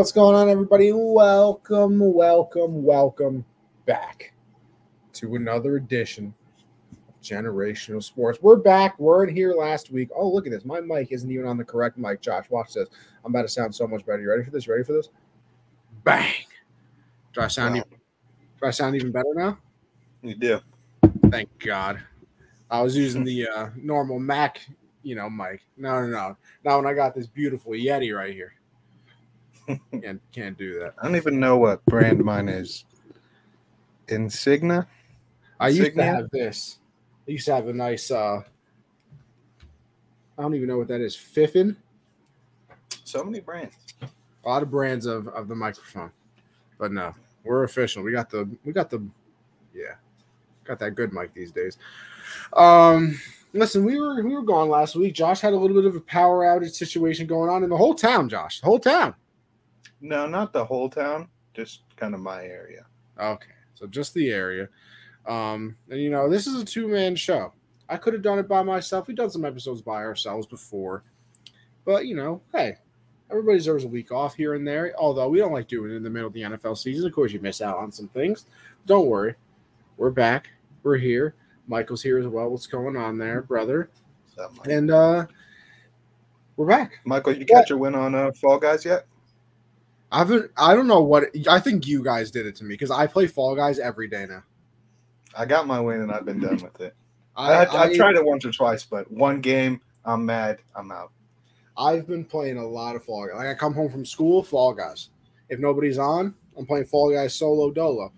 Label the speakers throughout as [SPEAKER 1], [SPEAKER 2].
[SPEAKER 1] What's going on, everybody? Welcome, welcome, welcome back to another edition of Generational Sports. We're back. We weren't here last week. Oh, look at this. My mic isn't even on the correct mic. Josh, watch this. I'm about to sound so much better. You ready for this? Ready for this? Bang. Do I sound
[SPEAKER 2] Wow.
[SPEAKER 1] even do I sound even better now?
[SPEAKER 2] You do.
[SPEAKER 1] Thank God. I was using the uh, normal Mac, you know, mic. No, no, no. Now when I got this beautiful Yeti right here. Can't can't do that.
[SPEAKER 2] I don't even know what brand mine is. Insignia?
[SPEAKER 1] I used to have this. I used to have a nice uh I don't even know what that is. Fifine.
[SPEAKER 2] So many brands.
[SPEAKER 1] A lot of brands of, of the microphone. But no, we're official. We got the we got the yeah. Got that good mic these days. Um listen, we were we were gone last week. Josh had a little bit of a power outage situation going on in the whole town, Josh. The whole town.
[SPEAKER 2] No, not the whole town, just kind of my area.
[SPEAKER 1] Okay, so just the area. Um, and you know, this is a two man show. I could have done it by myself. We've done some episodes by ourselves before, but you know, hey, everybody deserves a week off here and there. Although we don't like doing it in the middle of the NFL season. Of course, you miss out on some things. Don't worry, we're back. We're here. Michael's here as well. What's going on there, brother? And uh we're back.
[SPEAKER 2] Michael, you catch your win on uh, Fall Guys yet?
[SPEAKER 1] I haven't. I don't know what. I think you guys did it to me because I play Fall Guys every day now.
[SPEAKER 2] I got my win and I've been done with it. I, I, I tried it once or twice, but one game, I'm mad, I'm out.
[SPEAKER 1] I've been playing a lot of Fall Guys. Like I come home from school, Fall Guys. If nobody's on, I'm playing Fall Guys solo dolo.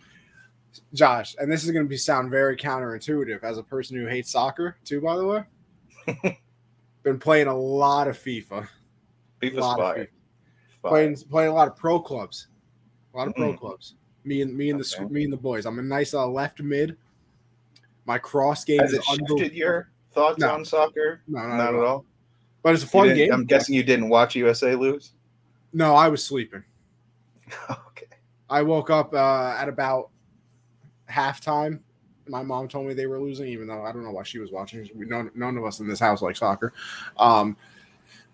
[SPEAKER 1] Josh, and this is going to be sound very counterintuitive as a person who hates soccer too. By the way, been playing a lot of FIFA.
[SPEAKER 2] Beef
[SPEAKER 1] A lot of. FIFA. Playing playing a lot of pro clubs. A lot of pro
[SPEAKER 2] Mm.
[SPEAKER 1] clubs. Me and me and the
[SPEAKER 2] Okay.
[SPEAKER 1] sc- me and the boys. I'm a nice uh, left mid. My cross game
[SPEAKER 2] Has
[SPEAKER 1] is
[SPEAKER 2] it shifted your thoughts
[SPEAKER 1] No.
[SPEAKER 2] on soccer?
[SPEAKER 1] No, not,
[SPEAKER 2] Not, at all.
[SPEAKER 1] But it's a fun game.
[SPEAKER 2] I'm guessing you didn't watch USA lose.
[SPEAKER 1] No, I was sleeping.
[SPEAKER 2] okay.
[SPEAKER 1] I woke up uh, at about halftime. My mom told me they were losing, even though I don't know why she was watching. We, none, none of us in this house like soccer. Um,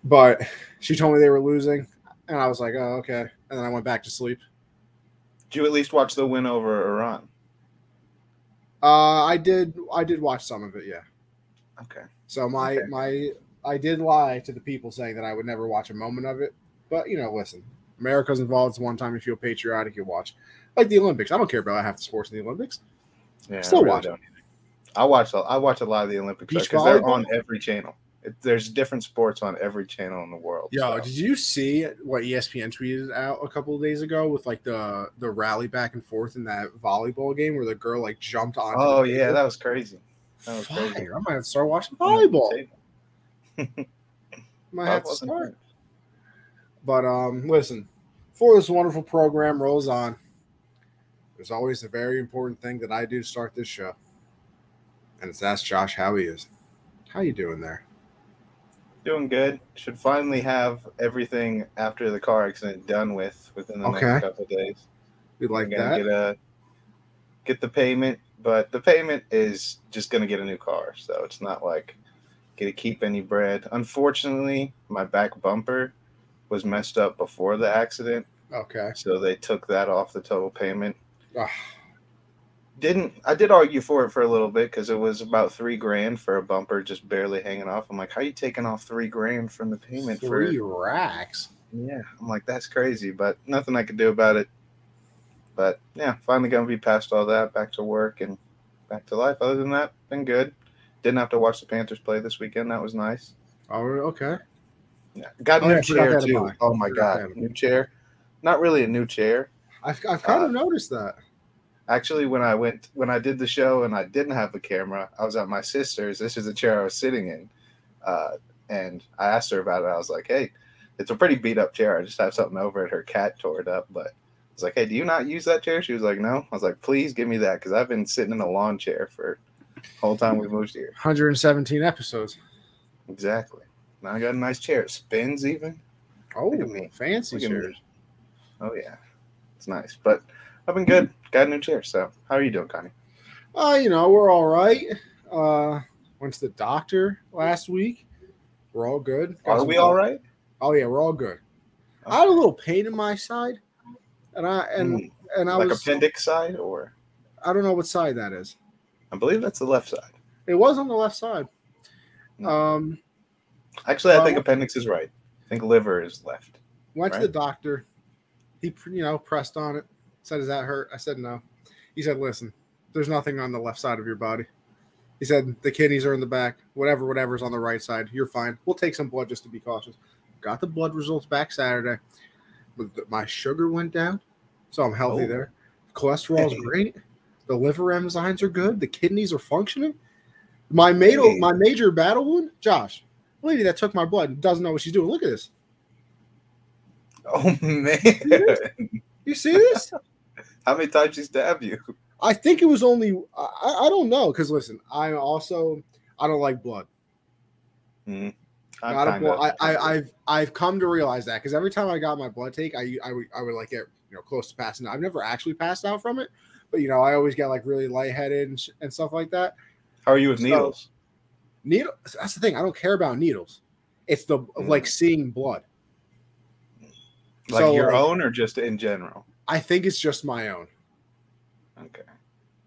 [SPEAKER 1] but she told me they were losing, and I was like, oh, okay. And then I went back to sleep.
[SPEAKER 2] Did you at least watch the win over Iran?
[SPEAKER 1] Uh, I did. I did watch some of it, yeah.
[SPEAKER 2] Okay.
[SPEAKER 1] So my
[SPEAKER 2] Okay.
[SPEAKER 1] my I did lie to the people saying that I would never watch a moment of it. But you know, listen, America's involved. It's one time you feel patriotic, you watch. Like the Olympics, I don't care about half the sports in the Olympics.
[SPEAKER 2] Yeah,
[SPEAKER 1] Still
[SPEAKER 2] I really
[SPEAKER 1] watch
[SPEAKER 2] don't. I watch. a- I watch a lot of the Olympics because they're on every channel. It, there's different sports on every channel in the world.
[SPEAKER 1] Yo,
[SPEAKER 2] so.
[SPEAKER 1] did you see what ESPN tweeted out a couple of days ago with like the the rally back and forth in that volleyball game where the girl like jumped on?
[SPEAKER 2] Oh yeah, that was crazy. that was
[SPEAKER 1] Fire.
[SPEAKER 2] crazy.
[SPEAKER 1] I might have to start watching volleyball. Might have to start. But um, listen, before this wonderful program rolls on, there's always a very important thing that I do to start this show, and it's ask Josh how he is. How you doing there?
[SPEAKER 2] Doing good. Should finally have everything after the car accident done with within the
[SPEAKER 1] Okay.
[SPEAKER 2] next couple of days.
[SPEAKER 1] We like that.
[SPEAKER 2] get a get the payment, but the payment is just gonna get a new car, so it's not like gonna keep any bread. Unfortunately, my back bumper was messed up before the accident,
[SPEAKER 1] Okay.
[SPEAKER 2] so they took that off the total payment.
[SPEAKER 1] Ah,
[SPEAKER 2] Didn't I did argue for it for a little bit because it was about three grand for a bumper just barely hanging off. I'm like, how are you taking off three grand from the payment
[SPEAKER 1] three
[SPEAKER 2] for?
[SPEAKER 1] racks.
[SPEAKER 2] Yeah, I'm like, that's crazy, but nothing I could do about it. But yeah, finally gonna be past all that, back to work and back to life. Other than that, been good. Didn't have to watch the Panthers play this weekend. That was nice.
[SPEAKER 1] Oh, okay.
[SPEAKER 2] Yeah, got a
[SPEAKER 1] Oh,
[SPEAKER 2] new
[SPEAKER 1] yeah,
[SPEAKER 2] chair too.
[SPEAKER 1] about-
[SPEAKER 2] Oh my god, new chair. Not really a new chair.
[SPEAKER 1] I've, I've kind
[SPEAKER 2] Uh,
[SPEAKER 1] of noticed that.
[SPEAKER 2] Actually, when I went when I did the show and I didn't have a camera, I was at my sister's. This is the chair I was sitting in, uh, and I asked her about it. I was like, "Hey, it's a pretty beat up chair. I just have something over it. Her cat tore it up, but." I was like, "Hey, do you not use that chair?" She was like, "No." I was like, "Please give me that because I've been sitting in a lawn chair for the whole time we've moved here."
[SPEAKER 1] 117 episodes.
[SPEAKER 2] Exactly. Now I got a nice chair. It spins even.
[SPEAKER 1] Oh,
[SPEAKER 2] Look at me.
[SPEAKER 1] fancy
[SPEAKER 2] me.
[SPEAKER 1] chairs.
[SPEAKER 2] Oh yeah, it's nice. But I've been good. Got a new chair. So how are you doing, Connie?
[SPEAKER 1] Uh, you know, we're all right. Uh, went to the doctor last week. We're all good. Got
[SPEAKER 2] Are we all right?
[SPEAKER 1] Oh yeah, we're all good. I had a little pain in my side, and I and
[SPEAKER 2] Mm.
[SPEAKER 1] and I
[SPEAKER 2] like
[SPEAKER 1] was
[SPEAKER 2] appendix side, or
[SPEAKER 1] I don't know what side that is.
[SPEAKER 2] I believe that's the left side.
[SPEAKER 1] It was on the left side.
[SPEAKER 2] Mm.
[SPEAKER 1] Um,
[SPEAKER 2] Actually, I think appendix is right. I think liver is left.
[SPEAKER 1] went to the doctor. He you know pressed on it. Said, "Does that hurt?" I said, "No." He said, "Listen, there's nothing on the left side of your body." He said, "The kidneys are in the back. Whatever, whatever's on the right side, you're fine. We'll take some blood just to be cautious." Got the blood results back Saturday. My sugar went down, so I'm healthy
[SPEAKER 2] Oh.
[SPEAKER 1] there. Cholesterol's
[SPEAKER 2] Hey.
[SPEAKER 1] great. The liver enzymes are good. The kidneys are functioning. My major,
[SPEAKER 2] Hey.
[SPEAKER 1] my major battle wound, Josh, lady that took my blood doesn't know what she's doing. Look at this.
[SPEAKER 2] Oh man,
[SPEAKER 1] You see this?
[SPEAKER 2] How many times she stabbed you?
[SPEAKER 1] I think it was only I, I don't know because listen, I also I don't like blood.
[SPEAKER 2] Mm.
[SPEAKER 1] Not a blood. I, I I've I've come to realize that because every time I got my blood take, I I would I would like get you know close to passing out. I've never actually passed out from it, but you know I always get like really lightheaded and, sh- and stuff like that.
[SPEAKER 2] How are you with
[SPEAKER 1] So-
[SPEAKER 2] needles?
[SPEAKER 1] Needle. That's the thing. I don't care about needles. It's the like seeing blood.
[SPEAKER 2] Like
[SPEAKER 1] so,
[SPEAKER 2] your
[SPEAKER 1] like-
[SPEAKER 2] own or just in general?
[SPEAKER 1] I think it's just my own.
[SPEAKER 2] Okay.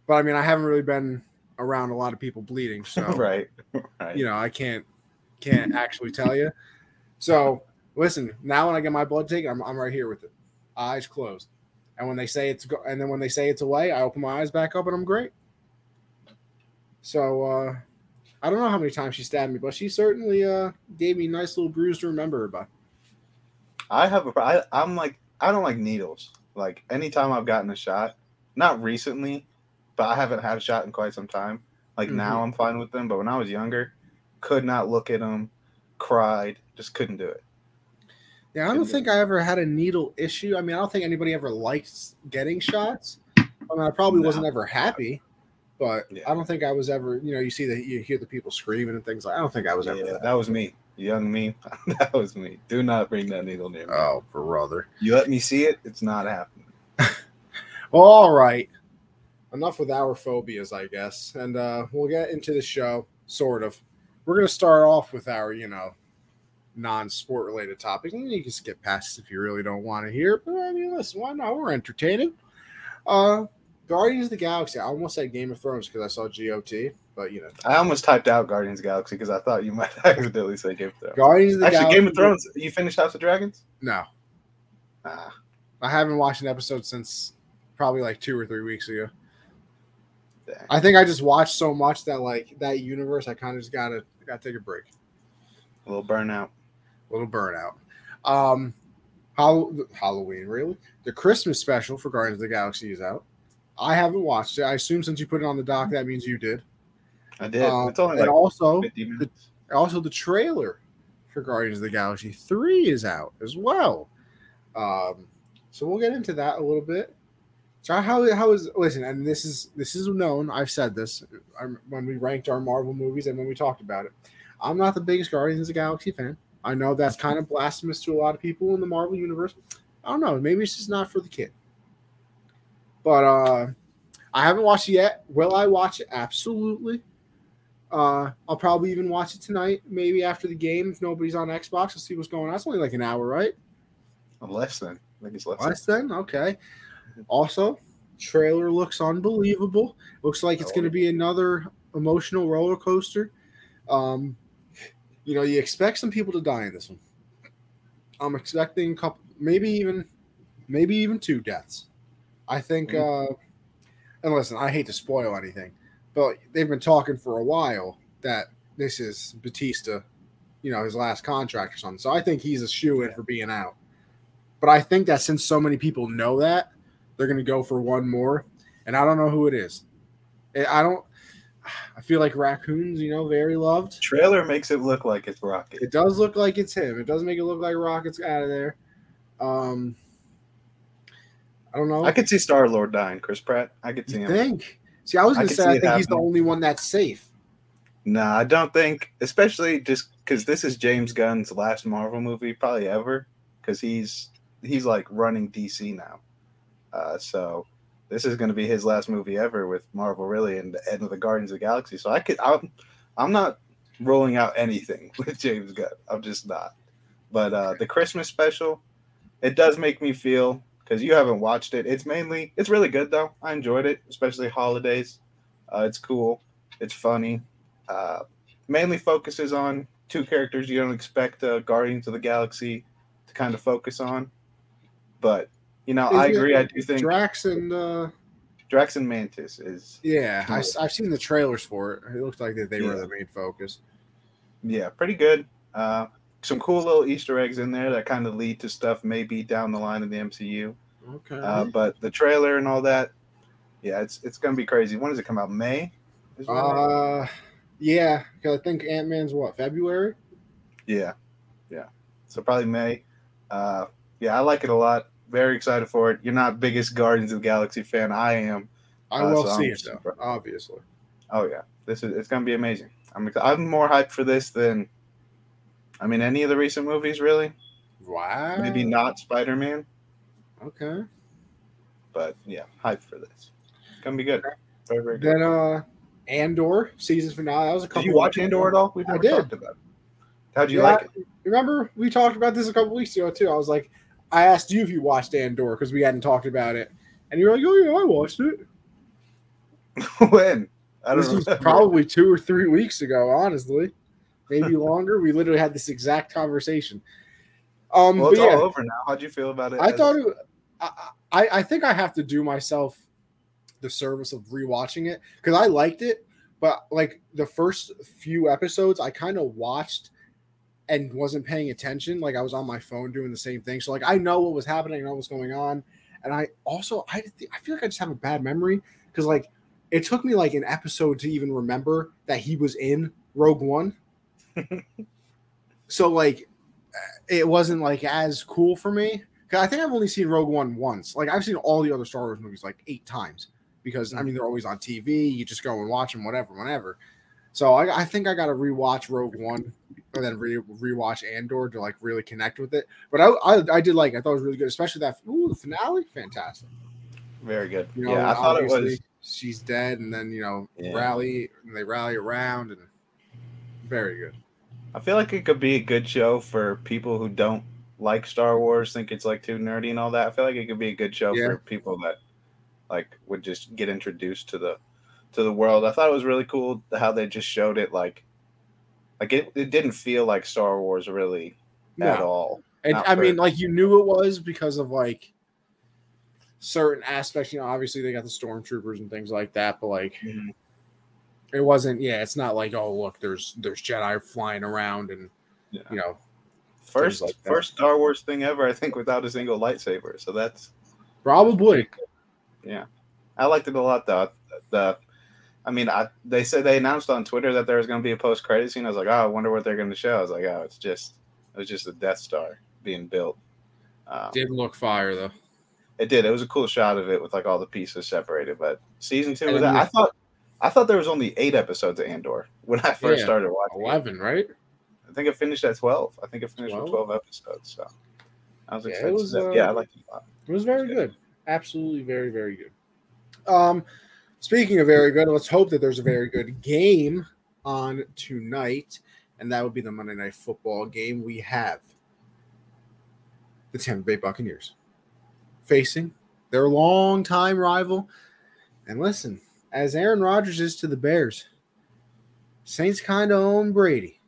[SPEAKER 1] But I mean, I haven't really been around a lot of people bleeding, so
[SPEAKER 2] right. Right.
[SPEAKER 1] you know, I can't can't actually tell you. So listen, now when I get my blood taken, I'm, I'm right here with it, eyes closed. And when they say it's go, and then when they say it's away, I open my eyes back up and I'm great. So uh, I don't know how many times she stabbed me, but she certainly uh, gave me a nice little bruise to remember about.
[SPEAKER 2] I have a. I, I'm like I don't like needles. Like anytime I've gotten a shot, not recently, but I haven't had a shot in quite some time. Like
[SPEAKER 1] Mhm.
[SPEAKER 2] now I'm fine with them, but when I was younger, could not look at them, cried, just couldn't do it.
[SPEAKER 1] Yeah, I don't think I ever had a needle issue. I mean, I don't think anybody ever likes getting shots. I mean, I probably
[SPEAKER 2] No.
[SPEAKER 1] wasn't ever happy, but
[SPEAKER 2] Yeah.
[SPEAKER 1] I don't think I was ever. You know, you see that you hear the people screaming and things like. I don't think I was ever.
[SPEAKER 2] Yeah,
[SPEAKER 1] that.
[SPEAKER 2] that was me, young me. that was me. Do not bring that needle near me.
[SPEAKER 1] Oh, brother.
[SPEAKER 2] You let me see it, it's not happening.
[SPEAKER 1] Well, all right. Enough with our phobias, I guess, and uh, we'll get into the show. Sort of. We're gonna start off with our, you know, non-sport related topic, and you can skip past if you really don't want to hear. But I mean, listen, why not? We're entertaining. Uh, Guardians of the Galaxy. I almost said Game of Thrones because I saw GOT, but you know,
[SPEAKER 2] I almost typed out Guardians of the Galaxy because I thought you might accidentally say Game of Thrones.
[SPEAKER 1] Guardians of the
[SPEAKER 2] Actually,
[SPEAKER 1] Galaxy.
[SPEAKER 2] Game of Thrones. You finished House of Dragons?
[SPEAKER 1] No,
[SPEAKER 2] Ah,
[SPEAKER 1] I haven't watched an episode since probably like two or three weeks ago.
[SPEAKER 2] dang.
[SPEAKER 1] I think I just watched so much that like that universe, I kind of just gotta gotta take a break.
[SPEAKER 2] a little burnout.
[SPEAKER 1] A little burnout. Um, Halloween really? The Christmas special for Guardians of the Galaxy is out. I haven't watched it. I assume since you put it on the dock, that means you did.
[SPEAKER 2] I did.
[SPEAKER 1] Uh,
[SPEAKER 2] it's only
[SPEAKER 1] and
[SPEAKER 2] like
[SPEAKER 1] also,
[SPEAKER 2] 50 minutes.
[SPEAKER 1] also the trailer for Guardians of the Galaxy Three is out as well. Um, so we'll get into that a little bit. So how how is listen? And this is this is known. I've said this when we ranked our Marvel movies and when we talked about it. I'm not the biggest Guardians of the Galaxy fan. I know that's kind of blasphemous to a lot of people in the Marvel universe. I don't know. Maybe it's just not for the kid. But uh, I haven't watched it yet. Will I watch it? Absolutely. Uh, I'll probably even watch it tonight, maybe after the game if nobody's on Xbox. I'll see what's going on. It's only like an hour, right?
[SPEAKER 2] Less than. I think it's less.
[SPEAKER 1] Less than okay. Also, trailer looks unbelievable. Looks like it's
[SPEAKER 2] Oh,
[SPEAKER 1] going to be another emotional roller coaster. Um, you know, you expect some people to die in this one. I'm expecting a couple, maybe even, maybe even two deaths. I think. Uh, and listen, I hate to spoil anything, but they've been talking for a while that this is Bautista, you know, his last contract or something. So I think he's a shoe in for being out. But I think that since so many people know that, they're going to go for one more, and I don't know who it is. I I don't. I feel like raccoons, you know, very loved.
[SPEAKER 2] Trailer makes it look like it's Rocket.
[SPEAKER 1] It does look like it's him. It does make it look like Rocket's out of there. Um, I don't know.
[SPEAKER 2] I could see Star Lord dying. Chris Pratt. I could see
[SPEAKER 1] you
[SPEAKER 2] him.
[SPEAKER 1] think? See, I was going to say I think he's the only one that's safe.
[SPEAKER 2] Nah, I don't think, especially just because this is James Gunn's last Marvel movie probably ever, because he's he's like running DC now. Uh, so this is going to be his last movie ever with Marvel, really, and the end of the Guardians of the Galaxy. So I could, I'm, I'm not rolling out anything with James Gunn. I'm just not. But uh, the Christmas special, it does make me feel because you haven't watched it. It's mainly it's really good though. I enjoyed it, especially holidays. Uh, it's cool. It's funny. Uh, mainly focuses on two characters you don't expect uh, Guardians of the Galaxy to kind of focus on. But you know, I
[SPEAKER 1] Is it
[SPEAKER 2] agree. I do think
[SPEAKER 1] Drax and uh,
[SPEAKER 2] Drax and Mantis is
[SPEAKER 1] yeah, I,
[SPEAKER 2] Cool.
[SPEAKER 1] have seen the trailers for it. It looked like that they were the main focus.
[SPEAKER 2] yeah pretty good. Uh, some cool little Easter eggs in there that kind of lead to stuff maybe down the line in the MCU.
[SPEAKER 1] Okay.
[SPEAKER 2] Uh, but the trailer and all that, yeah, it's it's gonna be crazy. When does it come out? May.
[SPEAKER 1] Uh, yeah, because I think Ant Man's what February.
[SPEAKER 2] yeah, yeah. So probably May. Uh, yeah, I like it a lot. Very excited for it. You're not biggest Guardians of the Galaxy fan. I am.
[SPEAKER 1] I
[SPEAKER 2] Uh,
[SPEAKER 1] will
[SPEAKER 2] so
[SPEAKER 1] see
[SPEAKER 2] I'm
[SPEAKER 1] it though, obviously.
[SPEAKER 2] Oh yeah, this is it's gonna be amazing. I'm I'm more hyped for this than, I mean, any of the recent movies really.
[SPEAKER 1] Wow.
[SPEAKER 2] Maybe not Spider Man,
[SPEAKER 1] Okay.
[SPEAKER 2] but yeah, hype for this. It's gonna be good. Very very good.
[SPEAKER 1] Then uh, Andor season finale. That was a couple.
[SPEAKER 2] Did you watch Andor at all? We've
[SPEAKER 1] I
[SPEAKER 2] never
[SPEAKER 1] did.
[SPEAKER 2] talked about it. How'd you
[SPEAKER 1] Yeah,
[SPEAKER 2] like it?
[SPEAKER 1] Remember we talked about this a couple weeks ago too. I was like, I asked you if you watched Andor because we hadn't talked about it, and you were like, "Oh yeah, I watched it."
[SPEAKER 2] when? I don't
[SPEAKER 1] was
[SPEAKER 2] know.
[SPEAKER 1] probably two or three weeks ago, honestly, maybe longer. We literally had this exact conversation. Um,
[SPEAKER 2] Well, it's
[SPEAKER 1] yeah,
[SPEAKER 2] all over now. How'd you feel about it?
[SPEAKER 1] I thought it, I, I I think I have to do myself the service of rewatching it because I liked it, but like the first few episodes, I kind of watched and wasn't paying attention. Like I was on my phone doing the same thing. So like I know what was happening, I know what's going on, and I also I th- I feel like I just have a bad memory because like it took me like an episode to even remember that he was in Rogue One. so like it wasn't like as cool for me. I think I've only seen Rogue One once. Like I've seen all the other Star Wars movies like eight times because I mean they're always on TV. You just go and watch them, whatever, whenever. So I, I think I got to rewatch Rogue One and then re- rewatch Andor to like really connect with it. But I, I I did like. I thought it was really good, especially that ooh the finale, fantastic.
[SPEAKER 2] very good.
[SPEAKER 1] You know,
[SPEAKER 2] yeah, I thought it was.
[SPEAKER 1] she's dead, and then you know
[SPEAKER 2] Yeah.
[SPEAKER 1] rally and they rally around and very good.
[SPEAKER 2] I feel like it could be a good show for people who don't like Star Wars, think it's like too nerdy and all that. I feel like it could be a good show
[SPEAKER 1] Yeah.
[SPEAKER 2] for people that like would just get introduced to the to the world. I thought it was really cool how they just showed it like like it, it didn't feel like Star Wars really at all.
[SPEAKER 1] And I mean, like you knew it was because of like certain aspects. You know, obviously they got the stormtroopers and things like that, but like mm-hmm. It wasn't. Yeah, it's not like oh look, there's there's Jedi flying around and
[SPEAKER 2] Yeah.
[SPEAKER 1] you know
[SPEAKER 2] First
[SPEAKER 1] like that.
[SPEAKER 2] first Star Wars thing ever, I think, without a single lightsaber. So that's
[SPEAKER 1] probably
[SPEAKER 2] Yeah, I liked it a lot though. The, I mean, I they said they announced on Twitter that there was going to be a post credit scene. I was like, oh, I wonder what they're going to show. I was like, oh, it's just it was just a Death Star being built. Um,
[SPEAKER 1] did look fire though.
[SPEAKER 2] it did. It was a cool shot of it with like all the pieces separated. But season two, was that, I thought I thought there was only eight episodes of Andor when I first
[SPEAKER 1] Yeah,
[SPEAKER 2] started watching. it.
[SPEAKER 1] Eleven, right?
[SPEAKER 2] I think it finished at twelve. I think it finished with
[SPEAKER 1] 12?
[SPEAKER 2] episodes. So I was
[SPEAKER 1] Yeah, it
[SPEAKER 2] excited.
[SPEAKER 1] was,
[SPEAKER 2] to see that.
[SPEAKER 1] uh,
[SPEAKER 2] yeah, I liked it a lot.
[SPEAKER 1] It was very
[SPEAKER 2] Good.
[SPEAKER 1] good. Absolutely very, very good. Um, speaking of very good, let's hope that there's a very good game on tonight, and that would be the Monday Night Football game. We have the Tampa Bay Buccaneers facing their longtime rival. And listen, as Aaron Rodgers is to the Bears, Saints kind of own Brady.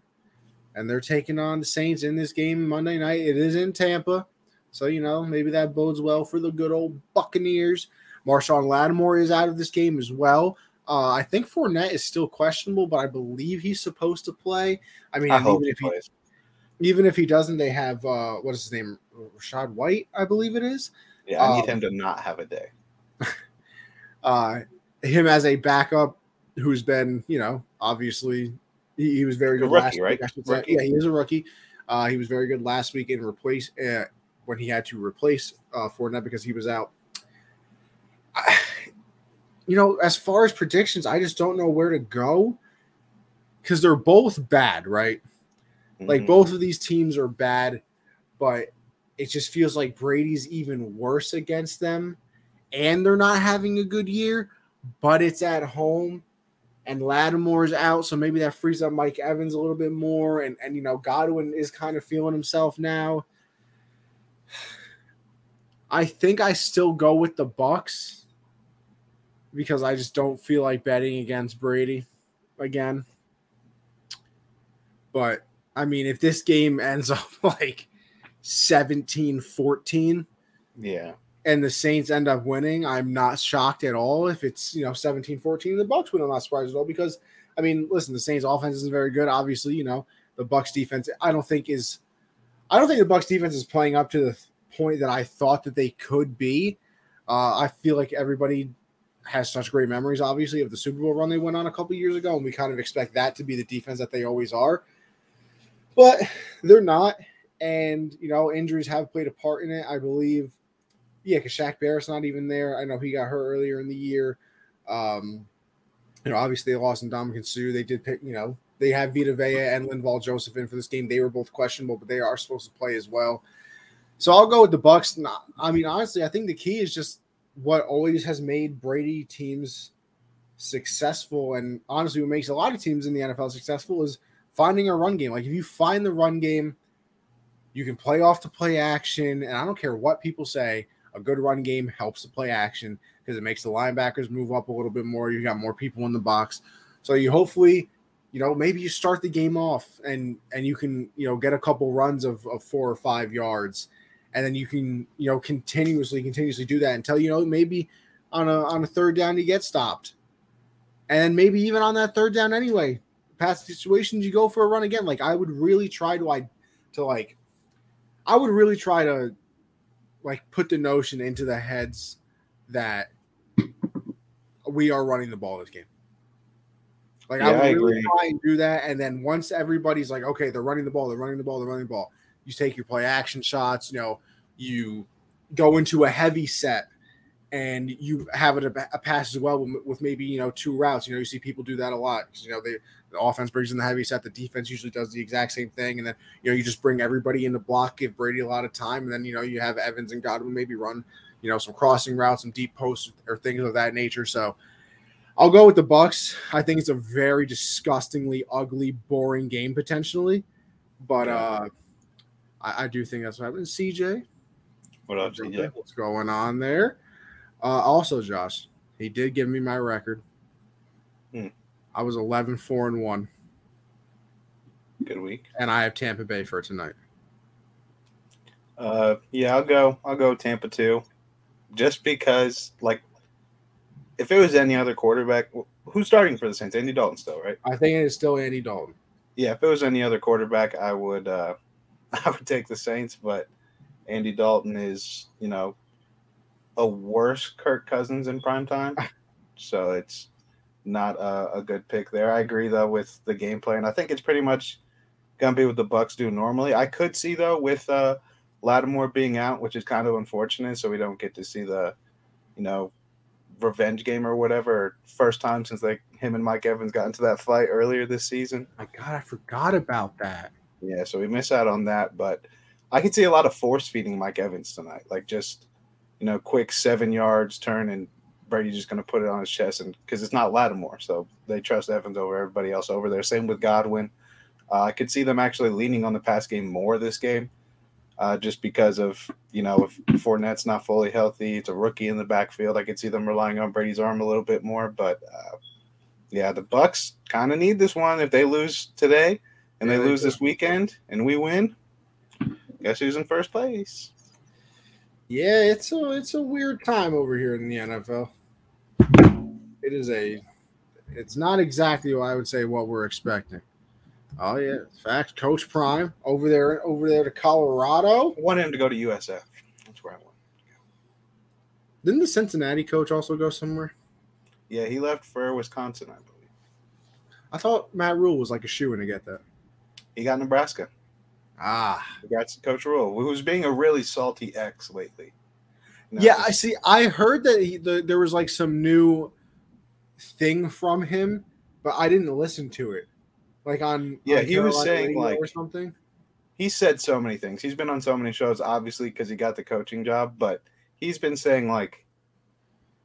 [SPEAKER 1] And they're taking on the Saints in this game Monday night. It is in Tampa. So, you know, maybe that bodes well for the good old Buccaneers. Marshon Lattimore is out of this game as well. Uh, I think Fournette is still questionable, but I believe he's supposed to play. I mean,
[SPEAKER 2] I
[SPEAKER 1] even
[SPEAKER 2] he
[SPEAKER 1] if he
[SPEAKER 2] plays.
[SPEAKER 1] even if he doesn't, they have uh, what is his name, Rachaad White, I believe it is.
[SPEAKER 2] Yeah, I need
[SPEAKER 1] um,
[SPEAKER 2] him to not have a day.
[SPEAKER 1] Uh, him as a backup, who's been, you know, obviously he, he was very good
[SPEAKER 2] rookie,
[SPEAKER 1] last
[SPEAKER 2] right?
[SPEAKER 1] week. I say.
[SPEAKER 2] Rookie.
[SPEAKER 1] Yeah, he is a rookie. Uh, he was very good last week in replace uh, when he had to replace uh, Fournette because he was out. I, you know, as far as predictions, I just don't know where to go because they're both bad, right? Like
[SPEAKER 2] Mhm.
[SPEAKER 1] both of these teams are bad, but it just feels like Brady's even worse against them, and they're not having a good year. But it's at home, and Lattimore's out, so maybe that frees up Mike Evans a little bit more, and and you know Godwin is kind of feeling himself now. I think I still go with the Bucks because I just don't feel like betting against Brady again. But I mean, if this game ends up like 17 14
[SPEAKER 2] Yeah.
[SPEAKER 1] And the Saints end up winning, I'm not shocked at all. If it's, you know, 17 14, the Bucks win, I'm not surprised at all because, I mean, listen, the Saints offense isn't very good. Obviously, you know, the Bucks defense, I don't think is, I don't think the Bucks defense is playing up to the point that I thought that they could be. Uh, I feel like everybody has such great memories, obviously, of the Super Bowl run they went on a couple years ago, and we kind of expect that to be the defense that they always are. But they're not, and you know, injuries have played a part in it. I believe, yeah, because Shaq Barrett's not even there. I know he got hurt earlier in the year. Um, you know, obviously they lost Ndamukong Suh. They did pick, you know, they have Vita Vea and Linval Joseph in for this game. They were both questionable, but they are supposed to play as well. So I'll go with the Bucks. I mean, honestly, I think the key is just what always has made Brady teams successful, and honestly, what makes a lot of teams in the NFL successful is finding a run game. Like if you find the run game, you can play off the play action, and I don't care what people say. A good run game helps the play action because it makes the linebackers move up a little bit more. You got more people in the box, so you hopefully you know maybe you start the game off and and you can you know get a couple runs of, of four or five yards. And then you can you know continuously continuously do that until you know maybe on a on a third down you get stopped. And maybe even on that third down anyway past situations you go for a run again. Like i would really try to i to like i would really try to like put the notion into the heads that we are running the ball this game like
[SPEAKER 2] Yeah,
[SPEAKER 1] I would
[SPEAKER 2] I
[SPEAKER 1] really
[SPEAKER 2] agree.
[SPEAKER 1] try and do that, and then once everybody's like, okay, they're running the ball, they're running the ball, they're running the ball. You take your play action shots. You know, you go into a heavy set, and you have it a, a pass as well with, with maybe you know two routes. You know, you see people do that a lot. You know, they the offense brings in the heavy set, the defense usually does the exact same thing, and then you know you just bring everybody in the block, give Brady a lot of time, and then you know you have Evans and Godwin maybe run you know some crossing routes, some deep posts or things of that nature. So. I'll go with the Bucks. I think it's a very disgustingly ugly, boring game potentially, but uh, I, I do think that's what happens. CJ,
[SPEAKER 2] What else? Yeah.
[SPEAKER 1] what's going on there? Uh, also, Josh, he did give me my record.
[SPEAKER 2] Hmm.
[SPEAKER 1] I was 11, 4, and 1,
[SPEAKER 2] Good week.
[SPEAKER 1] and I have Tampa Bay for tonight.
[SPEAKER 2] Uh, yeah, I'll go. I'll go Tampa too. just because like if it was any other quarterback, who's starting for the Saints? Andy Dalton still, right?
[SPEAKER 1] I think it is still Andy Dalton.
[SPEAKER 2] Yeah, if it was any other quarterback, I would uh, I would take the Saints, but Andy Dalton is you know a worse Kirk Cousins in prime time, so it's not a, a good pick there. I agree though with the gameplay, and I think it's pretty much gonna be what the Bucks do normally. I could see though with uh, Lattimore being out, which is kind of unfortunate, so we don't get to see the you know revenge game or whatever. First time since like him and Mike Evans got into that fight earlier this season.
[SPEAKER 1] My God, I forgot about that.
[SPEAKER 2] Yeah, so we miss out on that, but I could see a lot of force feeding Mike Evans tonight, like just you know, quick seven yards turn and Brady just going to put it on his chest, and because it's not Lattimore, so they trust Evans over everybody else over there. Same with Godwin. Uh, I could see them actually leaning on the pass game more this game, uh, just because of you know if Fournette's not fully healthy, it's a rookie in the backfield. I could see them relying on Brady's arm a little bit more, but uh, yeah, the Bucks kind of need this one. If they lose today and
[SPEAKER 1] Yeah,
[SPEAKER 2] they
[SPEAKER 1] they
[SPEAKER 2] lose
[SPEAKER 1] do.
[SPEAKER 2] this weekend and we win, guess who's in first place?
[SPEAKER 1] Yeah, it's a it's a weird time over here in the NFL. It is a it's not exactly what I would say what we're expecting. Oh yeah, facts. Coach Prime over there over there to Colorado.
[SPEAKER 2] I want him to go to USF. That's where I want.
[SPEAKER 1] Didn't the Cincinnati coach also go somewhere?
[SPEAKER 2] Yeah, he left for Wisconsin, I believe.
[SPEAKER 1] I thought Matt Rhule was like a shoe in to get that.
[SPEAKER 2] He got Nebraska.
[SPEAKER 1] Ah,
[SPEAKER 2] Congrats to Coach Rhule, who's being a really salty ex lately. Know,
[SPEAKER 1] yeah. I see. I heard that he, the, there was like some new thing from him, but I didn't listen to it. Like on
[SPEAKER 2] Yeah,
[SPEAKER 1] on
[SPEAKER 2] he was saying, like-
[SPEAKER 1] or something.
[SPEAKER 2] he said so many things. He's been on so many shows, obviously, because he got the coaching job, but he's been saying like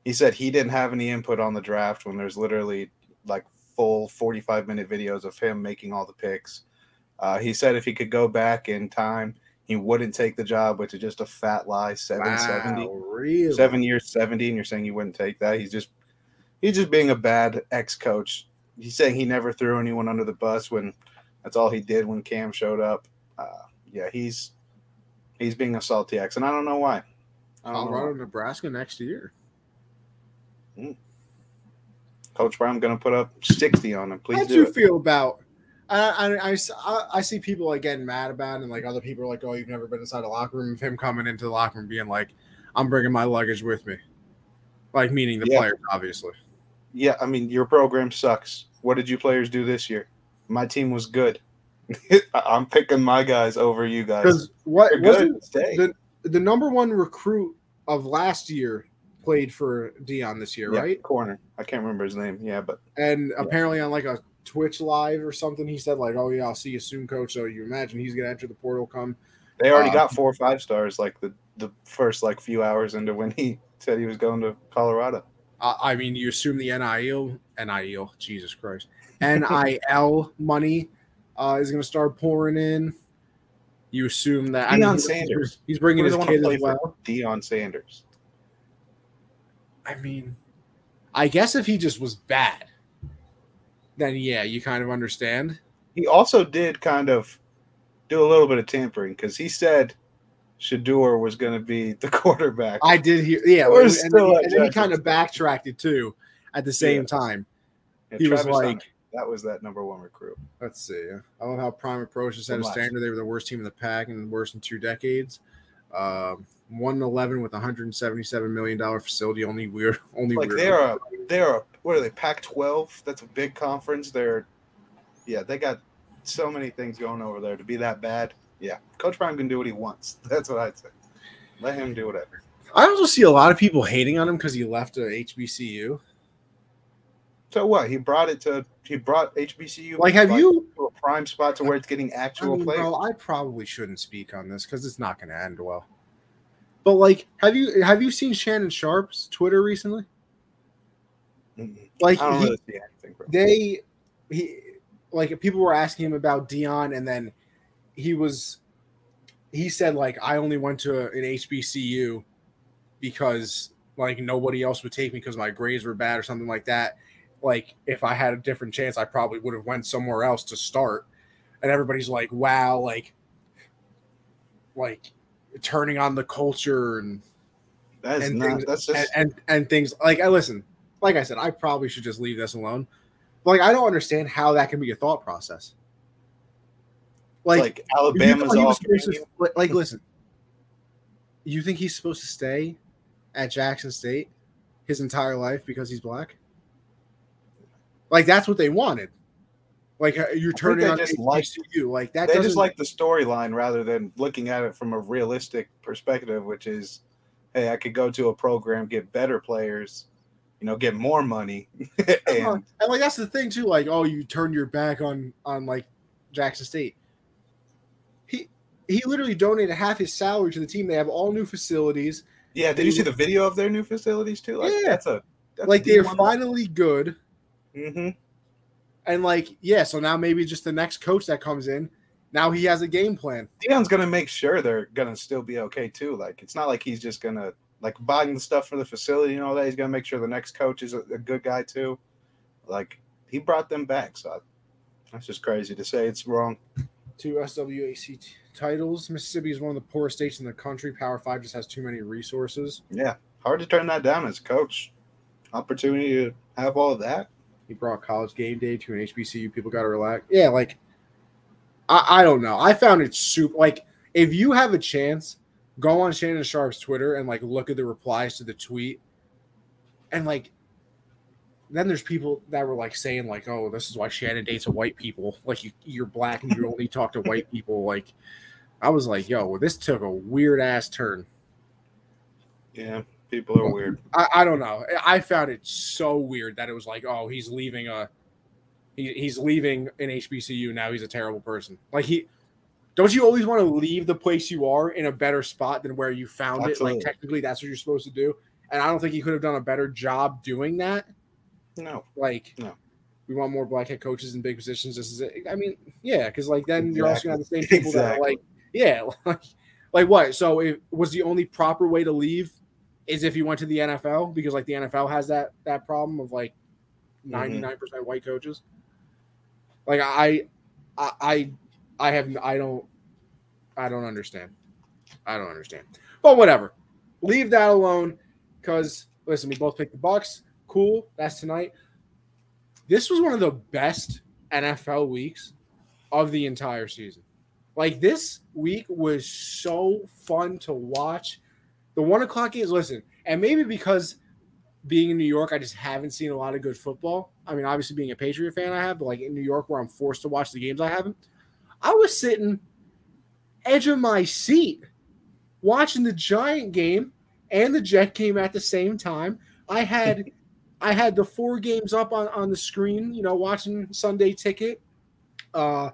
[SPEAKER 2] he said he didn't have any input on the draft when there's literally like full 45 minute videos of him making all the picks. Uh, he said if he could go back in time, he wouldn't take the job, which is just a fat lie. Seven seventy.
[SPEAKER 1] Wow, really?
[SPEAKER 2] Seven years, seventy, and you're saying you wouldn't take that. He's just he's just being a bad ex coach. He's saying he never threw anyone under the bus when that's all he did when Cam showed up. Uh, yeah, he's he's being a salty ex, and I don't know why. I don't know
[SPEAKER 1] Colorado,
[SPEAKER 2] why.
[SPEAKER 1] Nebraska next year.
[SPEAKER 2] Coach Brown going to put up sixty on him. Please
[SPEAKER 1] How do
[SPEAKER 2] do
[SPEAKER 1] you
[SPEAKER 2] it.
[SPEAKER 1] feel about? I, I, I, see people like getting mad about it, and like other people are like, "Oh, you've never been inside a locker room." Of him coming into the locker room being like, "I'm bringing my luggage with me," like meaning the
[SPEAKER 2] Yeah.
[SPEAKER 1] players, obviously.
[SPEAKER 2] Yeah, I mean your program sucks. What did you players do this year? My team was good. I'm picking my guys over you guys.
[SPEAKER 1] Because what wasn't
[SPEAKER 2] good. Stay.
[SPEAKER 1] the the number one recruit of last year played for Deion this year,
[SPEAKER 2] Yeah,
[SPEAKER 1] right?
[SPEAKER 2] corner. I can't remember his name. Yeah, but
[SPEAKER 1] And
[SPEAKER 2] Yeah.
[SPEAKER 1] apparently on like a Twitch live or something, he said like, "Oh yeah, I'll see you soon, coach." So you imagine he's gonna enter the portal come.
[SPEAKER 2] they already
[SPEAKER 1] Uh,
[SPEAKER 2] got four or five stars like the the first like few hours into when he said he was going to Colorado.
[SPEAKER 1] I I mean, you assume the NIL, NIL, Jesus Christ, NIL money uh, is going to start pouring in. You assume that I mean,
[SPEAKER 2] Deion
[SPEAKER 1] he's-
[SPEAKER 2] Sanders.
[SPEAKER 1] he's bringing his kid as well.
[SPEAKER 2] Deion Sanders.
[SPEAKER 1] I mean, I guess if he just was bad, then yeah, you kind of understand.
[SPEAKER 2] He also did kind of do a little bit of tampering because he said Shedeur was going to be the quarterback.
[SPEAKER 1] I did hear, yeah,
[SPEAKER 2] We're
[SPEAKER 1] and,
[SPEAKER 2] still
[SPEAKER 1] then he, and then he kind of backtracked it too. At the same
[SPEAKER 2] Yeah.
[SPEAKER 1] time,
[SPEAKER 2] And
[SPEAKER 1] he was like,
[SPEAKER 2] Hunter, that was that number one recruit.
[SPEAKER 1] Let's see. I love how Prime Approach has set a standard. They were the worst team in the pack and worst in two decades. Um, one eleven with hundred and seventy-seven million dollar facility. Only weird. Only
[SPEAKER 2] Like
[SPEAKER 1] weird.
[SPEAKER 2] they're a they're a what are they? Pac twelve. That's a big conference. They're yeah, they got so many things going over there to be that bad. Yeah, Coach Brown can do what he wants. That's what I'd say. Let him do whatever.
[SPEAKER 1] I also see a lot of people hating on him because he left a HBCU.
[SPEAKER 2] So what? He brought it to he brought HBCU
[SPEAKER 1] Like, have you?
[SPEAKER 2] to a prime spot to where it's getting
[SPEAKER 1] I
[SPEAKER 2] actual
[SPEAKER 1] mean,
[SPEAKER 2] players.
[SPEAKER 1] bro, I probably shouldn't speak on this because it's not going to end well. But like, have you have you seen Shannon Sharpe's Twitter recently?
[SPEAKER 2] Mm-mm.
[SPEAKER 1] Like,
[SPEAKER 2] I
[SPEAKER 1] he-
[SPEAKER 2] really anything.
[SPEAKER 1] They he like people were asking him about Deion, and then he was he said like I only went to an HBCU because like nobody else would take me because my grades were bad or something like that. Like if I had a different chance, I probably would have went somewhere else to start. And everybody's like, "Wow!" Like, like turning on the culture and
[SPEAKER 2] That's
[SPEAKER 1] and
[SPEAKER 2] not.
[SPEAKER 1] things-
[SPEAKER 2] That's
[SPEAKER 1] and,
[SPEAKER 2] just.
[SPEAKER 1] and and things like I listen. Like I said, I probably should just leave this alone. But like I don't understand how that can be a thought process. Like,
[SPEAKER 2] like,
[SPEAKER 1] you
[SPEAKER 2] Alabama's
[SPEAKER 1] thought
[SPEAKER 2] all.
[SPEAKER 1] to- like, like, listen. You think he's supposed to stay at Jackson State his entire life because he's black? Like that's what they wanted. Like uh, you're turning
[SPEAKER 2] they
[SPEAKER 1] on
[SPEAKER 2] just like-
[SPEAKER 1] HBCU. Like that
[SPEAKER 2] They just like the storyline rather than looking at it from a realistic perspective, which is, hey, I could go to a program, get better players, you know, get more money, and
[SPEAKER 1] and like that's the thing too. Like, oh, you turn your back on on like Jackson State. He he literally donated half his salary to the team. They have all new facilities.
[SPEAKER 2] yeah. Did you see the video of their new facilities too? Like,
[SPEAKER 1] Yeah.
[SPEAKER 2] that's a that's
[SPEAKER 1] like they're finally good.
[SPEAKER 2] Mhm.
[SPEAKER 1] And like, yeah, so now maybe just the next coach that comes in, now he has a game plan.
[SPEAKER 2] Deion's gonna make sure they're gonna still be okay too. Like it's not like he's just gonna like buying the stuff for the facility and all that. He's gonna make sure the next coach is a, a good guy too. Like he brought them back, so I, that's just crazy to say it's wrong.
[SPEAKER 1] Two SWAC titles. Mississippi is one of the poorest states in the country. Power Five just has too many resources.
[SPEAKER 2] Yeah, hard to turn that down as a coach. Opportunity to have all of that.
[SPEAKER 1] He brought college game day to an HBCU. People got to relax. Yeah, like I, I don't know. I found it super. Like if you have a chance, go on Shannon Sharpe's Twitter and like look at the replies to the tweet, and like then there's people that were like saying like, oh, this is why Shannon dates a white people. Like you, you're black and you only talk to white people. Like I was like, yo, well, this took a weird ass turn.
[SPEAKER 2] Yeah, people are weird.
[SPEAKER 1] I, I don't know. I found it so weird that it was like, oh, he's leaving a he, he's leaving an HBCU now. He's a terrible person. Like he don't you always want to leave the place you are in a better spot than where you found it? Like technically that's what you're supposed to do. And I don't think he could have done a better job doing that.
[SPEAKER 2] No,
[SPEAKER 1] Like
[SPEAKER 2] No.
[SPEAKER 1] we want more black head coaches in big positions. This is it. I mean, yeah, because like then you're also gonna have the same
[SPEAKER 2] Exactly.
[SPEAKER 1] people that are like Yeah, like, like what? So it was the only proper way to leave is if you went to the NFL because like the NFL has that that problem of like
[SPEAKER 2] Mm-hmm.
[SPEAKER 1] 99 percent white coaches. Like I, I, I, I have I don't, I don't understand. I don't understand. But whatever, leave that alone. Because listen, we both picked the Bucks. Cool, that's tonight. This was one of the best NFL weeks of the entire season. Like this week was so fun to watch. The one o'clock games, listen, and maybe because being in New York, I just haven't seen a lot of good football. I mean, obviously being a Patriot fan, I have, but like in New York where I'm forced to watch the games, I haven't. I was sitting edge of my seat watching the Giant game and the Jet game at the same time. I had I had the four games up on, on the screen, you know, watching Sunday ticket. Uh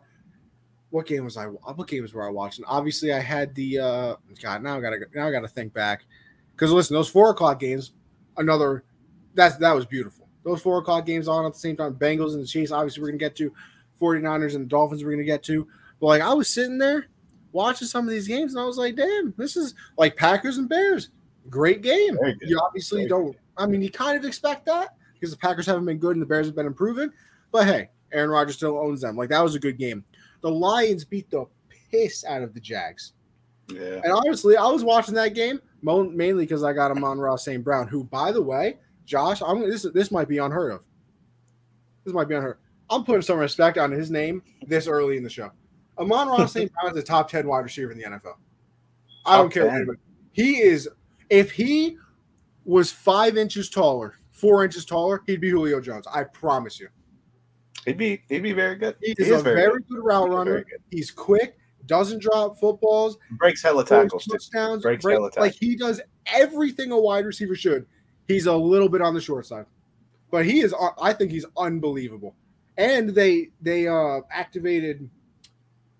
[SPEAKER 1] what game was I what games were I watching? Obviously I had the uh God, now I gotta now I gotta think back. Because listen, those four o'clock games, another that's that was beautiful. Those four o'clock games on at the same time, Bengals and the Chiefs, obviously we're gonna get to 49ers and the Dolphins we're gonna get to. But like I was sitting there watching some of these games and I was like, damn, this is like Packers and Bears. Great game. You obviously
[SPEAKER 2] Very
[SPEAKER 1] don't I mean you kind of expect that because the Packers haven't been good and the Bears have been improving. But hey, Aaron Rodgers still owns them. Like that was a good game. The Lions beat the piss out of the Jags.
[SPEAKER 2] Yeah.
[SPEAKER 1] And honestly, I was watching that game mainly because I got Amon-Ra St. Brown, who, by the way, Josh, I'm this this might be unheard of. This might be unheard. I'm putting some respect on his name this early in the show. Amon-Ra St. Brown is a top 10 wide receiver in the NFL. I don't care. anybody- He is, if he was five inches taller, four inches taller, he'd be Julio Jones. I promise you.
[SPEAKER 2] He'd be he'd be very good.
[SPEAKER 1] He
[SPEAKER 2] He
[SPEAKER 1] is a very,
[SPEAKER 2] good.
[SPEAKER 1] good route runner.
[SPEAKER 2] good.
[SPEAKER 1] He's quick, doesn't drop footballs,
[SPEAKER 2] Breaks hella tackles
[SPEAKER 1] touchdowns,
[SPEAKER 2] Breaks
[SPEAKER 1] break-
[SPEAKER 2] hella
[SPEAKER 1] like he does everything a wide receiver should. He's a little bit on the short side, but he is. uh, I think he's unbelievable. And they they uh activated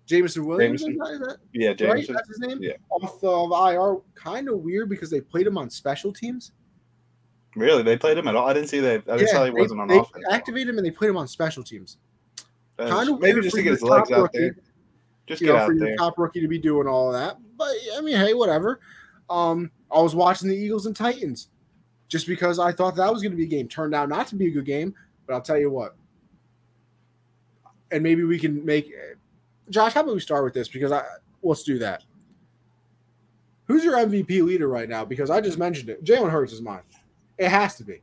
[SPEAKER 1] Jameson Williams.
[SPEAKER 2] Jameson. Yeah,
[SPEAKER 1] right? That's his name.
[SPEAKER 2] Yeah.
[SPEAKER 1] Off of IR, kind of weird because they played him on special teams.
[SPEAKER 2] Really, they played him at all. I didn't see that. I just saw he
[SPEAKER 1] they-
[SPEAKER 2] wasn't on
[SPEAKER 1] they
[SPEAKER 2] offense.
[SPEAKER 1] activated him and they played him on special teams.
[SPEAKER 2] That's-
[SPEAKER 1] Kind of
[SPEAKER 2] maybe just to get his legs out there. Just get
[SPEAKER 1] know,
[SPEAKER 2] out
[SPEAKER 1] for
[SPEAKER 2] there.
[SPEAKER 1] your top rookie to be doing all of that. But I mean, hey, whatever. Um, I was watching the Eagles and Titans just because I thought that was going to be a game. Turned out not to be a good game, but I'll tell you what. And maybe we can make Josh. How about we start with this because I let's do that. Who's your MVP leader right now? Because I just mentioned it. Jalen Hurts is mine. It has to be.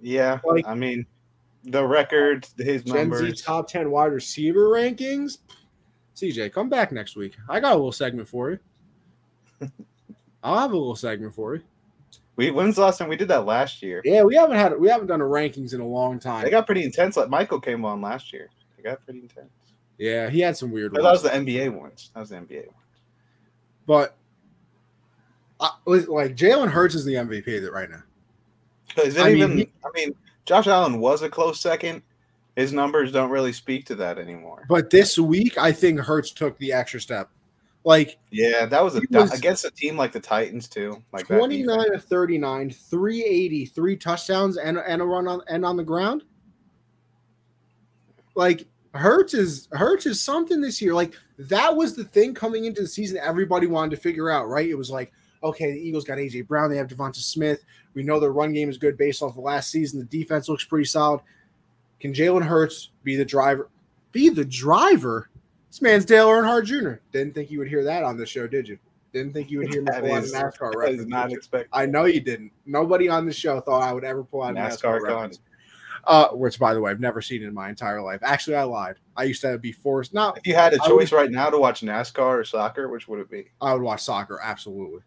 [SPEAKER 2] Yeah,
[SPEAKER 1] Like-
[SPEAKER 2] I mean, the record, his
[SPEAKER 1] Gen Z top 10 wide receiver rankings. CJ, come back next week. I got a little segment for you. I'll have a little segment for you.
[SPEAKER 2] We when's the last time we did that last year?
[SPEAKER 1] Yeah, we haven't had we haven't done a rankings in a long time.
[SPEAKER 2] They got pretty intense. Like Michael came on last year. They got pretty intense.
[SPEAKER 1] yeah, he had some weird ones.
[SPEAKER 2] that was the NBA ones. That was the NBA one.
[SPEAKER 1] but I, like Jalen Hurts is the MVP that right now.
[SPEAKER 2] Is it
[SPEAKER 1] I mean,
[SPEAKER 2] even?
[SPEAKER 1] he-
[SPEAKER 2] I mean, Josh Allen was a close second. His numbers don't really speak to that anymore.
[SPEAKER 1] But this week, I think Hurts took the extra step. Like
[SPEAKER 2] Yeah, that was, a,
[SPEAKER 1] was-
[SPEAKER 2] against a team like the Titans too. Like
[SPEAKER 1] 29
[SPEAKER 2] defense.
[SPEAKER 1] to 39, 380, three touchdowns and, and a run on and on the ground. Like Hurts is Hurts is something this year. Like that was the thing coming into the season everybody wanted to figure out, right? It was like, okay, the Eagles got AJ Brown, they have DeVonta Smith. We know their run game is good based off of last season. The defense looks pretty solid. Can Jalen Hurts be the driver? Be the driver? This man's Dale Earnhardt Jr. Didn't think you would hear that on the show, did you? Didn't think you would hear
[SPEAKER 2] That
[SPEAKER 1] pull out NASCAR
[SPEAKER 2] That
[SPEAKER 1] reference.
[SPEAKER 2] is not expected.
[SPEAKER 1] I know you didn't. Nobody on the show thought I would ever pull out NASCAR,
[SPEAKER 2] NASCAR
[SPEAKER 1] reference. Uh, which, by the way, I've never seen in my entire life. Actually, I lied. I used to be forced. Not.
[SPEAKER 2] If you had a
[SPEAKER 1] I would-
[SPEAKER 2] choice right now to watch NASCAR or soccer, which would it be?
[SPEAKER 1] I would watch soccer. Absolutely.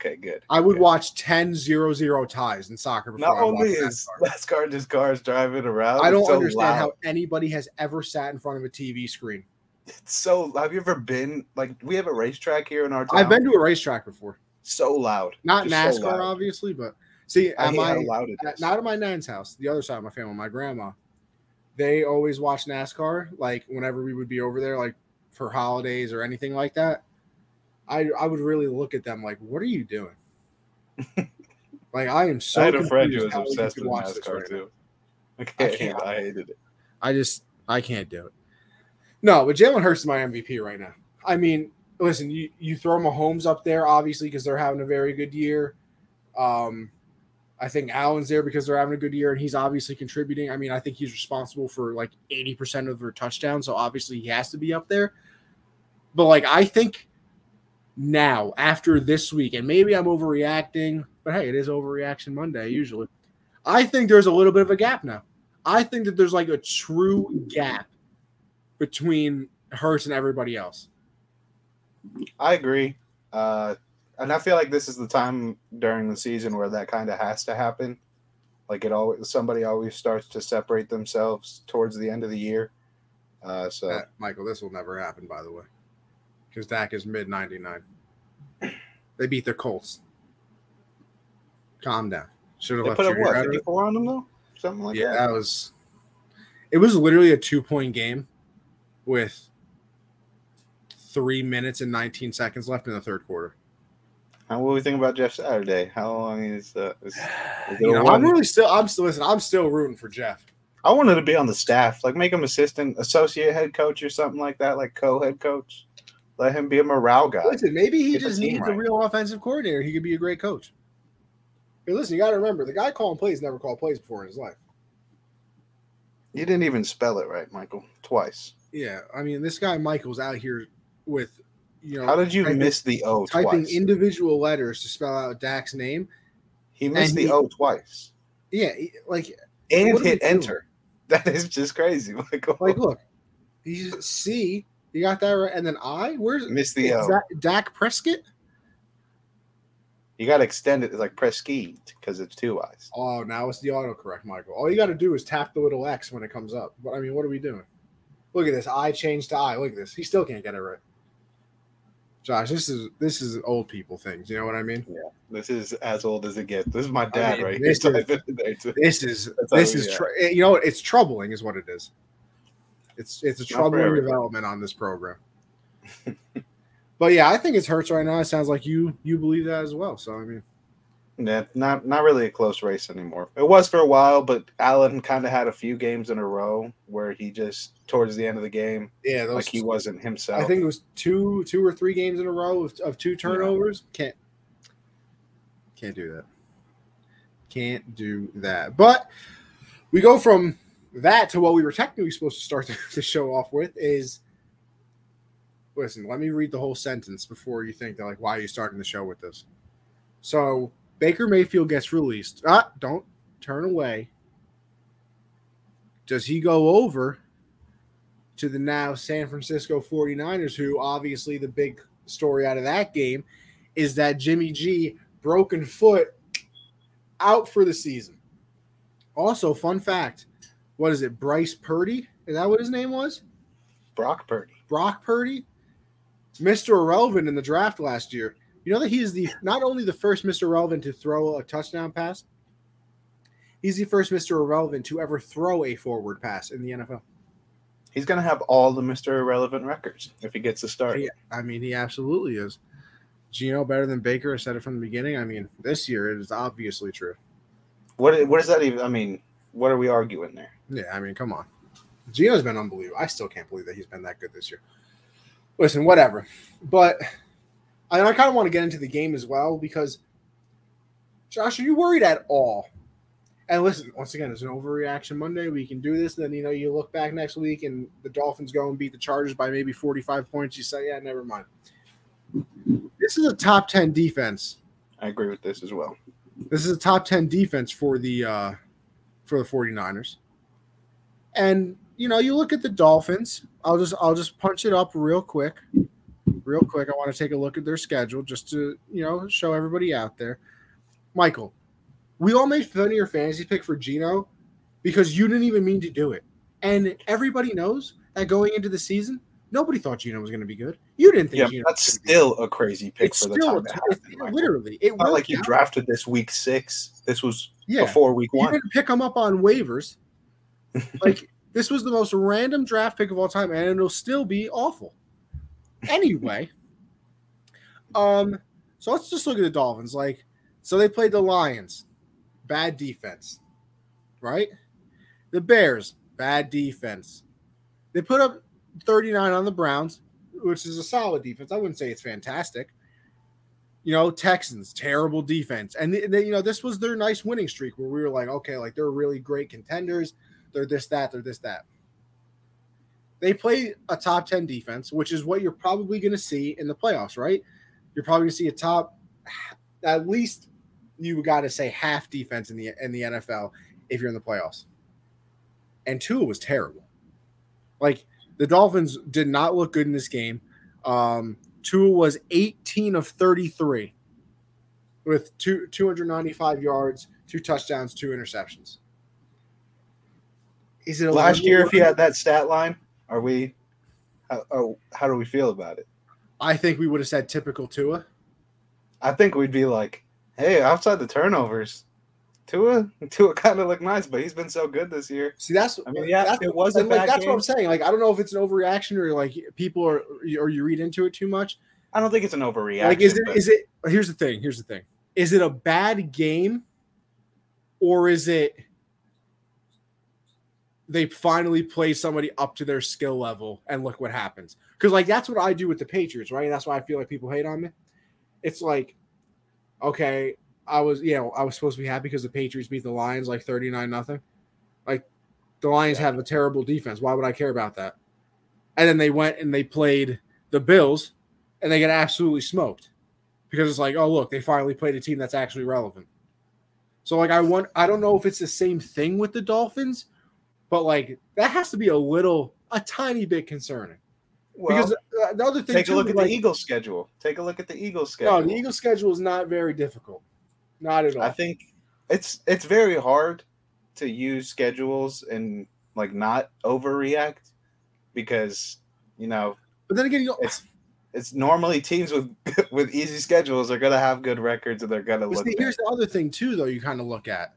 [SPEAKER 2] Okay, good.
[SPEAKER 1] I would
[SPEAKER 2] Okay.
[SPEAKER 1] watch 10 0 0 ties in soccer before
[SPEAKER 2] Not only is
[SPEAKER 1] NASCAR.
[SPEAKER 2] Just cars driving around.
[SPEAKER 1] I don't
[SPEAKER 2] so
[SPEAKER 1] understand
[SPEAKER 2] loud.
[SPEAKER 1] how anybody has ever sat in front of a TV screen.
[SPEAKER 2] It's so. Have you ever been like we have a racetrack here in our town?
[SPEAKER 1] I've been to a racetrack before.
[SPEAKER 2] so loud.
[SPEAKER 1] Not
[SPEAKER 2] Just so
[SPEAKER 1] NASCAR,
[SPEAKER 2] loud.
[SPEAKER 1] obviously, but see,
[SPEAKER 2] I
[SPEAKER 1] at my,
[SPEAKER 2] loud it
[SPEAKER 1] not at my nan's house, the other side of my family, my grandma, they always watch NASCAR. Like whenever we would be over there, like for holidays or anything like that, I I would really look at them like, "What are you doing?" like I am so.
[SPEAKER 2] I had a friend who was obsessed with
[SPEAKER 1] watch this
[SPEAKER 2] NASCAR
[SPEAKER 1] right
[SPEAKER 2] too. I
[SPEAKER 1] I
[SPEAKER 2] can't.
[SPEAKER 1] can't.
[SPEAKER 2] I hated it.
[SPEAKER 1] I just I can't do it. No, but Jalen Hurts is my MVP right now. I mean, listen, you you throw Mahomes up there obviously because they're having a very good year. Um, I think Allen's there because they're having a good year and he's obviously contributing. I mean, I think he's responsible for like 80% of their touchdowns, so obviously he has to be up there. But like I think now after this week, and maybe I'm overreacting, but hey, it is overreaction Monday usually. I think there's a little bit of a gap now. I think that there's like a true gap between Hurts and everybody else.
[SPEAKER 2] I agree. Uh, and I feel like this is the time during the season where that kind of has to happen. Like it always, somebody always starts to separate themselves towards the end of the year. Uh, so,
[SPEAKER 1] Uh, Michael, this will never happen, by the way, because Dak is mid 99. They beat the Colts. Calm down. Should have left
[SPEAKER 2] put up what
[SPEAKER 1] it.
[SPEAKER 2] 54 on them though, something like
[SPEAKER 1] Yeah,
[SPEAKER 2] that.
[SPEAKER 1] that was. It was literally a two point game with three minutes and 19 seconds left in the third quarter.
[SPEAKER 2] How what do we think about Jeff Saturday? How long is uh, is, is
[SPEAKER 1] You know. I'm really still. I'm still listen. I'm still rooting for Jeff.
[SPEAKER 2] I wanted to be on the staff, like make him assistant, associate head coach, or something like that, like co-head coach. Let him be a morale guy.
[SPEAKER 1] Listen, maybe he
[SPEAKER 2] Get
[SPEAKER 1] just needs a real offensive coordinator. He could be a great coach. Hey, listen, you got to remember the guy calling plays never called plays before in his life.
[SPEAKER 2] You didn't even spell it right, Michael, twice.
[SPEAKER 1] Yeah, I mean, this guy Michael's out here with, you know,
[SPEAKER 2] How did you
[SPEAKER 1] typing-
[SPEAKER 2] miss the O
[SPEAKER 1] typing
[SPEAKER 2] twice?
[SPEAKER 1] individual letters to spell out Dak's name?
[SPEAKER 2] he missed the
[SPEAKER 1] he-
[SPEAKER 2] O twice
[SPEAKER 1] Yeah, like,
[SPEAKER 2] and hit
[SPEAKER 1] doing?
[SPEAKER 2] enter. That is just crazy, Michael.
[SPEAKER 1] like, look, he's C. You got that right, and then I. Where's
[SPEAKER 2] Miss the
[SPEAKER 1] is that Dak Prescott?
[SPEAKER 2] You got to extend it like press ski because it's two eyes.
[SPEAKER 1] Oh, now it's the autocorrect, Michael. All you got to do is tap the little X when it comes up. But I mean, what are we doing? Look at this. I changed to I. Look at this. He still can't get it right. Josh, this is this is old people things. You know what I mean? Yeah.
[SPEAKER 2] This is as old as it gets. This is my dad
[SPEAKER 1] mean,
[SPEAKER 2] right
[SPEAKER 1] this is-
[SPEAKER 2] typing it there, too.
[SPEAKER 1] This is this is tr- you know it's troubling is what it is. It's it's a
[SPEAKER 2] Not
[SPEAKER 1] troubling development on this program. but yeah, I think it's hurts right now. It sounds like you you believe that as well. So I mean,
[SPEAKER 2] Yeah, not not really a close race anymore. It was for a while, but Allen kind of had a few games in a row where he just towards the end of the game,
[SPEAKER 1] yeah, those
[SPEAKER 2] like he wasn't himself.
[SPEAKER 1] I think it was two two or three games in a row of, of two turnovers. Can't can't do that. Can't do that. But we go from that to what we were technically supposed to start the, show off with is listen, let me read the whole sentence before you think that like why are you starting the show with this? So Baker Mayfield gets released. Ah, don't turn away. Does he go over to the now San Francisco 49ers, who obviously the big story out of that game is that Jimmy G broken foot out for the season. Also, fun fact what is it? Bryce Purdy? Is that what his name was?
[SPEAKER 2] Brock Purdy.
[SPEAKER 1] Brock Purdy? Mr. Irrelevant in the draft last year. You know that he is the not only the first Mr. Irrelevant to throw a touchdown pass, he's the first Mr. Irrelevant to ever throw a forward pass in the NFL.
[SPEAKER 2] He's gonna have all the Mister Irrelevant records if he gets to start.
[SPEAKER 1] He- I mean, he absolutely is. Geno better than Baker. I said it from the beginning. I mean, this year it is obviously true.
[SPEAKER 2] What what does that even? I mean, what are we arguing there?
[SPEAKER 1] Yeah, I mean, come on. Geno's been unbelievable. I still can't believe that he's been that good this year. Listen, whatever. But I, I kind of want to get into the game as well because, Josh, are you worried at all? And listen, once again, it's an overreaction Monday. We can do this. and Then, you know, you look back next week and the Dolphins go and beat the Chargers by maybe 45 points. You say, yeah, never mind. This is a top 10 defense
[SPEAKER 2] I agree with this as well.
[SPEAKER 1] This is a top 10 defense for the uh for the 49ers. And you know, you look at the Dolphins. I'll just I'll just punch it up real quick. Real quick. I want to take a look at their schedule just to, you know, show everybody out there. Michael, we all made fun of your fantasy pick for Geno because you didn't even mean to do it. And everybody knows that going into the season, nobody thought Geno was going to be good. You didn't think
[SPEAKER 2] Yeah,
[SPEAKER 1] Geno
[SPEAKER 2] that's
[SPEAKER 1] was gonna be
[SPEAKER 2] still a crazy pick
[SPEAKER 1] It's
[SPEAKER 2] for the
[SPEAKER 1] still
[SPEAKER 2] time. it
[SPEAKER 1] it's-
[SPEAKER 2] happened,
[SPEAKER 1] literally it
[SPEAKER 2] not like you
[SPEAKER 1] out.
[SPEAKER 2] drafted this week six. This was
[SPEAKER 1] yeah.
[SPEAKER 2] before week
[SPEAKER 1] You
[SPEAKER 2] one.
[SPEAKER 1] didn't pick him up on waivers. like this was the most random draft pick of all time, and it'll still be awful. Anyway, um, so let's just look at the Dolphins. Like, so they played the Lions, bad defense, right? The Bears, bad defense. They put up 39 on the Browns, which is a solid defense. I wouldn't say it's fantastic. You know, Texans terrible defense, and you know this was their nice winning streak where we were like, okay, like they're really great contenders. They're this that. They're this that. They play a top ten defense, which is what you're probably going to see in the playoffs, right? You're probably going to see a top, at least you got to say half defense in the in the NFL if you're in the playoffs. And Tua was terrible. Like the Dolphins did not look good in this game. Um, Tua was 18 of 33 with two 295 yards, two touchdowns, two interceptions.
[SPEAKER 2] Is it last year? If he had that stat line, are we? How, oh, how do we feel about it?
[SPEAKER 1] I think we would have said typical Tua.
[SPEAKER 2] I think we'd be like, hey, outside the turnovers, Tua, Tua kind of looked nice, but he's been so good this year.
[SPEAKER 1] See, that's
[SPEAKER 2] I mean, yeah,
[SPEAKER 1] that's,
[SPEAKER 2] it was
[SPEAKER 1] like,
[SPEAKER 2] bad
[SPEAKER 1] that's
[SPEAKER 2] game.
[SPEAKER 1] what I'm saying. Like, I don't know if it's an overreaction or like people are or you read into it too much.
[SPEAKER 2] I don't think it's an overreaction.
[SPEAKER 1] Like, is it
[SPEAKER 2] but
[SPEAKER 1] is it? Here's the thing. Here's the thing. Is it a bad game, or is it they finally play somebody up to their skill level and look what happens? Because like that's what I do with the Patriots, right? That's why I feel like people hate on me. It's like, okay, I was you know I was supposed to be happy because the Patriots beat the Lions like thirty nine nothing. Like the Lions
[SPEAKER 2] Yeah.
[SPEAKER 1] have a terrible defense. Why would I care about that? And then they went and they played the Bills, and they get absolutely smoked because it's like, oh look, they finally played a team that's actually relevant. So like I want I don't know if it's the same thing with the Dolphins, but like that has to be a little a tiny bit concerning.
[SPEAKER 2] well,
[SPEAKER 1] because uh, the other thing
[SPEAKER 2] take a look at
[SPEAKER 1] like,
[SPEAKER 2] the Eagles schedule. Take a look at the Eagles schedule.
[SPEAKER 1] No, the Eagles schedule is not very difficult. Not at all.
[SPEAKER 2] I think it's it's very hard to use schedules and like not overreact because you know
[SPEAKER 1] but then again, you
[SPEAKER 2] it's it's normally teams with with easy schedules are gonna have good records and they're gonna
[SPEAKER 1] But
[SPEAKER 2] look.
[SPEAKER 1] see, here's the other thing too, though. You kind of look at,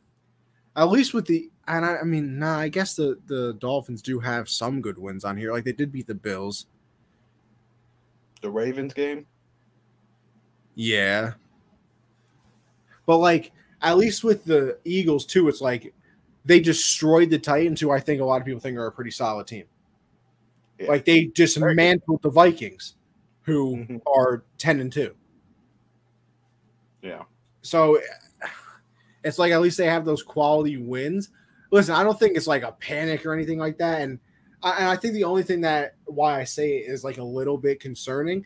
[SPEAKER 1] at least with the, and I, I mean, nah, I guess the the Dolphins do have some good wins on here. Like they did beat the Bills.
[SPEAKER 2] the Ravens game.
[SPEAKER 1] Yeah, but like at least with the Eagles too, it's like they destroyed the Titans, who I think a lot of people think are a pretty solid team.
[SPEAKER 2] Yeah.
[SPEAKER 1] Like they dismantled the Vikings, who
[SPEAKER 2] Mhm.
[SPEAKER 1] are ten and two.
[SPEAKER 2] Yeah,
[SPEAKER 1] So it's like at least they have those quality wins. Listen, I don't think it's like a panic or anything like that. And I, and I think the only thing that why I say it is like a little bit concerning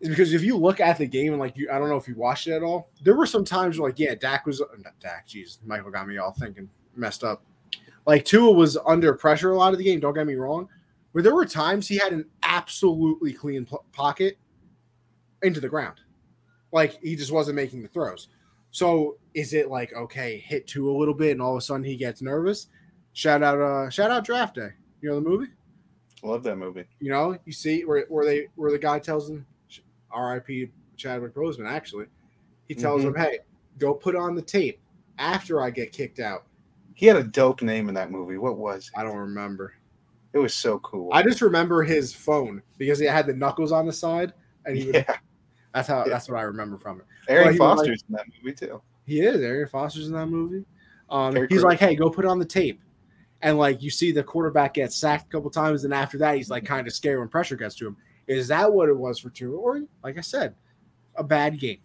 [SPEAKER 1] is because if you look at the game and like you, I don't know if you watched it at all. There were some times where like yeah, Dak was not Dak. Jeez, Michael got me all thinking messed up. Like Tua was under pressure a lot of the game. Don't get me wrong, where there were times he had an absolutely clean po- pocket into the ground. Like he just wasn't making the throws. So is it like okay, hit two a little bit, and all of a sudden he gets nervous? Shout out, uh, shout out Draft Day. You know the movie?
[SPEAKER 2] I love that movie.
[SPEAKER 1] You know, you see where where they where the guy tells him, R.I.P. Chadwick Boseman. Actually, he tells
[SPEAKER 2] Mhm.
[SPEAKER 1] him, "Hey, go put on the tape after I get kicked out."
[SPEAKER 2] He had a dope name in that movie. What was it?
[SPEAKER 1] I don't remember.
[SPEAKER 2] It was so cool.
[SPEAKER 1] I just remember his phone because he had the knuckles on the side, and he would,
[SPEAKER 2] yeah,
[SPEAKER 1] that's how
[SPEAKER 2] Yeah.
[SPEAKER 1] that's what I remember from it.
[SPEAKER 2] Arian
[SPEAKER 1] Well, he was
[SPEAKER 2] Foster's in that movie too.
[SPEAKER 1] He is. Arian Foster's in that movie. Um, he's like, hey, go put on the tape. And like you see the quarterback get sacked a couple times, and after that, he's like kind of scared when pressure gets to him. Is that what it was for Tua? Or like I said, a bad game?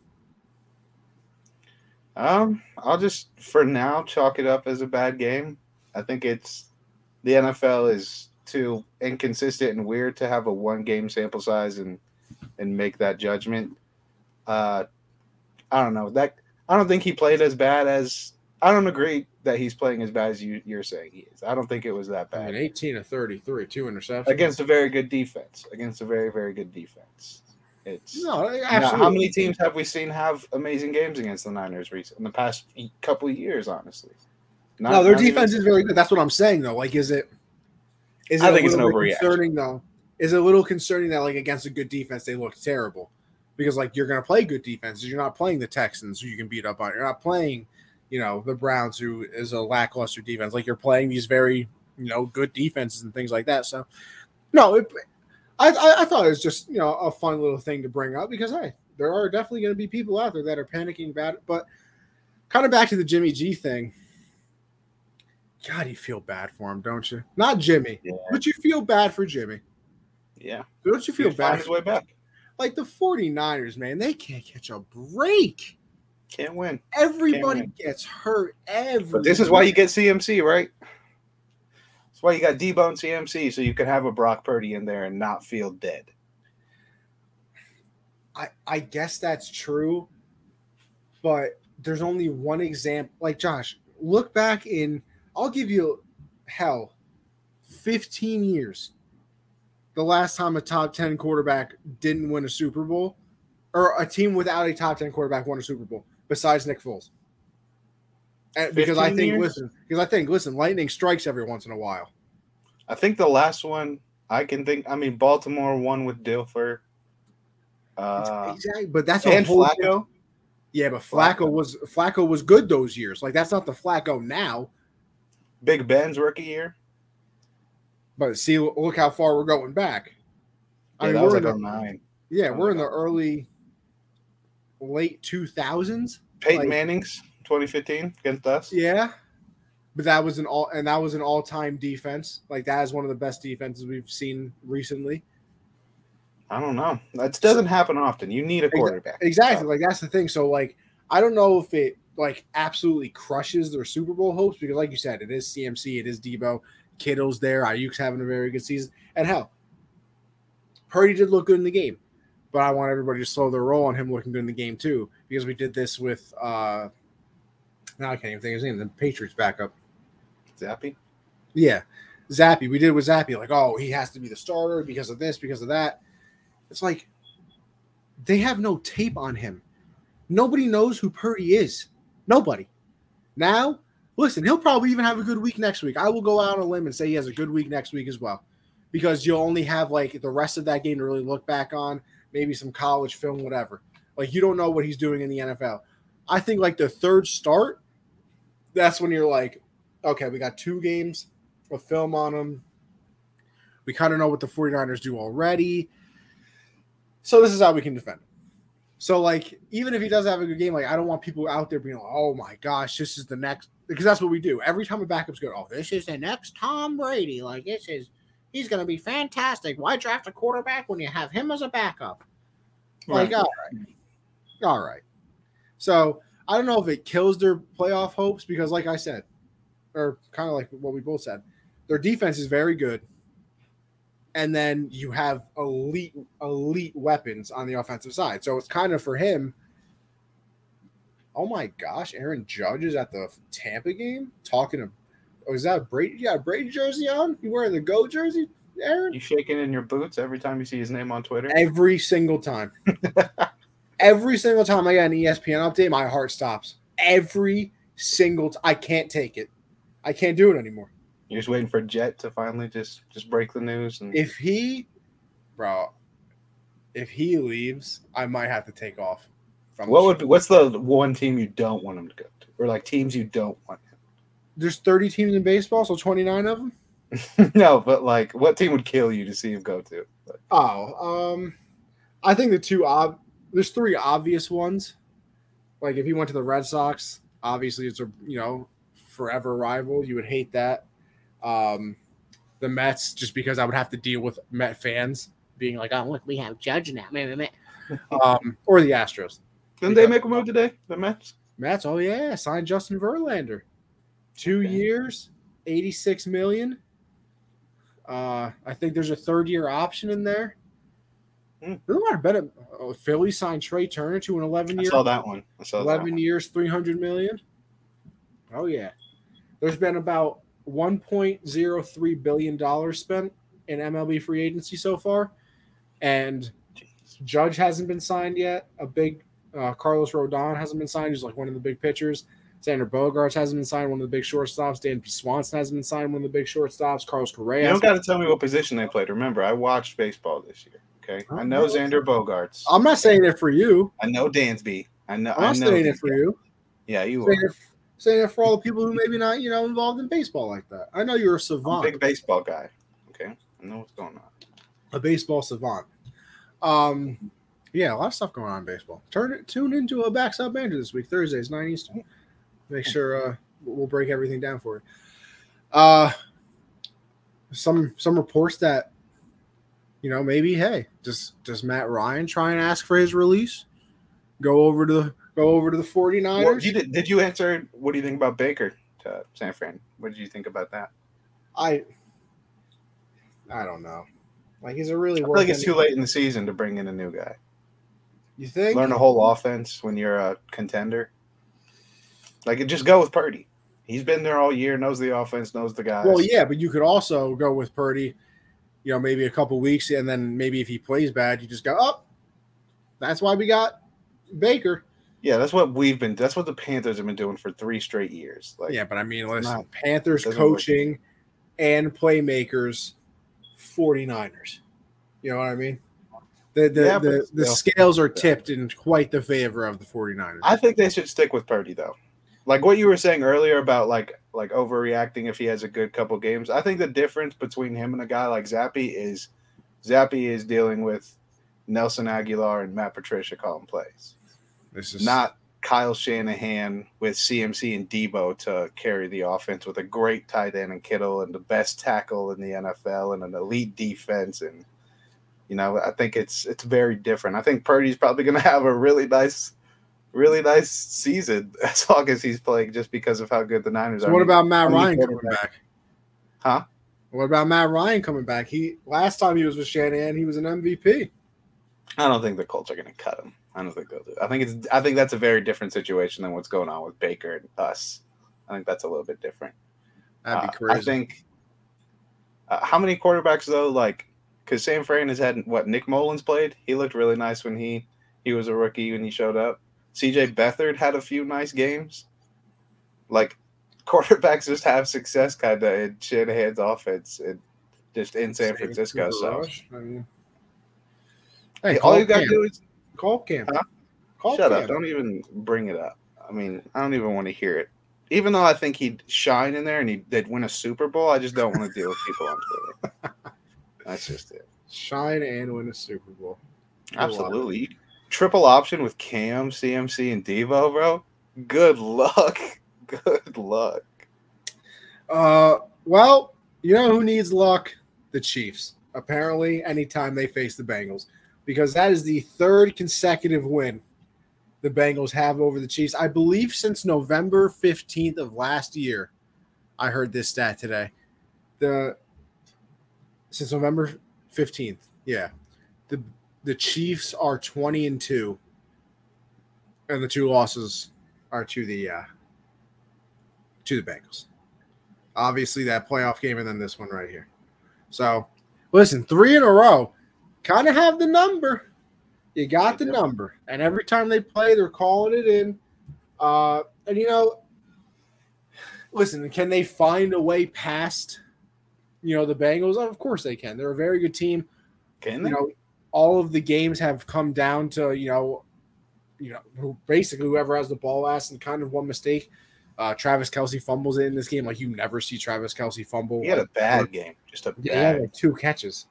[SPEAKER 2] Um, I'll just for now chalk it up as a bad game. I think it's the NFL is too inconsistent and weird to have a one game sample size and and make that judgment. Uh, I don't know that. I don't think he played as bad as. I don't agree that he's playing as bad as you, you're saying he is. I don't think it was that
[SPEAKER 1] I
[SPEAKER 2] bad
[SPEAKER 1] mean, 18 to 33, two interceptions.
[SPEAKER 2] against a very good defense. Against a very very good defense. It's
[SPEAKER 1] no,
[SPEAKER 2] now, how many teams have we seen have amazing games against the Niners recent in the past couple of years? Honestly, Not-
[SPEAKER 1] no, their
[SPEAKER 2] even-
[SPEAKER 1] defense is very good. That's what I'm saying, though. Like, is it? Is it
[SPEAKER 2] I
[SPEAKER 1] a
[SPEAKER 2] think it's an overreaction.
[SPEAKER 1] concerning though? Is it a little concerning that like against a good defense they look terrible? Because like you're gonna play good defenses. You're not playing the Texans who you can beat up on. You're not playing, you know, the Browns who is a lackluster defense. Like you're playing these very, you know, good defenses and things like that. So no, it, I, I I thought it was just you know a fun little thing to bring up because hey, there are definitely going to be people out there that are panicking about it. But kind of back to the Jimmy G thing. God, you feel bad for him, don't you? Not Jimmy,
[SPEAKER 2] Yeah.
[SPEAKER 1] but you feel bad for Jimmy.
[SPEAKER 2] Yeah.
[SPEAKER 1] Don't you feel
[SPEAKER 2] He'd
[SPEAKER 1] bad?
[SPEAKER 2] his way back.
[SPEAKER 1] Like the 49ers, man, they can't catch a break.
[SPEAKER 2] Can't win.
[SPEAKER 1] Everybody
[SPEAKER 2] win.
[SPEAKER 1] gets hurt. Every
[SPEAKER 2] But this is why you get CMC, right? That's why you got Debo and CMC, so you can have a Brock Purdy in there and not feel dead.
[SPEAKER 1] I, I guess that's true, but there's only one example. Like Josh, look back in. I'll give you hell, 15 years. The last time a top 10 quarterback didn't win a Super Bowl, or a team without a top 10 quarterback won a Super Bowl, besides Nick Foles. And because I think,
[SPEAKER 2] years?
[SPEAKER 1] listen, because I think, listen, lightning strikes every once in a while.
[SPEAKER 2] I think the last one I can think. I mean, Baltimore won with Dilfer. Uh,
[SPEAKER 1] exactly, but that's a
[SPEAKER 2] and
[SPEAKER 1] whole
[SPEAKER 2] Flacco.
[SPEAKER 1] Yeah, but Flacco,
[SPEAKER 2] Flacco.
[SPEAKER 1] was Flacco was good those years. Like that's not the Flacco now.
[SPEAKER 2] Big Ben's rookie year.
[SPEAKER 1] But see, look how far we're going back.
[SPEAKER 2] Yeah,
[SPEAKER 1] I mean,
[SPEAKER 2] that was
[SPEAKER 1] we're
[SPEAKER 2] like
[SPEAKER 1] in the,
[SPEAKER 2] 09.
[SPEAKER 1] yeah,
[SPEAKER 2] oh
[SPEAKER 1] we're in
[SPEAKER 2] my
[SPEAKER 1] the early, late two thousands.
[SPEAKER 2] Peyton
[SPEAKER 1] Like-
[SPEAKER 2] Manning's 2015 against us.
[SPEAKER 1] Yeah, but that was an all and that was an all time defense. Like that is one of the best defenses we've seen recently.
[SPEAKER 2] I don't know. That doesn't happen often. You need a quarterback.
[SPEAKER 1] Exactly. Like that's the thing. So like I don't know if it like absolutely crushes their Super Bowl hopes because like you said, it is CMC, it is Debo, Kittle's there, Aiyuk's having a very good season, and hell, Purdy did look good in the game. But I want everybody to slow their roll on him looking good in the game too, because we did this with uh now I can't even think of his name, the Patriots backup.
[SPEAKER 2] Zappe.
[SPEAKER 1] Yeah. Zappe. We did with Zappe, like, oh, he has to be the starter because of this, because of that. It's like they have no tape on him. Nobody knows who Purdy is. Nobody. Now, listen, he'll probably even have a good week next week. I will go out on a limb and say he has a good week next week as well. Because you'll only have like the rest of that game to really look back on, maybe some college film, whatever. Like you don't know what he's doing in the NFL. I think like the third start, that's when you're like, okay, we got two games of film on him. We kind of know what the 49ers do already. So this is how we can defend. So like even if he does have a good game, like I don't want people out there being like, oh my gosh, this is the next because that's what we do. Every time a backup's good, oh, this is the next Tom Brady. Like this is he's gonna be fantastic. Why draft a quarterback when you have him as a backup? Like,
[SPEAKER 2] Right.
[SPEAKER 1] all right. All right. So I don't know if it kills their playoff hopes because, like I said, or kind of like what we both said, their defense is very good. And then you have elite, elite weapons on the offensive side. So it's kind of for him. Oh my gosh, Aaron Judge is at the Tampa game talking to. Oh, is that Brady? Yeah, Brady jersey on? You wearing the Go jersey, Aaron?
[SPEAKER 2] You shaking in your boots every time you see his name on Twitter?
[SPEAKER 1] Every single time. Every single time I get an ESPN update, my heart stops. Every single I can't take it. I can't do it anymore.
[SPEAKER 2] You're just waiting for Jet to finally just just break the news and
[SPEAKER 1] If he, bro, if he leaves, I might have to take off. From
[SPEAKER 2] what would
[SPEAKER 1] show.
[SPEAKER 2] what's the one team you don't want him to go to, or like teams you don't want
[SPEAKER 1] There's 30 teams in baseball, so 29 of them.
[SPEAKER 2] no, but like what team would kill you to see him go to? Like,
[SPEAKER 1] Oh, um, I think the two ob there's three obvious ones. Like if he went to the Red Sox, obviously it's a you know forever rival. You would hate that. Um, the Mets, just because I would have to deal with Met fans being like, "Oh, look, we have Judge now." Um, or the Astros.
[SPEAKER 2] didn't they make a move today? The Mets.
[SPEAKER 1] Mets, oh yeah, signed Justin Verlander, two
[SPEAKER 2] Okay.
[SPEAKER 1] years, eighty-six million. Uh, I think there's a third-year option in there.
[SPEAKER 2] Hmm.
[SPEAKER 1] Doesn't matter. Better. Uh, Philly signed Trea Turner to an eleven-year, I
[SPEAKER 2] saw that one. I saw that
[SPEAKER 1] eleven
[SPEAKER 2] one.
[SPEAKER 1] years, three hundred million. Oh yeah, there's been about one point zero three billion dollars spent in MLB free agency so far, and. Judge hasn't been signed yet. A big uh, Carlos Rodon hasn't been signed. He's like one of the big pitchers. Xander Bogaerts hasn't been signed. One of the big shortstops. Dan Swanson hasn't been signed. One of the big shortstops. Carlos Correa.
[SPEAKER 2] You don't got to tell me what position they played. Remember, I watched baseball this year. Okay, I know
[SPEAKER 1] Okay.
[SPEAKER 2] Xander Bogaerts.
[SPEAKER 1] I'm not saying it for you.
[SPEAKER 2] I know Dansby. I know.
[SPEAKER 1] I'm
[SPEAKER 2] I know
[SPEAKER 1] saying it for you.
[SPEAKER 2] Yeah, you
[SPEAKER 1] Saying
[SPEAKER 2] are.
[SPEAKER 1] it, saying it for all the people who maybe not, you know, involved in baseball like that. I know you're a
[SPEAKER 2] I'm a
[SPEAKER 1] savant,
[SPEAKER 2] big baseball guy. Okay, I know what's going on.
[SPEAKER 1] a baseball savant. Um, yeah, a lot of stuff going on in baseball. Turn it, tune into a backstop banter this week, Thursdays, nine Eastern. Make sure uh, we'll break everything down for you. Uh, some some reports that you know, maybe hey, does does Matt Ryan try and ask for his release? Go over to the go over to the 49ers.
[SPEAKER 2] Well, you did, did you answer? What do you think about Baker to San Fran? What did you think about that?
[SPEAKER 1] I I don't know. Like, is it really
[SPEAKER 2] I feel like it's too late in the season to bring in a new guy.
[SPEAKER 1] You think?
[SPEAKER 2] Learn a whole offense when you're a contender. Like, just go with Purdy. He's been there all year, knows the offense, knows the guys.
[SPEAKER 1] Well, yeah, but you could also go with Purdy, you know, maybe a couple weeks, and then maybe if he plays bad, you just go, oh, that's why we got Baker.
[SPEAKER 2] yeah, that's what we've been. That's what the Panthers have been doing for three straight years. Like,
[SPEAKER 1] yeah, but I mean, listen, Panthers
[SPEAKER 2] work.
[SPEAKER 1] coaching and playmakers, 49ers. You know what I mean? The the,
[SPEAKER 2] Yeah,
[SPEAKER 1] the, the scales are tipped in quite the favor of the 49ers.
[SPEAKER 2] I think they should stick with Purdy though. Like what you were saying earlier about like like overreacting if he has a good couple games. I think the difference between him and a guy like Zappe is Zappe is dealing with Nelson Agholor and Matt Patricia calling plays,
[SPEAKER 1] this is
[SPEAKER 2] not Kyle Shanahan with CMC and Debo to carry the offense with a great tight end and Kittle and the best tackle in the NFL and an elite defense and you know I think it's it's very different. I think Purdy's probably going to have a really nice really nice season as long as he's playing just because of how good the Niners
[SPEAKER 1] So
[SPEAKER 2] are.
[SPEAKER 1] what about Matt
[SPEAKER 2] only
[SPEAKER 1] Ryan coming
[SPEAKER 2] quarterback.
[SPEAKER 1] back?
[SPEAKER 2] Huh?
[SPEAKER 1] What about Matt Ryan coming back? He last time he was with Shanahan, he was an MVP.
[SPEAKER 2] I don't think the Colts are going to cut him. I don't think they'll do. It. I think it's. I think that's a very different situation than what's going on with Baker and us. I think that's a little bit different.
[SPEAKER 1] That'd be
[SPEAKER 2] Uh,
[SPEAKER 1] crazy.
[SPEAKER 2] I think. Uh, how many quarterbacks though? Like, because Sam Fran has had what Nick Mullens played. He looked really nice when he he was a rookie when he showed up. C.J. Beathard had a few nice games. Like, quarterbacks just have success kind of in Shanahan's offense and just in San Francisco. So
[SPEAKER 1] I mean, hey,
[SPEAKER 2] all you got to do is
[SPEAKER 1] Call camp.
[SPEAKER 2] Huh?
[SPEAKER 1] Call
[SPEAKER 2] Shut
[SPEAKER 1] Cam.
[SPEAKER 2] up! Don't even bring it up. I mean, I don't even want to hear it. Even though I think he'd shine in there and he'd they'd win a Super Bowl, I just don't want to deal with people on Twitter. That's just it.
[SPEAKER 1] Shine and win a Super Bowl.
[SPEAKER 2] Absolutely. Triple option with Cam, CMC, and Debo, bro. Good luck. Good luck.
[SPEAKER 1] Uh, well, you know who needs luck? The Chiefs. Apparently, anytime they face the Bengals, because that is the third consecutive win the Bengals have over the Chiefs. I believe since November 15th of last year. I heard this stat today. The since November 15th, yeah. The the Chiefs are 20 and 2. And the two losses are to the uh to the Bengals obviously that playoff game and then this one right here. So, listen, three in a row, kind of have the number. You got the number, and every time they play, they're calling it in. Uh, and you know, listen, can they find a way past, you know, the Bengals? Of course they can. They're a very good team.
[SPEAKER 2] Can
[SPEAKER 1] You
[SPEAKER 2] they?
[SPEAKER 1] know, all of the games have come down to you know, you know, basically whoever has the ball last and kind of one mistake. Uh, Travis Kelce fumbles it in this game like you never see Travis Kelce fumble.
[SPEAKER 2] He had a
[SPEAKER 1] Like,
[SPEAKER 2] bad game. Just a
[SPEAKER 1] yeah,
[SPEAKER 2] bad.
[SPEAKER 1] like two catches.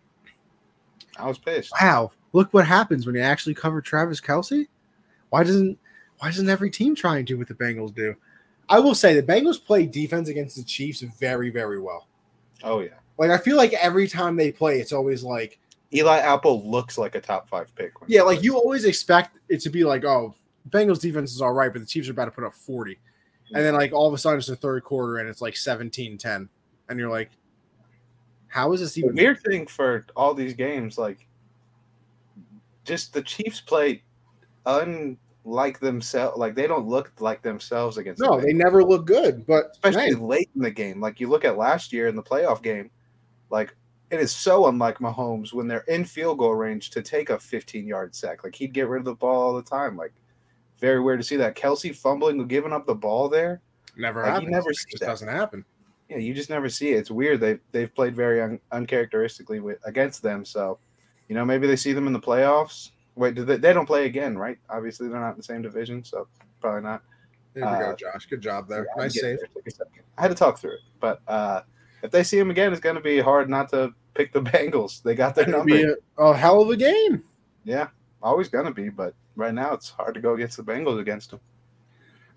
[SPEAKER 2] I was pissed.
[SPEAKER 1] Wow, look what happens when you actually cover Travis Kelce. Why doesn't why doesn't every team try and do what the Bengals do? I will say the Bengals play defense against the Chiefs very, very well.
[SPEAKER 2] Oh yeah.
[SPEAKER 1] Like I feel like every time they play, it's always like
[SPEAKER 2] Eli Apple looks like a top five pick. when
[SPEAKER 1] yeah, like you always expect it to be like oh Bengals defense is all right, but the Chiefs are about to put up forty, and then like all of a sudden it's the third quarter and it's like 17-10. and you're like, how is this
[SPEAKER 2] the
[SPEAKER 1] even?
[SPEAKER 2] weird thing for all these games, like just the Chiefs play unlike themselves. Like they don't look like themselves against.
[SPEAKER 1] No,
[SPEAKER 2] the
[SPEAKER 1] they never look good, but
[SPEAKER 2] especially
[SPEAKER 1] man,
[SPEAKER 2] late in the game. Like you look at last year in the playoff game, like it is so unlike Mahomes when they're in field goal range to take a 15 yard sack. Like he'd get rid of the ball all the time. Like very weird to see that Kelce fumbling, or giving up the ball there.
[SPEAKER 1] never
[SPEAKER 2] like, you
[SPEAKER 1] happens.
[SPEAKER 2] never
[SPEAKER 1] It
[SPEAKER 2] see
[SPEAKER 1] just
[SPEAKER 2] that.
[SPEAKER 1] doesn't happen.
[SPEAKER 2] Yeah, you just never see it. It's weird. They they've played very un, uncharacteristically with against them. So, you know, maybe they see them in the playoffs. Wait, do they, they don't play again, right? Obviously, they're not in the same division, so probably not.
[SPEAKER 1] There we go,
[SPEAKER 2] Uh,
[SPEAKER 1] Josh. Good job there.
[SPEAKER 2] Yeah,
[SPEAKER 1] nice save.
[SPEAKER 2] there. Took a second. I had to talk through it, but uh, if they see him again, it's going to be hard not to pick the Bengals. They got their number.
[SPEAKER 1] be a, a hell of a game.
[SPEAKER 2] yeah, always going to be, but right now it's hard to go against the Bengals against them.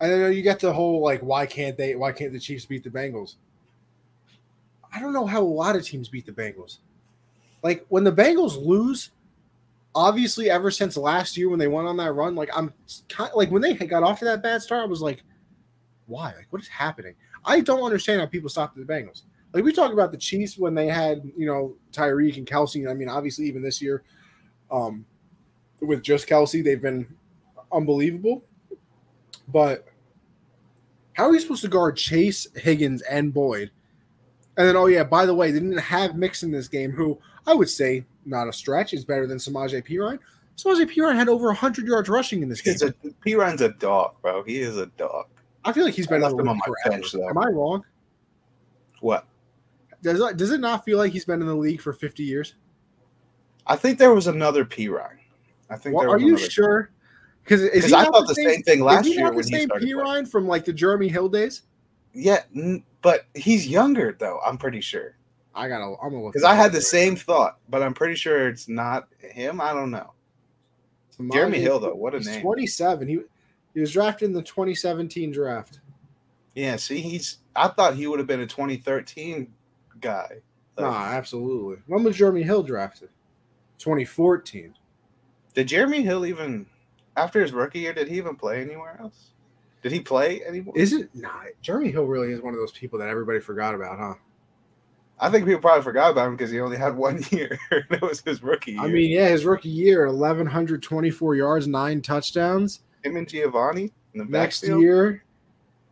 [SPEAKER 1] I know you get the whole like, why can't they? Why can't the Chiefs beat the Bengals? I don't know how a lot of teams beat the Bengals. Like when the Bengals lose, obviously ever since last year when they went on that run, like I'm kind like when they got off to that bad start, I was like, why? Like what is happening? I don't understand how people stop the Bengals. Like we talk about the Chiefs when they had, you know, Tyreek and Kelce. I mean, obviously even this year, um, with just Kelce, they've been unbelievable. But how are you supposed to guard Chase, Higgins, and Boyd? And then, oh yeah, by the way, they didn't have Mix in this game, who I would say not a stretch is better than Samaje Perine. Samaje Perine had over 100 yards rushing in this game.
[SPEAKER 2] He's a Perine's a dog, bro. He is a dog.
[SPEAKER 1] I feel like he's
[SPEAKER 2] left
[SPEAKER 1] the
[SPEAKER 2] him on my bench, though.
[SPEAKER 1] Am I wrong?
[SPEAKER 2] What?
[SPEAKER 1] Does it, does it not feel like he's been in the league for 50 years?
[SPEAKER 2] I think there was another Perine. I think.
[SPEAKER 1] Well, are you sure? Because is
[SPEAKER 2] Because
[SPEAKER 1] he
[SPEAKER 2] I thought the same thing last year when
[SPEAKER 1] the
[SPEAKER 2] he
[SPEAKER 1] same
[SPEAKER 2] started. playing.
[SPEAKER 1] Perine from like the Jeremy Hill days?
[SPEAKER 2] Yeah, n- but he's younger though. I'm pretty sure.
[SPEAKER 1] I gotta. I'm gonna look
[SPEAKER 2] Because I had the
[SPEAKER 1] right
[SPEAKER 2] same thought, but I'm pretty sure it's not him. I don't know.
[SPEAKER 1] now.
[SPEAKER 2] Jeremy
[SPEAKER 1] Samaje-
[SPEAKER 2] Hill though, what a
[SPEAKER 1] He's
[SPEAKER 2] name.
[SPEAKER 1] 27. He he was drafted in the 2017 draft.
[SPEAKER 2] Yeah, see, he's. I thought he would have been a 2013 guy. Like,
[SPEAKER 1] Nah, absolutely. When was Jeremy Hill drafted? 2014.
[SPEAKER 2] Did Jeremy Hill even after his rookie year? Did he even play anywhere else? Did he play anymore?
[SPEAKER 1] Is it? Nah, Jeremy Hill really is one of those people that everybody forgot about, huh?
[SPEAKER 2] I think people probably forgot about him because he only had one year. that was his rookie year.
[SPEAKER 1] I mean, yeah, his rookie year, 1,124 yards, nine touchdowns.
[SPEAKER 2] him and Giovani in the
[SPEAKER 1] Next
[SPEAKER 2] backfield.
[SPEAKER 1] year,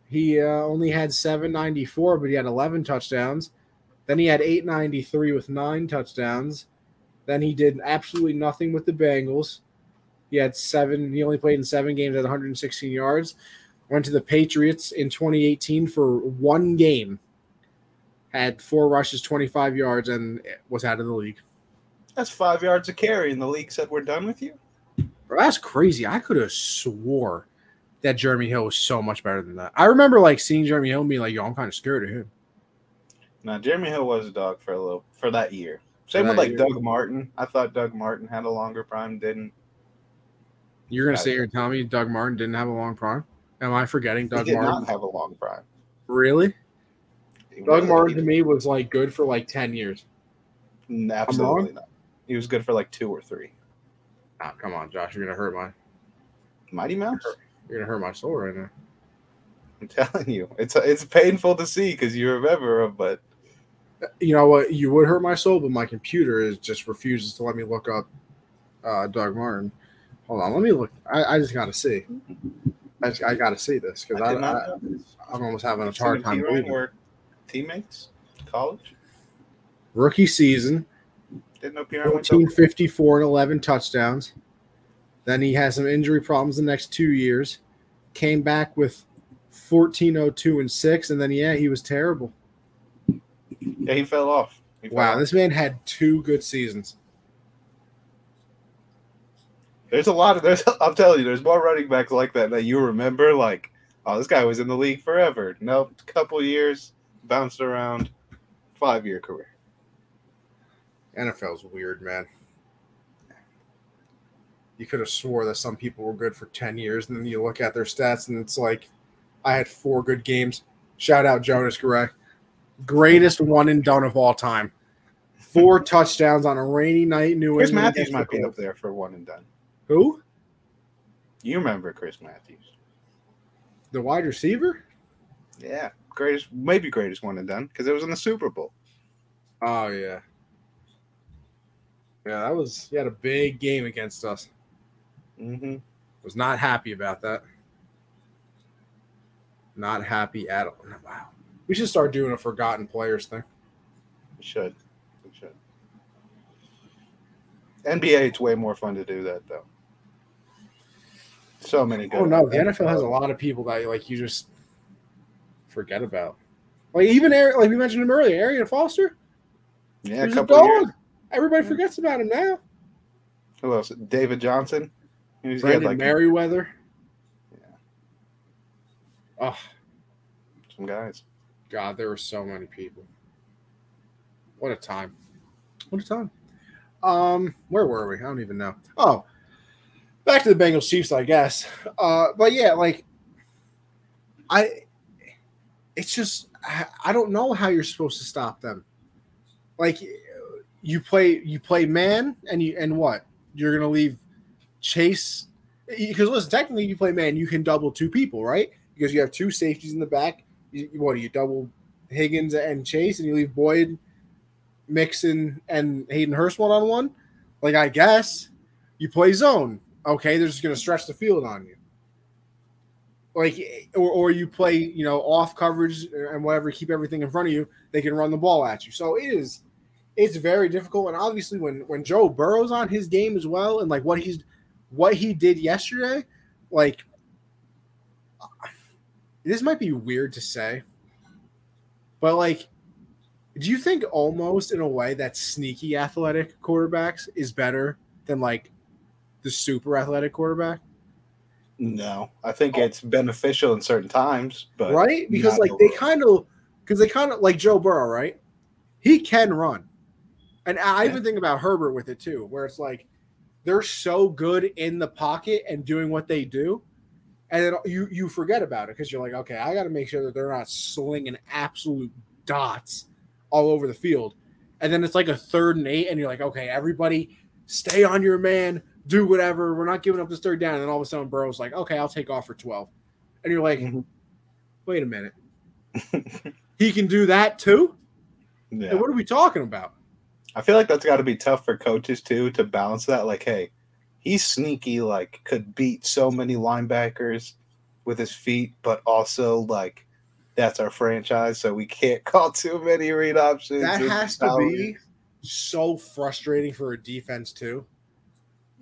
[SPEAKER 1] he uh, only had 794, but he had 11 touchdowns. Then he had 893 with nine touchdowns. Then he did absolutely nothing with the Bengals. He had seven, he only played in seven games at 116 yards. Went to the Patriots in 2018 for one game. Had four rushes, 25 yards, and was out of the league.
[SPEAKER 2] That's five yards a carry, and the league said we're done with you.
[SPEAKER 1] Bro, that's crazy. I could have swore that Jeremy Hill was so much better than that. I remember like seeing Jeremy Hill and being like, yo, I'm kind of scared of him.
[SPEAKER 2] Now Jeremy Hill was a dog for a little for that year. Same
[SPEAKER 1] For
[SPEAKER 2] with like
[SPEAKER 1] year.
[SPEAKER 2] Doug Martin. I thought Doug Martin had a longer prime. Didn't
[SPEAKER 1] You're gonna sit here and tell me Doug Martin didn't have a long prime? Am I forgetting
[SPEAKER 2] he
[SPEAKER 1] Doug
[SPEAKER 2] did
[SPEAKER 1] Martin?
[SPEAKER 2] not have a long prime.
[SPEAKER 1] Really?
[SPEAKER 2] He
[SPEAKER 1] Doug Martin to me was like good for like 10 years.
[SPEAKER 2] Absolutely not. He was good for like two or three.
[SPEAKER 1] Ah, come on, Josh. You're gonna hurt my
[SPEAKER 2] Mighty Mouse.
[SPEAKER 1] you're gonna hurt my soul right now.
[SPEAKER 2] I'm telling you, it's it's painful to see because you remember him, but
[SPEAKER 1] You know what? You would hurt my soul, but my computer is just refuses to let me look up uh, Doug Martin. Hold on, let me look. I, I just gotta see. I, just, I gotta see this because
[SPEAKER 2] I,
[SPEAKER 1] I, I, I'm almost having a hard time believing.
[SPEAKER 2] teammates, college.
[SPEAKER 1] Rookie season,
[SPEAKER 2] Didn't appear Perine went to
[SPEAKER 1] 1454 and 11 touchdowns. Then he had some injury problems the next two years. Came back with 1402 and six, and then yeah, he was terrible.
[SPEAKER 2] Yeah, he fell off. He fell
[SPEAKER 1] Wow,
[SPEAKER 2] off.
[SPEAKER 1] this man had two good seasons.
[SPEAKER 2] There's a lot of there's. I'm telling you, there's more running backs like that that you remember. Like, oh, this guy was in the league forever. Nope, couple years, bounced around, five year career.
[SPEAKER 1] NFL's weird, man. You could have swore that some people were good for 10 years, and then you look at their stats, and it's like, I had four good games. Shout out Jonas Gray. Greatest one and done of all time. Four touchdowns on a rainy night, New
[SPEAKER 2] Chris
[SPEAKER 1] England.
[SPEAKER 2] Matthews might be up there for one and done.
[SPEAKER 1] Who?
[SPEAKER 2] You remember Chris Matthews?
[SPEAKER 1] The wide receiver?
[SPEAKER 2] Yeah, greatest, maybe greatest one and done because it was in the Super Bowl.
[SPEAKER 1] Oh, yeah. Yeah, that was, he had a big game against us.
[SPEAKER 2] Mm-hmm.
[SPEAKER 1] Was not happy about that. Not happy at all. Wow. We should start doing a forgotten players thing.
[SPEAKER 2] We should. We should. NBA, it's way more fun to do that though. So many good.
[SPEAKER 1] Oh no, the NFL has a lot of people that like you just forget about. Like even Arian, like we mentioned him earlier, Arian Foster.
[SPEAKER 2] Yeah, a
[SPEAKER 1] a
[SPEAKER 2] couple of years.
[SPEAKER 1] Everybody forgets about him now.
[SPEAKER 2] Who else? David Johnson. He was- he had,
[SPEAKER 1] Brandon
[SPEAKER 2] like
[SPEAKER 1] Meriweather.
[SPEAKER 2] Yeah.
[SPEAKER 1] Oh
[SPEAKER 2] some guys.
[SPEAKER 1] God, there were so many people. What a time! What a time! Um, where were we? I don't even know. Oh, back to the Bengals Chiefs, I guess. Uh, but yeah, like I, it's just I, don't know how you're supposed to stop them. Like you play you play man and you and what you're gonna leave chase because listen technically you play man you can double two people right because you have two safeties in the back you, what do you double Higgins and Chase and you leave Boyd Mixon and Hayden Hurst one on one? Like I guess you play zone. Okay they're just gonna stretch the field on you. Like or, or you play you know off coverage and whatever keep everything in front of you they can run the ball at you. So it is it's very difficult. And obviously when when joe burrows on his game as well and like what he's what he did yesterday like this might be weird to say but like do you think almost in a way that sneaky athletic quarterbacks is better than like the super athletic quarterback
[SPEAKER 2] no, I think oh. it's beneficial in certain times, but
[SPEAKER 1] right because like they kind of because they kind of like Joe Burrow, right? He can run, and I yeah. even think about Herbert with it too, where it's like they're so good in the pocket and doing what they do, and then you you forget about it because you're like, okay, I got to make sure that they're not slinging absolute dots all over the field, and then it's like a third and eight, and you're like, okay, everybody stay on your man do whatever. We're not giving up this third down. And then all of a sudden, Burrow's like, okay, I'll take off for 12. And you're like, mm-hmm. wait a minute. he can do that too? Yeah. And what are we talking about?
[SPEAKER 2] I feel like that's got to be tough for coaches too to balance that. Like, hey, he's sneaky, like, could beat so many linebackers with his feet, but also, like, that's our franchise, so we can't call too many read options.
[SPEAKER 1] That has to be so frustrating for a defense too.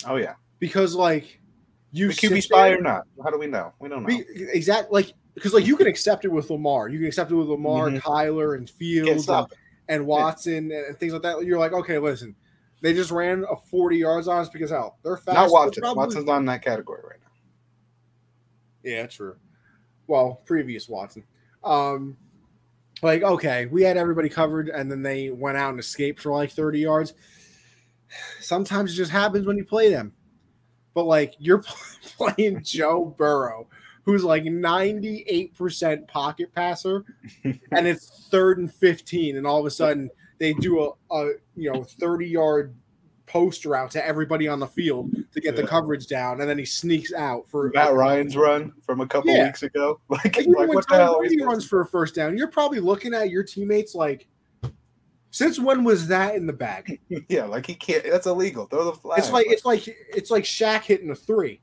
[SPEAKER 2] Oh yeah,
[SPEAKER 1] because like
[SPEAKER 2] you the QB spy or not? How do we know? We don't know
[SPEAKER 1] exactly. Like because like you can accept it with Lamar, you can accept it with Lamar, mm-hmm. Kyler, and Fields, and, and, Watson, yeah. and things like that. You're like, okay, listen, they just ran a 40 yards on us because hell, they're fast.
[SPEAKER 2] Not Watson. Probably... Watson's on that category right now.
[SPEAKER 1] Yeah, true. Well, previous Watson. Um, like okay, we had everybody covered, and then they went out and escaped for like 30 yards sometimes it just happens when you play them. But like you're playing Joe Burrow, who's like 98% pocket passer, and it's third and 15, and all of a sudden they do a, a you know 30 yard post route to everybody on the field to get yeah. the coverage down, and then he sneaks out for
[SPEAKER 2] Matt Ryan's run from a couple yeah. weeks ago. Like, like, like
[SPEAKER 1] what the hell? He runs for a first down. You're probably looking at your teammates like since when was that in the bag?
[SPEAKER 2] yeah, like he can't. That's illegal. Throw the flag.
[SPEAKER 1] It's like it's like it's like Shaq hitting a three.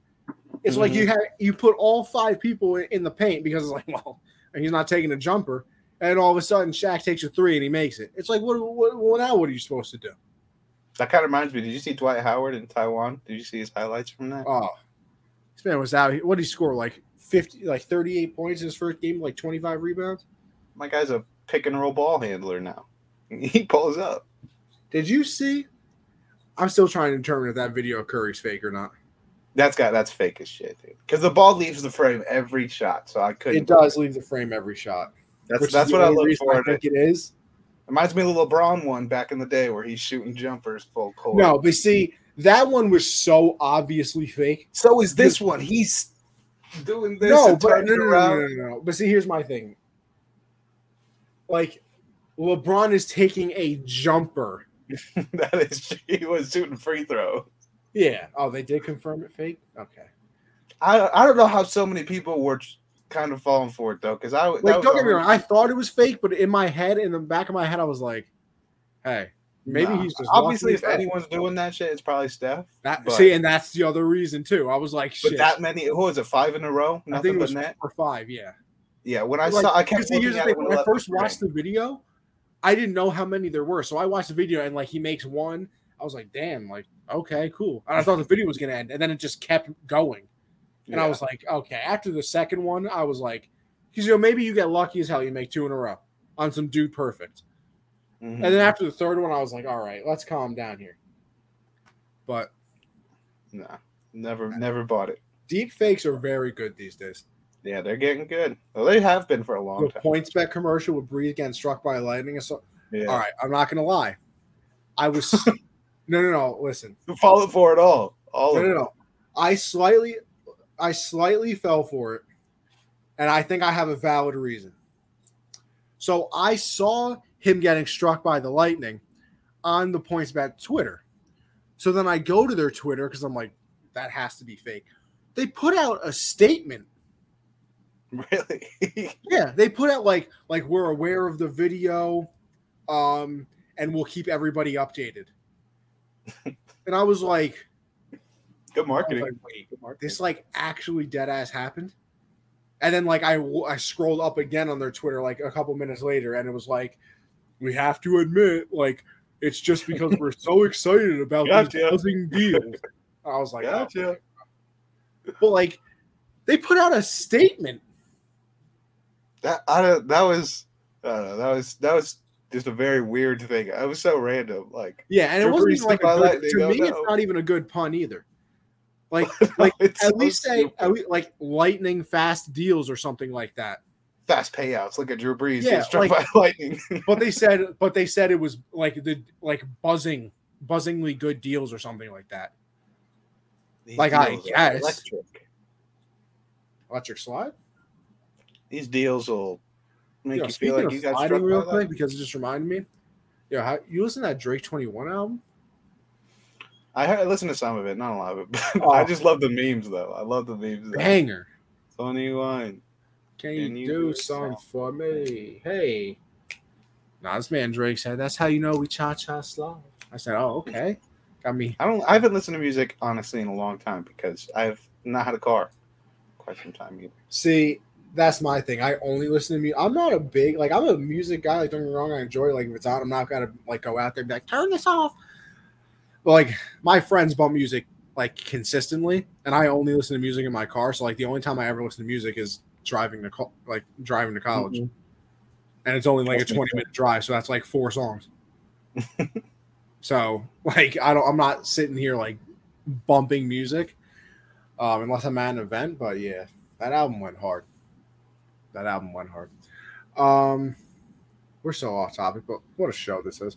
[SPEAKER 1] It's mm-hmm. like you have you put all five people in the paint because it's like well, and he's not taking a jumper, and all of a sudden Shaq takes a three and he makes it. It's like what? What? what now? What are you supposed to do?
[SPEAKER 2] That kind of reminds me. Did you see Dwight Howard in Taiwan? Did you see his highlights from that?
[SPEAKER 1] Oh, this man was out. What did he score? Like fifty, like thirty-eight points in his first game, like twenty-five rebounds.
[SPEAKER 2] My guy's a pick and roll ball handler now. He pulls up.
[SPEAKER 1] Did you see? I'm still trying to determine if that video of Curry's fake or not.
[SPEAKER 2] That's got that's fake as shit, dude. Because the ball leaves the frame every shot, so I couldn't.
[SPEAKER 1] It does leave the frame every shot.
[SPEAKER 2] That's that's what I look for. I
[SPEAKER 1] think it is.
[SPEAKER 2] Reminds me of the LeBron one back in the day where he's shooting jumpers full court.
[SPEAKER 1] No, but see, that one was so obviously fake.
[SPEAKER 2] So is this one. He's doing this.
[SPEAKER 1] No, but no, no, no, no, no. But see, here's my thing. Like LeBron is taking a jumper.
[SPEAKER 2] that is, he was shooting free throw.
[SPEAKER 1] Yeah. Oh, they did confirm it fake. Okay.
[SPEAKER 2] I I don't know how so many people were kind of falling for it though, because I
[SPEAKER 1] like don't get me wrong, I thought it was fake, but in my head, in the back of my head, I was like, hey. Maybe nah, he's just
[SPEAKER 2] obviously if anyone's doing that shit, it's probably Steph.
[SPEAKER 1] That, but, see, and that's the other reason too. I was like, shit.
[SPEAKER 2] But that many, who was it? Five in a row?
[SPEAKER 1] Nothing I think it was net or five. Yeah.
[SPEAKER 2] Yeah. When I, I saw, I kept
[SPEAKER 1] looking at it when I first watched the video. I didn't know how many there were. So I watched the video and like he makes one. I was like, damn, like, okay, cool. And I thought the video was gonna end, and then it just kept going. And yeah. I was like, okay. After the second one, I was like, because you know, maybe you get lucky as hell, you make two in a row on some dude perfect. Mm-hmm. And then after the third one, I was like, all right, let's calm down here. But
[SPEAKER 2] nah, never never bought it.
[SPEAKER 1] Deep fakes are very good these days.
[SPEAKER 2] Yeah, they're getting good. Well, they have been for a long
[SPEAKER 1] the
[SPEAKER 2] time.
[SPEAKER 1] PointsBet commercial with Brees getting struck by lightning. So, yeah. all right, I'm not gonna lie. I was no, no, no. Listen,
[SPEAKER 2] fall for it all. All
[SPEAKER 1] no, no, no. I slightly, I slightly fell for it, and I think I have a valid reason. So I saw him getting struck by the lightning. on the PointsBet Twitter. So then I go to their Twitter because I'm like, that has to be fake. They put out a statement.
[SPEAKER 2] Really?
[SPEAKER 1] Yeah, they put out like like we're aware of the video, um, and we'll keep everybody updated. and I was like,
[SPEAKER 2] Good marketing.
[SPEAKER 1] like, wait, this like actually dead ass happened. And then like I I scrolled up again on their Twitter like a couple minutes later, and it was like, we have to admit, like it's just because we're so excited about these
[SPEAKER 2] Gotcha.
[SPEAKER 1] buzzing deals. I was like, oh,
[SPEAKER 2] Gotcha.
[SPEAKER 1] okay. but like they put out a statement.
[SPEAKER 2] That I don't, that was I don't know, that was that was just a very weird thing. I was so random. Like
[SPEAKER 1] Yeah, and it wasn't even like a good, to
[SPEAKER 2] oh,
[SPEAKER 1] me, it's not even a good pun either. Like, like at
[SPEAKER 2] so
[SPEAKER 1] least say
[SPEAKER 2] stupid.
[SPEAKER 1] least, like lightning fast deals or something like that.
[SPEAKER 2] fast payouts. Look at Drew Brees
[SPEAKER 1] Yeah,
[SPEAKER 2] struck
[SPEAKER 1] like-
[SPEAKER 2] by lightning.
[SPEAKER 1] But they said, but they said it was like the like buzzing, buzzingly good deals or something like that.
[SPEAKER 2] These
[SPEAKER 1] Like, I guess.
[SPEAKER 2] electric.
[SPEAKER 1] Electric slide.
[SPEAKER 2] These deals will make
[SPEAKER 1] Yo,
[SPEAKER 2] you feel like you got struck
[SPEAKER 1] real quick because it just reminded me. Yeah, how, you listen to that Drake Twenty One album?
[SPEAKER 2] I heard, I listened to some of it, not a lot of it. But
[SPEAKER 1] Oh.
[SPEAKER 2] I just love the memes though. I love the memes. though.
[SPEAKER 1] Banger.
[SPEAKER 2] Twenty one.
[SPEAKER 1] Can,
[SPEAKER 2] Can
[SPEAKER 1] you, do
[SPEAKER 2] do
[SPEAKER 1] something for me? Hey. Nah, this man Drake said, that's how you know we cha cha slow. I said, oh, okay. Got me.
[SPEAKER 2] I don't. I haven't listened to music honestly in a long time because I've not had a car quite some time either.
[SPEAKER 1] See, that's my thing. I only listen to music. I'm not a big, like, I'm a music guy. Like, don't get me wrong. I enjoy, like, if it's on, I'm not to, like, go out there and be like, turn this off. But, like, my friends bump music, like, consistently. And I only listen to music in my car. So, like, the only time I ever listen to music is driving to, co- like, driving to college.
[SPEAKER 2] Mhm.
[SPEAKER 1] and it's only like a 20 minute drive so that's like four songs so like i don't i'm not sitting here like bumping music um unless i'm at an event but yeah that album went hard that album went hard um we're so off topic but what a show this is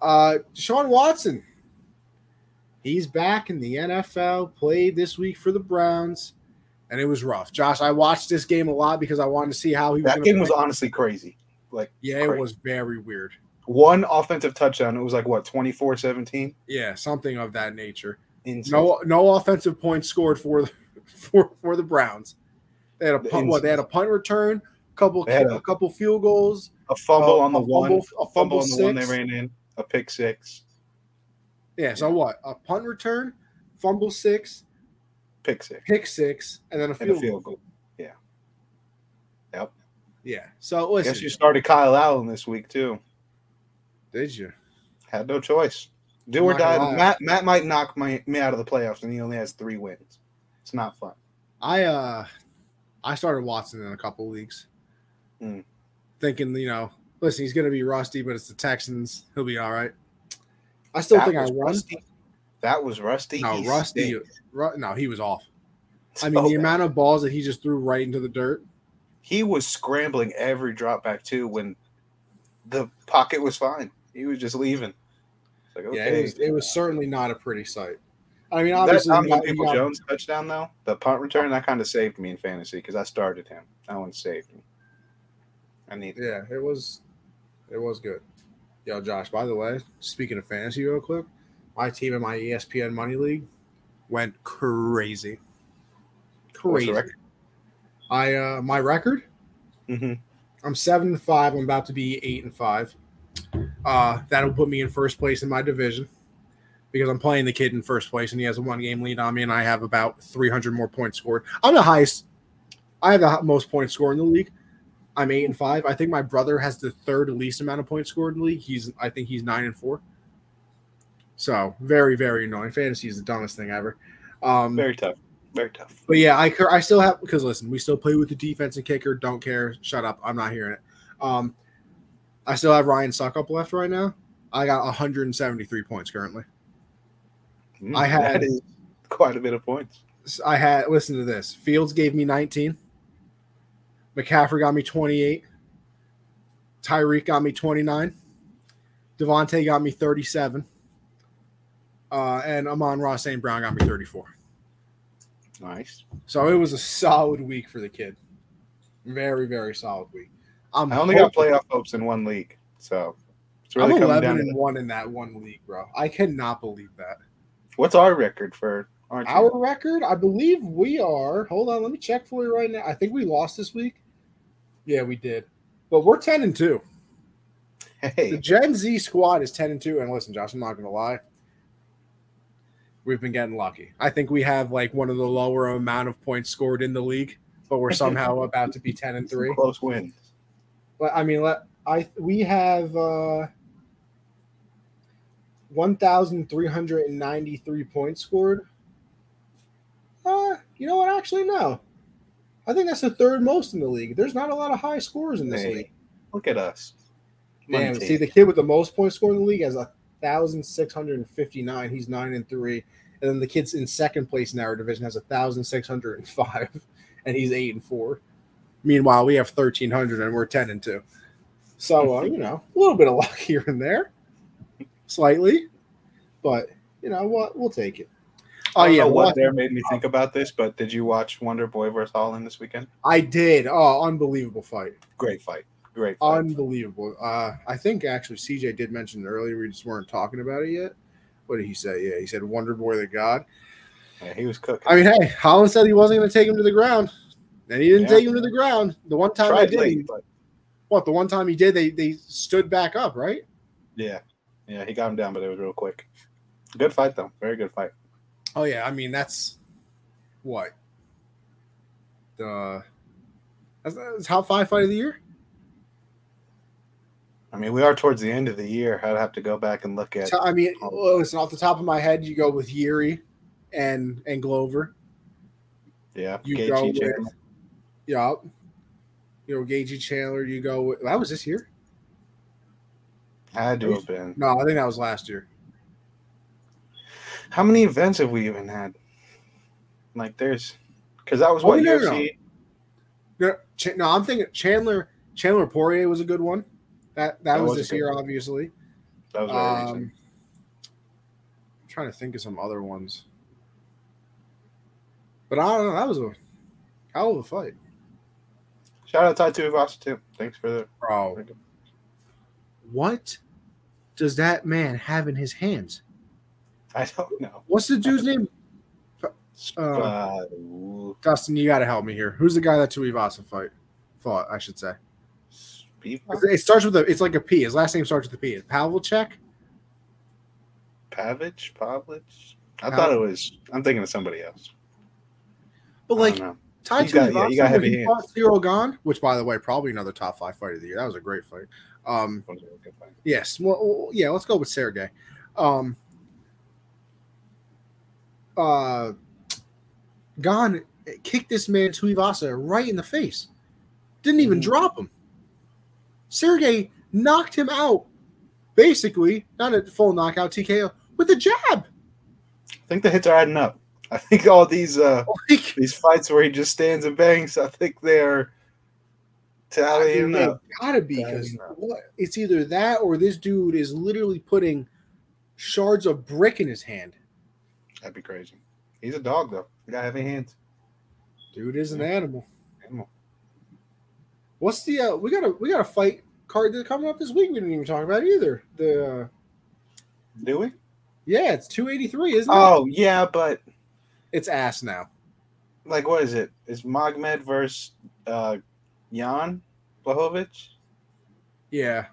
[SPEAKER 1] uh sean watson he's back in the nfl played this week for the browns and it was rough josh i watched this game a lot because i wanted to see how he was
[SPEAKER 2] That game was honestly crazy. Like
[SPEAKER 1] Yeah, it was very weird.
[SPEAKER 2] one offensive touchdown. It was like what 24-17?
[SPEAKER 1] Yeah, something of that nature.
[SPEAKER 2] Insane.
[SPEAKER 1] No, no offensive points scored for the for for the Browns. They had a punt. What they had a punt return, couple a,
[SPEAKER 2] a-
[SPEAKER 1] couple field goals,
[SPEAKER 2] a fumble
[SPEAKER 1] uh,
[SPEAKER 2] on the
[SPEAKER 1] a
[SPEAKER 2] one,
[SPEAKER 1] fumble, a
[SPEAKER 2] fumble
[SPEAKER 1] fumble
[SPEAKER 2] on the one they ran in, a pick six,
[SPEAKER 1] Yeah. So what? A punt return, fumble six,
[SPEAKER 2] pick six,
[SPEAKER 1] pick six, and then a field,
[SPEAKER 2] a field
[SPEAKER 1] goal.
[SPEAKER 2] goal. Yeah. Yep.
[SPEAKER 1] Yeah. So listen,
[SPEAKER 2] Guess you started Kyle Allen this week too.
[SPEAKER 1] did you?
[SPEAKER 2] Had no choice. Do
[SPEAKER 1] I'm
[SPEAKER 2] or die. Matt Matt might knock my, me out of the playoffs, and he only has three wins. It's not fun.
[SPEAKER 1] I uh, I started Watson in a couple leagues,
[SPEAKER 2] Hmm.
[SPEAKER 1] thinking you know, listen, he's gonna be rusty, but it's the Texans. He'll be all right. I still
[SPEAKER 2] That
[SPEAKER 1] think I
[SPEAKER 2] was
[SPEAKER 1] won.
[SPEAKER 2] Rusty. That was rusty.
[SPEAKER 1] No,
[SPEAKER 2] He
[SPEAKER 1] Rusty. Ru- no, he was off. I mean, the
[SPEAKER 2] bad.
[SPEAKER 1] amount of balls that he just threw right into the dirt.
[SPEAKER 2] he was scrambling every drop back too when the pocket was fine. He was just leaving. Like, okay.
[SPEAKER 1] Yeah, it was. It was certainly not a pretty sight. I mean, obviously, you
[SPEAKER 2] Donovan People
[SPEAKER 1] got-
[SPEAKER 2] Jones touchdown though, the punt return that kind of saved me in fantasy because I started him. That one saved me. I need.
[SPEAKER 1] yeah, it was. It was good. Yo, Josh. By the way, speaking of fantasy, real quick, my team in my ESPN Money League went crazy. Crazy. I uh my record.
[SPEAKER 2] Mhm.
[SPEAKER 1] I'm seven and five. I'm about to be eight and five. Uh, that'll put me in first place in my division because I'm playing the kid in first place, and he has a one game lead on me, and I have about 300 more points scored. I'm the highest. I have the most points scored in the league. I'm eight and five. I think my brother has the third least amount of points scored in the league. He's I think he's nine and four. So very very annoying. Fantasy is the dumbest thing ever. Um,
[SPEAKER 2] Very tough. Very tough.
[SPEAKER 1] but yeah, I I still have because listen, we still play with the defense and kicker. Don't care. Shut up. I'm not hearing it. Um, I still have Ryan Succop left right now. I got 173 points currently.
[SPEAKER 2] Mm,
[SPEAKER 1] I had-
[SPEAKER 2] quite a bit of points.
[SPEAKER 1] I had listen to this. Fields gave me 19. McCaffrey got me 28. Tyreek got me 29. Davante got me 37. Uh, and Amon-Ra St. Brown got me 34.
[SPEAKER 2] Nice.
[SPEAKER 1] So it was a solid week for the kid. Very, very solid week. I'm
[SPEAKER 2] I only got playoff hopes in one league, so It's really
[SPEAKER 1] I'm
[SPEAKER 2] coming
[SPEAKER 1] 11
[SPEAKER 2] down to
[SPEAKER 1] and
[SPEAKER 2] the-
[SPEAKER 1] one in that one league, bro. I cannot believe that.
[SPEAKER 2] What's our record for?
[SPEAKER 1] Our record, I believe we are. Hold on, let me check for you right now. I think we lost this week. Yeah, we did. But we're 10 and 2. The Gen Z squad is 10 and 2. And listen, Josh, I'm not going to lie. We've been getting lucky. I think we have like one of the lower amount of points scored in the league, but we're somehow about to be 10 and 3.
[SPEAKER 2] close win.
[SPEAKER 1] But I mean, let I we have uh 1,393 points scored. Uh, you know what? Actually, no. I think that's the third most in the league. There's not a lot of high scores in this
[SPEAKER 2] Hey,
[SPEAKER 1] league.
[SPEAKER 2] Look at us.
[SPEAKER 1] Damn,
[SPEAKER 2] Money
[SPEAKER 1] see the kid with the most points scored in the league has a thousand six hundred and fifty nine. He's nine and three, and then the kid's in second place in our division has a thousand six hundred and five, and he's eight and four. Meanwhile, we have thirteen hundred and we're ten and two. So uh, you know, a little bit of luck here and there, slightly, but you know what? We'll take it. Oh
[SPEAKER 2] I don't
[SPEAKER 1] yeah,
[SPEAKER 2] know what there made me think about this, but did you watch Wonder Boy versus Holland this weekend?
[SPEAKER 1] I did. Oh, unbelievable fight.
[SPEAKER 2] Great fight. Great fight.
[SPEAKER 1] Unbelievable. Uh, I think actually CJ did mention it earlier. We just weren't talking about it yet. What did he say? Yeah, he said Wonder Boy the God.
[SPEAKER 2] yeah, he was cooking.
[SPEAKER 1] I mean, hey, Holland said he wasn't going to take him to the ground, and he didn't
[SPEAKER 2] Yeah.
[SPEAKER 1] take him to the ground. The one time
[SPEAKER 2] Tried
[SPEAKER 1] they did,
[SPEAKER 2] late,
[SPEAKER 1] he-
[SPEAKER 2] but
[SPEAKER 1] what? The one time he did, they they stood back up, right?
[SPEAKER 2] yeah, yeah, he got him down, but it was real quick. Good fight though. Very good fight.
[SPEAKER 1] Oh yeah, I mean that's what the that's, that's top five fight of the year.
[SPEAKER 2] I mean, we are towards the end of the year. I'd have to go back and look at.
[SPEAKER 1] I mean, listen, off the top of my head, you go with Yuri and and Glover.
[SPEAKER 2] Yeah,
[SPEAKER 1] You go with
[SPEAKER 2] Chandler.
[SPEAKER 1] Yup. You know, Gaethje Chandler, you go with that was this year?
[SPEAKER 2] Had to have been.
[SPEAKER 1] No, I think that was last year.
[SPEAKER 2] How many events have we even had? Like, there's because that was
[SPEAKER 1] Oh,
[SPEAKER 2] what
[SPEAKER 1] no, no,
[SPEAKER 2] UFC.
[SPEAKER 1] No, Ch- no, I'm thinking Chandler Chandler Poirier was a good one. That that,
[SPEAKER 2] That
[SPEAKER 1] was,
[SPEAKER 2] was
[SPEAKER 1] this year,
[SPEAKER 2] one.
[SPEAKER 1] obviously.
[SPEAKER 2] That was very
[SPEAKER 1] Um. I'm trying to think of some other ones. But I don't know. That was a hell of a fight.
[SPEAKER 2] Shout out Tai Tuivasa too. Thanks for the.
[SPEAKER 1] Bro. What does that man have in his hands?
[SPEAKER 2] I don't know.
[SPEAKER 1] What's the dude's name? Uh, Dustin, you got to help me here. Who's the guy that Tuivasa fight? Fought, I should say. It starts with a. It's like a P. His last name starts with a P. Pavlicek.
[SPEAKER 2] Pavic, Pavlich. I
[SPEAKER 1] Pav-
[SPEAKER 2] thought it was. I'm thinking of somebody else.
[SPEAKER 1] But like
[SPEAKER 2] don't know. You got- yeah, you got
[SPEAKER 1] Tuivasa,
[SPEAKER 2] heavy
[SPEAKER 1] he fought Ciryl Gane, which by the way, probably another top five fight of the year. That was a great fight. Um,
[SPEAKER 2] a fight.
[SPEAKER 1] yes. Well, yeah. Let's go with Sergey. Um, uh, Gane kicked this man Tuivasa right in the face. Didn't even
[SPEAKER 2] Mhm.
[SPEAKER 1] drop him. Sergey knocked him out, basically not a full knockout TKO with a jab.
[SPEAKER 2] I think the hits are adding up. I think all these uh
[SPEAKER 1] Like,
[SPEAKER 2] these fights where he just stands and bangs, I think they're
[SPEAKER 1] I mean,
[SPEAKER 2] tallying up.
[SPEAKER 1] gotta be because what it's either that or this dude is literally putting shards of brick in his hand.
[SPEAKER 2] That'd be crazy. He's a dog though. He got heavy hands.
[SPEAKER 1] Dude is an animal.
[SPEAKER 2] Animal.
[SPEAKER 1] What's the uh, we got a we got a fight card that's coming up this week. We didn't even talk about either. The uh,
[SPEAKER 2] Do we?
[SPEAKER 1] yeah, it's two eighty three, isn't it?
[SPEAKER 2] Oh yeah, but
[SPEAKER 1] It's ass now.
[SPEAKER 2] like what is it? Is Magomed versus uh Jan Blachowicz
[SPEAKER 1] Yeah,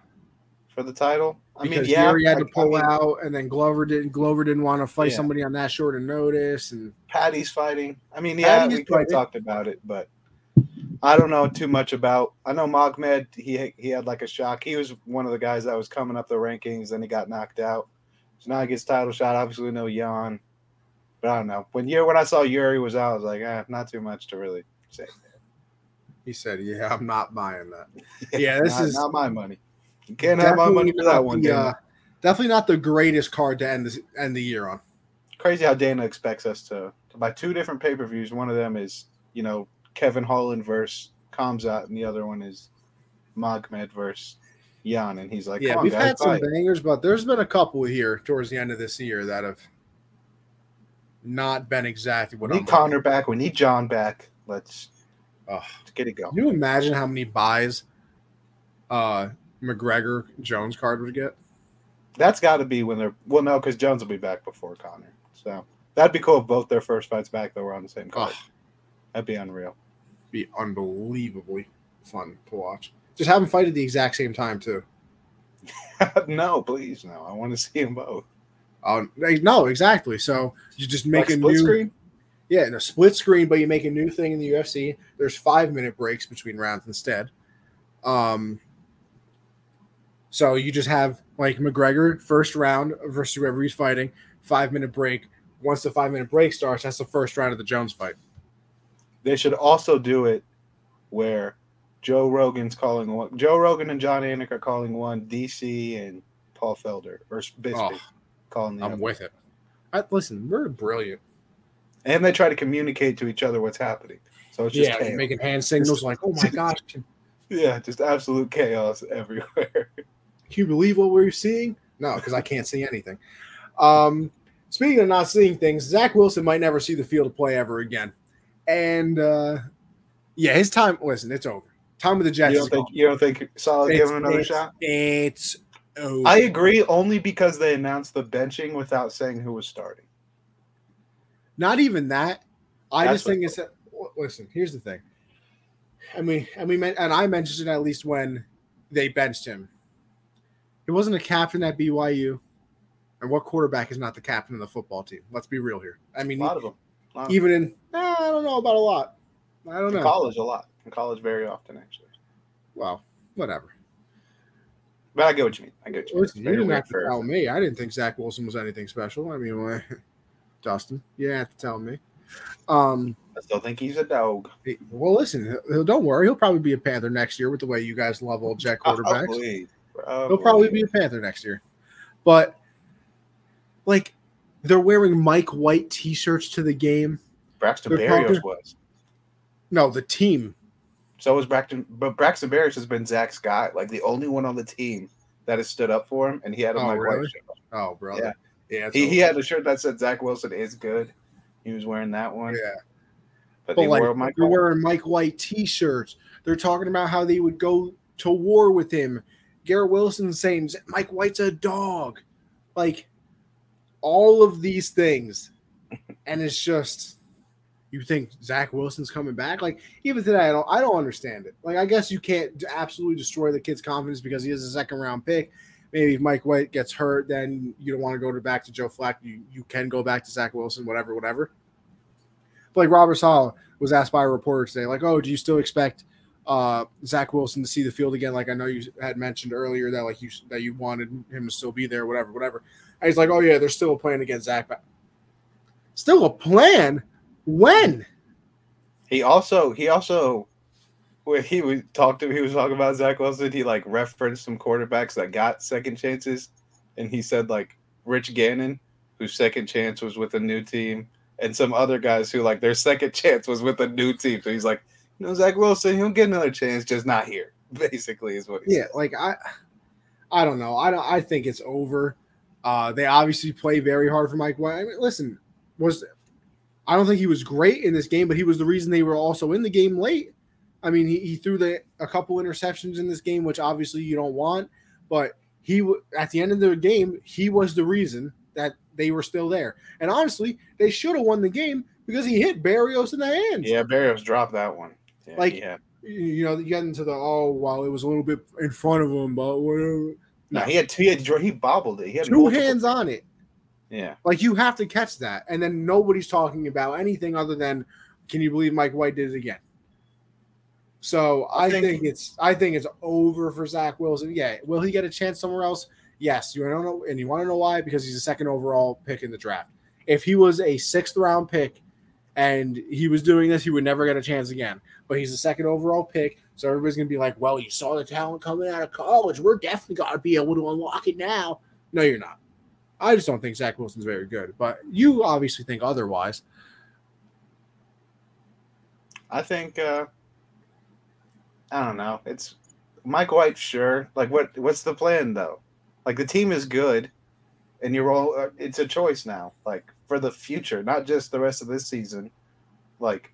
[SPEAKER 2] for the title? I mean, yeah,
[SPEAKER 1] Yuri had to
[SPEAKER 2] I- I
[SPEAKER 1] pull
[SPEAKER 2] mean,
[SPEAKER 1] out, and then Glover didn't. Glover didn't want to fight
[SPEAKER 2] Yeah.
[SPEAKER 1] somebody on that short of notice, and
[SPEAKER 2] Paddy's fighting. I mean, yeah,
[SPEAKER 1] Paddy is
[SPEAKER 2] we
[SPEAKER 1] fighting.
[SPEAKER 2] talked about it, but I don't know too much about. I know Magomed. He he had like a shock. He was one of the guys that was coming up the rankings, and he got knocked out. So now he gets title shot. Obviously, no Jan, but I don't know. When Yuri, when I saw Yuri was out, I was like, eh, not too much to really say.
[SPEAKER 1] he said, "Yeah, I'm not buying that." Yeah, this
[SPEAKER 2] Not-
[SPEAKER 1] is-
[SPEAKER 2] not my money. You can't have my money for that one.
[SPEAKER 1] the,
[SPEAKER 2] Dana.
[SPEAKER 1] uh, definitely not the greatest card to end this, end the year on.
[SPEAKER 2] Crazy how Dana expects us to, to buy two different pay per views. One of them is you know Kevin Holland versus Khamzat, and the other one is Magomed versus Jan. And he's like,
[SPEAKER 1] yeah, we've
[SPEAKER 2] guys,
[SPEAKER 1] had some
[SPEAKER 2] buy it."
[SPEAKER 1] bangers, but there's been a couple here towards the end of this year that have not been exactly what
[SPEAKER 2] We
[SPEAKER 1] I'm.
[SPEAKER 2] need Connor back. We need John back. Let's,
[SPEAKER 1] Ugh.
[SPEAKER 2] let's get it going.
[SPEAKER 1] Can you imagine how many buys uh McGregor Jones card would get?
[SPEAKER 2] That's got to be when they're well, no, because Jones will be back before Connor. So that'd be cool if both their first fights back though were on the same card.
[SPEAKER 1] Oh,
[SPEAKER 2] That'd be unreal.
[SPEAKER 1] be unbelievably fun to watch. Just have them fight at the exact same time too.
[SPEAKER 2] no, please, no. I want to see them both.
[SPEAKER 1] Oh no, exactly. So you just make
[SPEAKER 2] Like
[SPEAKER 1] a
[SPEAKER 2] split
[SPEAKER 1] new
[SPEAKER 2] screen.
[SPEAKER 1] Yeah, in a split screen, but you make a new thing in the UFC. There's five minute breaks between rounds instead. Um, so you just have like McGregor first round versus whoever he's fighting, five minute break. Once the five minute break starts, that's the first round of the Jones fight.
[SPEAKER 2] They should also do it where Joe Rogan's calling one. Joe Rogan and Jon Anik are calling one. DC and Paul Felder or Bisping
[SPEAKER 1] Oh,
[SPEAKER 2] calling the
[SPEAKER 1] I'm
[SPEAKER 2] other.
[SPEAKER 1] with it. I, listen, we're brilliant.
[SPEAKER 2] And they try to communicate to each other what's happening. So it's just
[SPEAKER 1] Yeah,
[SPEAKER 2] chaos.
[SPEAKER 1] making hand signals like, "Oh my gosh,
[SPEAKER 2] yeah, just absolute chaos everywhere.
[SPEAKER 1] You believe what we're seeing?" No, because I can't see anything. Um, speaking of not seeing things, Zach Wilson might never see the field of play ever again. And uh, yeah, his time. Listen, it's over. Time with the Jets.
[SPEAKER 2] you don't think you don't think Solid give him another
[SPEAKER 1] it's-
[SPEAKER 2] shot?
[SPEAKER 1] It's over.
[SPEAKER 2] I agree, only because they announced the benching without saying who was starting.
[SPEAKER 1] Not even that. I
[SPEAKER 2] That's
[SPEAKER 1] just think it's. Listen, here's the thing. I mean, and we meant, and I mentioned it at least when they benched him. He wasn't a captain at BYU, and what quarterback is not the captain of the football team? Let's be real here. I mean, a
[SPEAKER 2] lot of them. Lot.
[SPEAKER 1] even in eh, I don't know about a lot. I don't
[SPEAKER 2] in
[SPEAKER 1] know.
[SPEAKER 2] college, a lot. In college, very often, actually.
[SPEAKER 1] Well, whatever.
[SPEAKER 2] But I get what you mean. I get what you mean.
[SPEAKER 1] Listen, you didn't have to tell me. I didn't think Zach Wilson was anything special. I mean, well, Dustin, you didn't have to tell me. Um,
[SPEAKER 2] I still think he's a dog.
[SPEAKER 1] well, listen, don't worry. He'll probably be a Panther next year with the way you guys love old Jet quarterbacks.
[SPEAKER 2] Um, probably.
[SPEAKER 1] He'll probably be a Panther next year. But like, they're wearing Mike White T-shirts to the game.
[SPEAKER 2] Braxton
[SPEAKER 1] they're
[SPEAKER 2] Berrios
[SPEAKER 1] talking-
[SPEAKER 2] was.
[SPEAKER 1] No, the team.
[SPEAKER 2] So was Braxton, but Braxton Berrios has been Zach's guy, like the only one on the team that has stood up for him, and he had a
[SPEAKER 1] Oh,
[SPEAKER 2] Mike
[SPEAKER 1] really?
[SPEAKER 2] White shirt.
[SPEAKER 1] Oh, brother. Yeah, it's
[SPEAKER 2] He, he had a shirt that said Zach Wilson is good. He was wearing that one,
[SPEAKER 1] Yeah.
[SPEAKER 2] but,
[SPEAKER 1] But
[SPEAKER 2] they
[SPEAKER 1] like
[SPEAKER 2] wore
[SPEAKER 1] they're wearing Mike White T-shirts. They're talking about how they would go to war with him. Garrett Wilson saying Mike White's a dog, like all of these things, and it's just you think Zach Wilson's coming back. Like even today, I don't I don't understand it. Like I guess you can't absolutely destroy the kid's confidence because he is a second round pick. Maybe if Mike White gets hurt, then you don't want to go to back to Joe Flacco. You you can go back to Zach Wilson, whatever, whatever. But like Robert Saleh was asked by a reporter today, like, "Oh, do you still expect uh, Zach Wilson to see the field again?" Like I know you had mentioned earlier that like you that you wanted him to still be there, whatever, whatever. And he's like, "Oh yeah, there's still a plan get Zach back." Still a plan? When?
[SPEAKER 2] He also he also when he was talked to he was talking about Zach Wilson, he like referenced some quarterbacks that got second chances, and he said like Rich Gannon, whose second chance was with a new team, and some other guys who like their second chance was with a new team. So he's like, you know, Zach Wilson, he'll get another chance, just not here. Basically, is what he
[SPEAKER 1] Yeah, like I, I don't know. I don't. I think it's over. Uh, they obviously play very hard for Mike White. I mean, listen, was I don't think he was great in this game, but he was the reason they were also in the game late. I mean, he, he threw the a couple interceptions in this game, which obviously you don't want, but he at the end of the game, he was the reason that they were still there. And honestly, they should have won the game because he hit Berrios in the hands.
[SPEAKER 2] Yeah, Berrios dropped that one. Yeah,
[SPEAKER 1] Like,
[SPEAKER 2] yeah.
[SPEAKER 1] You know, you get into the oh, well, it was a little bit in front of him, but whatever.
[SPEAKER 2] No, he had he had he bobbled it. He had
[SPEAKER 1] two
[SPEAKER 2] multiple-
[SPEAKER 1] hands on it.
[SPEAKER 2] Yeah,
[SPEAKER 1] Like you have to catch that, and then nobody's talking about anything other than, can you believe Mike White did it again? So I,
[SPEAKER 2] I
[SPEAKER 1] think,
[SPEAKER 2] think-
[SPEAKER 1] it's I think it's over for Zach Wilson. Yeah, will he get a chance somewhere else? Yes. You don't know, and you want to know why? Because he's a second overall pick in the draft. If he was a sixth round pick and he was doing this, he would never get a chance again. But he's a second overall pick, so everybody's gonna be like, "Well, you saw the talent coming out of college. We're definitely gonna be able to unlock it now." No, you're not. I just don't think Zach Wilson's very good, but you obviously think otherwise.
[SPEAKER 2] I think uh I don't know. It's Mike White, sure. Like what what's the plan though? Like the team is good and you're all uh, it's a choice now. Like for the future, not just the rest of this season. Like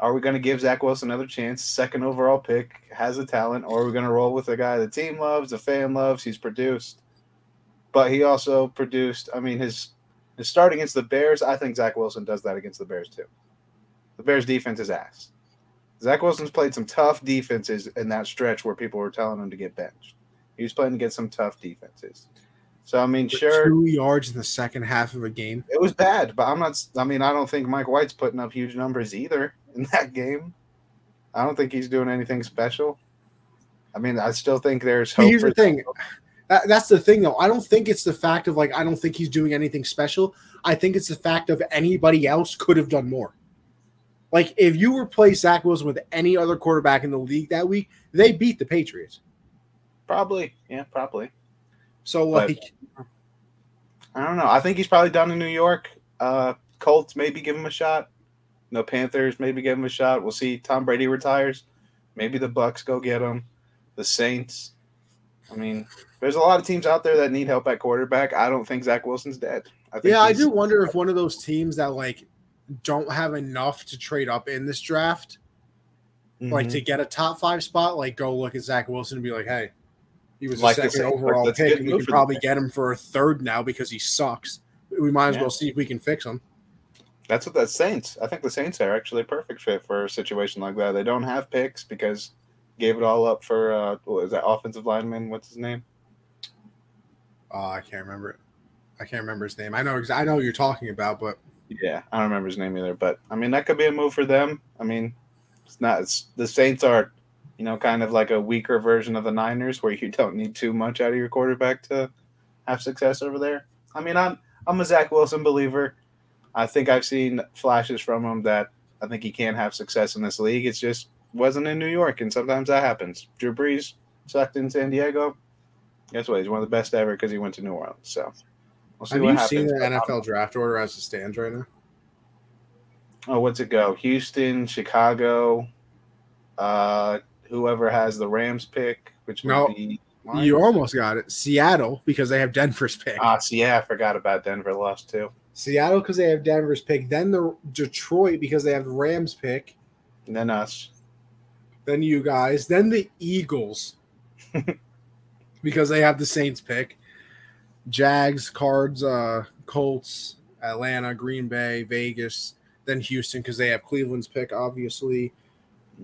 [SPEAKER 2] are we going to give Zach Wilson another chance? Second overall pick, has a talent, or are we going to roll with a guy the team loves, the fan loves, he's produced? but he also produced. I mean, his his start against the Bears. I think Zach Wilson does that against the Bears too. The Bears defense is ass. Zach Wilson's played some tough defenses in that stretch where people were telling him to get benched. He was playing against some tough defenses. So I mean, sure,
[SPEAKER 1] two yards in the second half of a game.
[SPEAKER 2] it was bad, but I'm not. I mean, I don't think Mike White's putting up huge numbers either in that game. I don't think he's doing anything special. I mean, I still think there's hope.
[SPEAKER 1] here's the thing. That, that's the thing, though. I don't think it's the fact of like I don't think he's doing anything special. I think it's the fact of anybody else could have done more. Like if you replace Zach Wilson with any other quarterback in the league that week, they beat the Patriots.
[SPEAKER 2] Probably, yeah, probably.
[SPEAKER 1] So
[SPEAKER 2] But-
[SPEAKER 1] like,
[SPEAKER 2] I don't know. I think he's probably done in New York. Uh, Colts maybe give him a shot. No Panthers maybe give him a shot. We'll see. Tom Brady retires. Maybe the Bucs go get him. The Saints. I mean, there's a lot of teams out there that need help at quarterback. I don't think Zach Wilson's dead. I think
[SPEAKER 1] yeah, I do wonder if one of those teams that like don't have enough to trade up in this draft, like
[SPEAKER 2] Mhm.
[SPEAKER 1] to get a top five spot, like go look at Zach Wilson and be like, hey, he was
[SPEAKER 2] Like
[SPEAKER 1] a
[SPEAKER 2] the
[SPEAKER 1] second
[SPEAKER 2] Saints,
[SPEAKER 1] overall
[SPEAKER 2] that's
[SPEAKER 1] pick. and We
[SPEAKER 2] move
[SPEAKER 1] can probably get him for a third now because he sucks. We might as
[SPEAKER 2] Yeah.
[SPEAKER 1] well see if we can fix him.
[SPEAKER 2] That's what the Saints. I think the Saints are actually a perfect fit for a situation like that. They don't have picks because gave it all up for uh, what was that offensive lineman? What's his name?
[SPEAKER 1] Oh, I can't remember it. I can't remember his name. I know. I know what you're talking about, but
[SPEAKER 2] Yeah, I don't remember his name either. But I mean, that could be a move for them. I mean, it's not. It's, the Saints are, you know, kind of like a weaker version of the Niners, where you don't need too much out of your quarterback to have success over there. I mean, I'm I'm a Zach Wilson believer. I think I've seen flashes from him that I think he can have success in this league. It's just wasn't in New York, and sometimes that happens. Drew Brees sucked in San Diego. Guess what? He's one of the best ever because he went to New Orleans. So we'll see
[SPEAKER 1] have
[SPEAKER 2] what
[SPEAKER 1] you
[SPEAKER 2] happens.
[SPEAKER 1] seen the NFL draft order as it stands right now?
[SPEAKER 2] Oh, what's it go? Houston, Chicago, uh, whoever has the Rams pick, which
[SPEAKER 1] No.
[SPEAKER 2] be
[SPEAKER 1] You almost got it. Seattle because they have Denver's pick.
[SPEAKER 2] Ah, see, yeah, I forgot about Denver lost too.
[SPEAKER 1] Seattle because they have Denver's pick. Then the Detroit because they have the Rams pick.
[SPEAKER 2] And then us.
[SPEAKER 1] Then you guys. Then the Eagles because they have the Saints pick. Jags, Cards, uh, Colts, Atlanta, Green Bay, Vegas. Then Houston because they have Cleveland's pick, obviously.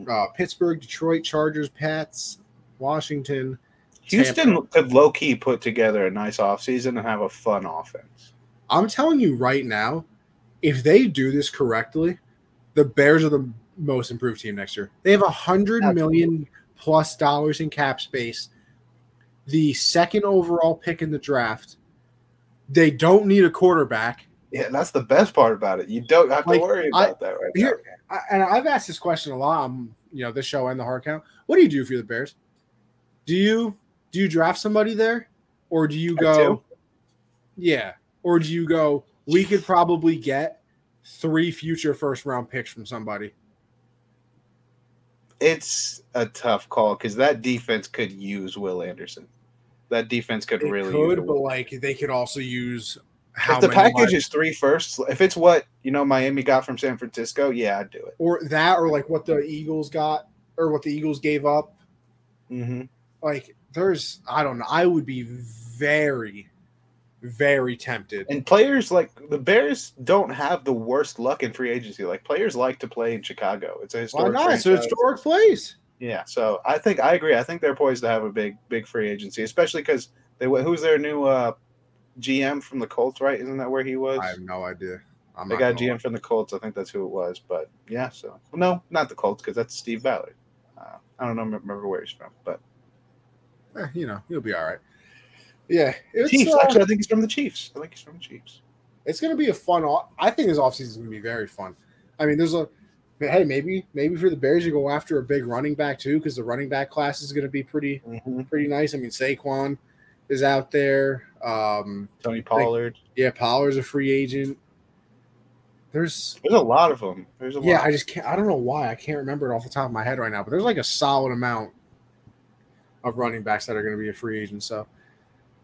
[SPEAKER 1] Uh, Pittsburgh, Detroit, Chargers, Pats, Washington.
[SPEAKER 2] Houston could low key put together a nice offseason and have a fun offense.
[SPEAKER 1] I'm telling you right now, if they do this correctly, the Bears are the most improved team next year. They have a hundred million plus dollars in cap space, the second overall pick in the draft. They don't need a quarterback.
[SPEAKER 2] Yeah, that's the best part about it. You don't have to
[SPEAKER 1] Like,
[SPEAKER 2] worry
[SPEAKER 1] I-
[SPEAKER 2] about that right
[SPEAKER 1] here-
[SPEAKER 2] now.
[SPEAKER 1] I, and I've asked this question a lot on you know this show and the hard count. What do you do if you're the Bears? Do you do you draft somebody there, or do you go? Yeah, or do you go? We could probably get three future first round picks from somebody.
[SPEAKER 2] It's a tough call because that defense could use Will Anderson. That defense could
[SPEAKER 1] They
[SPEAKER 2] really
[SPEAKER 1] could,
[SPEAKER 2] use
[SPEAKER 1] but like they could also use
[SPEAKER 2] if the
[SPEAKER 1] many
[SPEAKER 2] package
[SPEAKER 1] wide-
[SPEAKER 2] is three firsts, if it's what you know Miami got from San Francisco, yeah, I'd do it.
[SPEAKER 1] or that, or like what the Eagles got, or what the Eagles gave up.
[SPEAKER 2] Mm-hmm.
[SPEAKER 1] Like there's, I don't know. I would be very, very tempted.
[SPEAKER 2] And players like the Bears don't have the worst luck in free agency. Like players like to play in Chicago. It's a
[SPEAKER 1] Why
[SPEAKER 2] historic.
[SPEAKER 1] not? It's a historic place.
[SPEAKER 2] Yeah, so I think I agree. I think they're poised to have a big, big free agency, especially because they. Who's their new uh, GM from the Colts? Right? Isn't that where he was?
[SPEAKER 1] I have no idea. I'm
[SPEAKER 2] They got
[SPEAKER 1] gonna
[SPEAKER 2] GM from the Colts. I think that's who it was. But yeah, so well, no, not the Colts because that's Steve Ballard. Uh, I don't know, remember where he's from, but.
[SPEAKER 1] Eh, you know, he'll be all right. Yeah, it's
[SPEAKER 2] Chiefs.
[SPEAKER 1] uh,
[SPEAKER 2] Actually, I think he's from the Chiefs. I think he's from the Chiefs.
[SPEAKER 1] it's going to be a fun. off- I think this offseason is going to be very fun. I mean, there's a hey, maybe maybe for the Bears you go after a big running back too because the running back class is going to be pretty
[SPEAKER 2] Mm-hmm.
[SPEAKER 1] pretty nice. I mean, Saquon is out there. Um,
[SPEAKER 2] Tony Pollard.
[SPEAKER 1] yeah, Pollard's a free agent. There's
[SPEAKER 2] There's a lot of them. There's a
[SPEAKER 1] yeah. I just can't. I don't know why I can't remember it off the top of my head right now, but there's like a solid amount of running backs that are going to be a free agent. So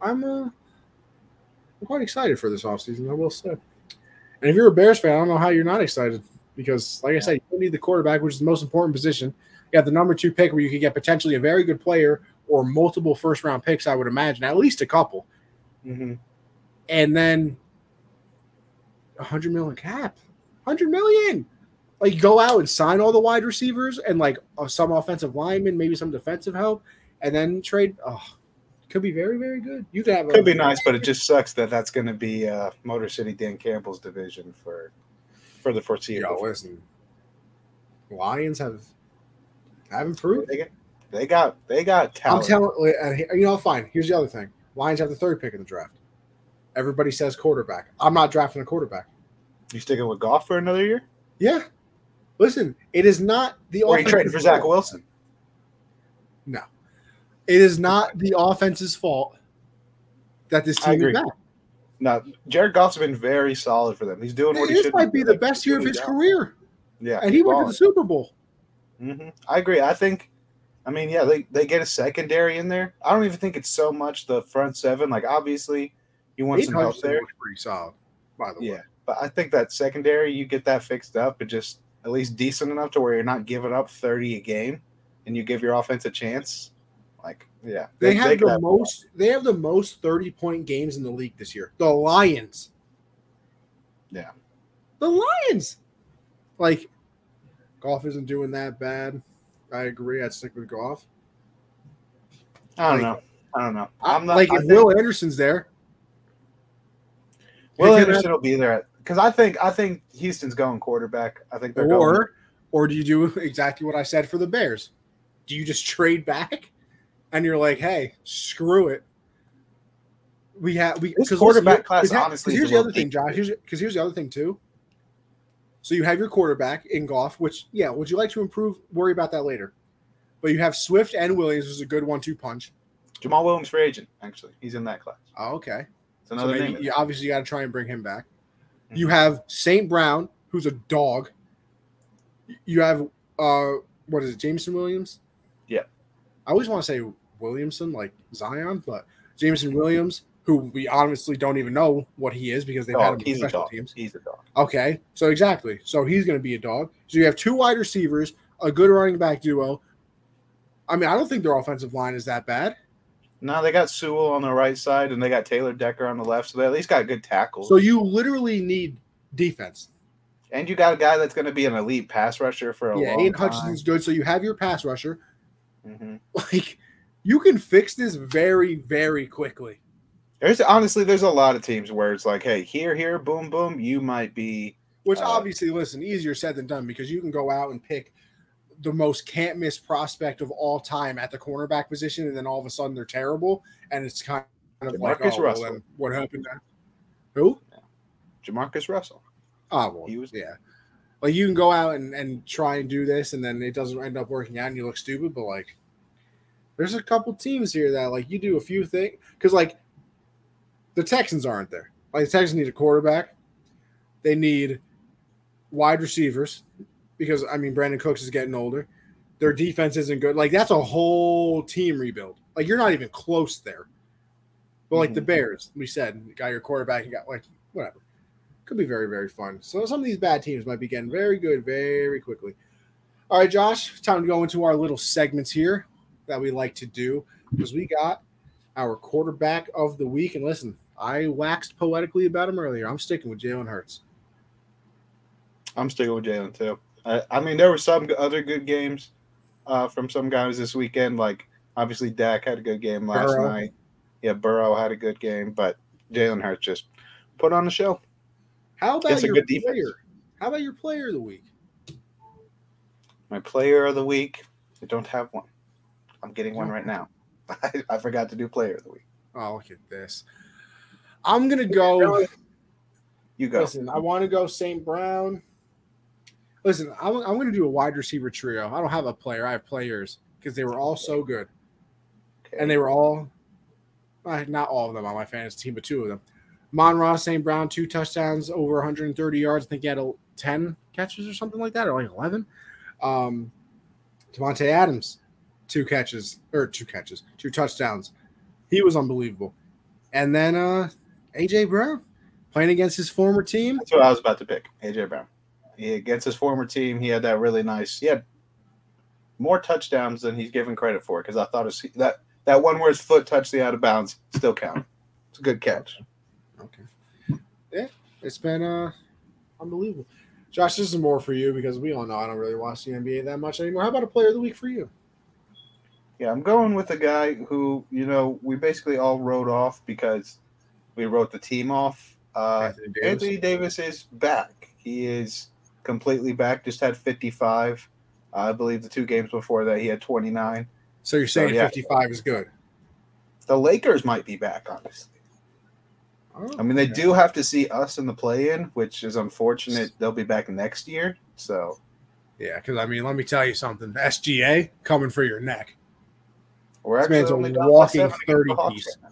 [SPEAKER 1] I'm uh, I'm quite excited for this offseason, I will say. And if you're a Bears fan, I don't know how you're not excited because, like I said, you don't need the quarterback, which is the most important position. You have the number two pick where you could get potentially a very good player or multiple first round picks. I would imagine at least a couple.
[SPEAKER 2] Mm-hmm.
[SPEAKER 1] and then a hundred million cap, hundred million. Like go out and sign all the wide receivers and like uh, some offensive linemen, maybe some defensive help, and then trade. Oh, could be very very good. You could have a,
[SPEAKER 2] Could be nice, but it just sucks that that's going to be uh, Motor City Dan Campbell's division for for the
[SPEAKER 1] Yo,
[SPEAKER 2] foreseeable.
[SPEAKER 1] listen, Lions have have improved.
[SPEAKER 2] They they got they got talent.
[SPEAKER 1] I'm telling and you know, fine. Here's the other thing: Lions have the third pick in the draft. Everybody says quarterback. I'm not drafting a quarterback.
[SPEAKER 2] you sticking with Goff for another year?
[SPEAKER 1] Yeah, listen, it is not the
[SPEAKER 2] Or you trading for Zach
[SPEAKER 1] fault.
[SPEAKER 2] Wilson?
[SPEAKER 1] No, it is not the offense's fault that this team is bad.
[SPEAKER 2] No, Jared Goff's been very solid for them. He's doing what he
[SPEAKER 1] This
[SPEAKER 2] should.
[SPEAKER 1] might be the best year of his career,
[SPEAKER 2] Yeah,
[SPEAKER 1] and he went to the Super Bowl.
[SPEAKER 2] hmm I agree. I think, I mean, yeah, they, they get a secondary in there. I don't even think it's so much the front seven. Like, obviously, you want some help there.
[SPEAKER 1] pretty solid, by the way.
[SPEAKER 2] Yeah, but I think that secondary, you get that fixed up and just at least decent enough to where you're not giving up 30 a game and you give your offense a chance. Like, yeah.
[SPEAKER 1] They have the most. They have the most thirty point games in the league this year. The Lions.
[SPEAKER 2] Yeah.
[SPEAKER 1] The Lions. Like, Goff isn't doing that bad. I agree. I'd stick with Goff.
[SPEAKER 2] I don't
[SPEAKER 1] like-
[SPEAKER 2] know. I don't know. I'm not
[SPEAKER 1] like
[SPEAKER 2] I
[SPEAKER 1] if
[SPEAKER 2] think
[SPEAKER 1] Will Anderson's there.
[SPEAKER 2] Will Anderson will be there because I think I think Houston's going quarterback. I think they're going.
[SPEAKER 1] or or do you do exactly what I said for the Bears? Do you just trade back, and you're like, hey, screw it. We have we
[SPEAKER 2] This quarterback
[SPEAKER 1] listen,
[SPEAKER 2] class, honestly,
[SPEAKER 1] here's the other thing. Josh. Here's because here's the other thing too. So you have your quarterback in Goff, which yeah, would you like to improve? Worry about that later. But you have Swift and Williams, who's a good one-two punch.
[SPEAKER 2] Jamaal Williams free agent. Actually, he's in that class.
[SPEAKER 1] Oh, okay.
[SPEAKER 2] It's
[SPEAKER 1] So
[SPEAKER 2] another
[SPEAKER 1] maybe
[SPEAKER 2] name.
[SPEAKER 1] you, obviously you got to try and bring him back. You
[SPEAKER 2] Mhm.
[SPEAKER 1] have St. Brown, who's a dog. You have uh what is it, Jameson Williams?
[SPEAKER 2] Yeah.
[SPEAKER 1] I always want to say Williamson, like Zion, but Jameson Williams, who we honestly don't even know what he is because they've had him
[SPEAKER 2] Dog. He's a
[SPEAKER 1] special
[SPEAKER 2] dog.
[SPEAKER 1] teams.
[SPEAKER 2] He's a dog.
[SPEAKER 1] Okay, so exactly. So he's going to be a dog. So you have two wide receivers, a good running back duo. I mean, I don't think their offensive line is that bad.
[SPEAKER 2] No, they got Sewell on the right side and they got Taylor Decker on the left, so they at least got good tackles.
[SPEAKER 1] So you literally need defense.
[SPEAKER 2] and you got a guy that's going to be an elite pass rusher for a
[SPEAKER 1] Yeah,
[SPEAKER 2] long
[SPEAKER 1] Aidan
[SPEAKER 2] time.
[SPEAKER 1] Hutchinson's good. So you have your pass rusher.
[SPEAKER 2] Mhm.
[SPEAKER 1] Like you can fix this very, very quickly.
[SPEAKER 2] There's honestly, there's a lot of teams where it's like, hey, here, here, boom, boom, you might be.
[SPEAKER 1] Which
[SPEAKER 2] Uh,
[SPEAKER 1] obviously, listen, easier said than done because you can go out and pick the most can't miss prospect of all time at the cornerback position, and then all of a sudden they're terrible, and it's kind of like,
[SPEAKER 2] Jamarcus
[SPEAKER 1] oh, well,
[SPEAKER 2] Russell.
[SPEAKER 1] then what happened? There? Who?
[SPEAKER 2] Jamarcus Russell.
[SPEAKER 1] Oh, well,
[SPEAKER 2] He was-
[SPEAKER 1] yeah. Like you can go out and, and try and do this, and then it doesn't end up working out, and you look stupid. But like, there's a couple teams here that like you do a few things because like the Texans aren't there. Like the Texans need a quarterback, they need wide receivers because I mean Brandin Cooks is getting older. Their defense isn't good. Like that's a whole team rebuild. Like you're not even close there. But like the
[SPEAKER 2] Mhm.
[SPEAKER 1] Bears, we said, you got your quarterback, you got like whatever. Could be very, very fun. So some of these bad teams might be getting very good very quickly. All right, Josh, time to go into our little segments here that we like to do because we got our quarterback of the week. And listen, I waxed poetically about him earlier. I'm sticking with Jalen Hurts.
[SPEAKER 2] I'm sticking with Jalen too. I, I mean, there were some other good games uh, from some guys this weekend. Like obviously, Dak had a good game last
[SPEAKER 1] Burrow.
[SPEAKER 2] night. Yeah, Burrow had a good game, but Jalen Hurts just put on the show.
[SPEAKER 1] How about
[SPEAKER 2] a
[SPEAKER 1] your
[SPEAKER 2] good defense.
[SPEAKER 1] player? How about your player of the week?
[SPEAKER 2] My player of the week. I don't have one. I'm getting one right now. I, I forgot to do player of the week.
[SPEAKER 1] Oh, look at this. I'm gonna go.
[SPEAKER 2] You go.
[SPEAKER 1] Listen, I want to go St. Brown. Listen, I'm, I'm going to do a wide receiver trio. I don't have a player. I have players because they were all so good. And they were all, uh, not all of them on my fantasy team, but two of them. Mon Ross, St. Brown, two touchdowns, over 130 yards. I think he had a, 10 catches or something like that, or like 11. Um, Davante Adams, two catches, or two catches, two touchdowns. He was unbelievable. And then uh, A.J. Brown playing against his former team.
[SPEAKER 2] That's what I was about to pick. AJ Brown. He, against his former team, he had that really nice. He had more touchdowns than he's given credit for because I thought his, that that one where his foot touched the out of bounds still counted. It's a good catch.
[SPEAKER 1] Okay. Yeah, it's been uh unbelievable. Josh, this is more for you because we all know I don't really watch the NBA that much anymore. How about a player of the week for you?
[SPEAKER 2] Yeah, I'm going with a guy who, you know, we basically all wrote off because we wrote the team off. Uh,
[SPEAKER 1] Anthony Davis.
[SPEAKER 2] Anthony Davis is back. He is completely back. Just had 55. I believe the two games before that he had 29.
[SPEAKER 1] So you're saying
[SPEAKER 2] yeah.
[SPEAKER 1] 55 is good?
[SPEAKER 2] The Lakers might be back, honestly.
[SPEAKER 1] Oh,
[SPEAKER 2] I mean, they do have to see us in the play-in, which is unfortunate. They'll be back next year. So
[SPEAKER 1] Yeah, because I mean, let me tell you something. SGA coming for your neck.
[SPEAKER 2] we're
[SPEAKER 1] This
[SPEAKER 2] actually
[SPEAKER 1] man's a walking 30 piece.
[SPEAKER 2] right.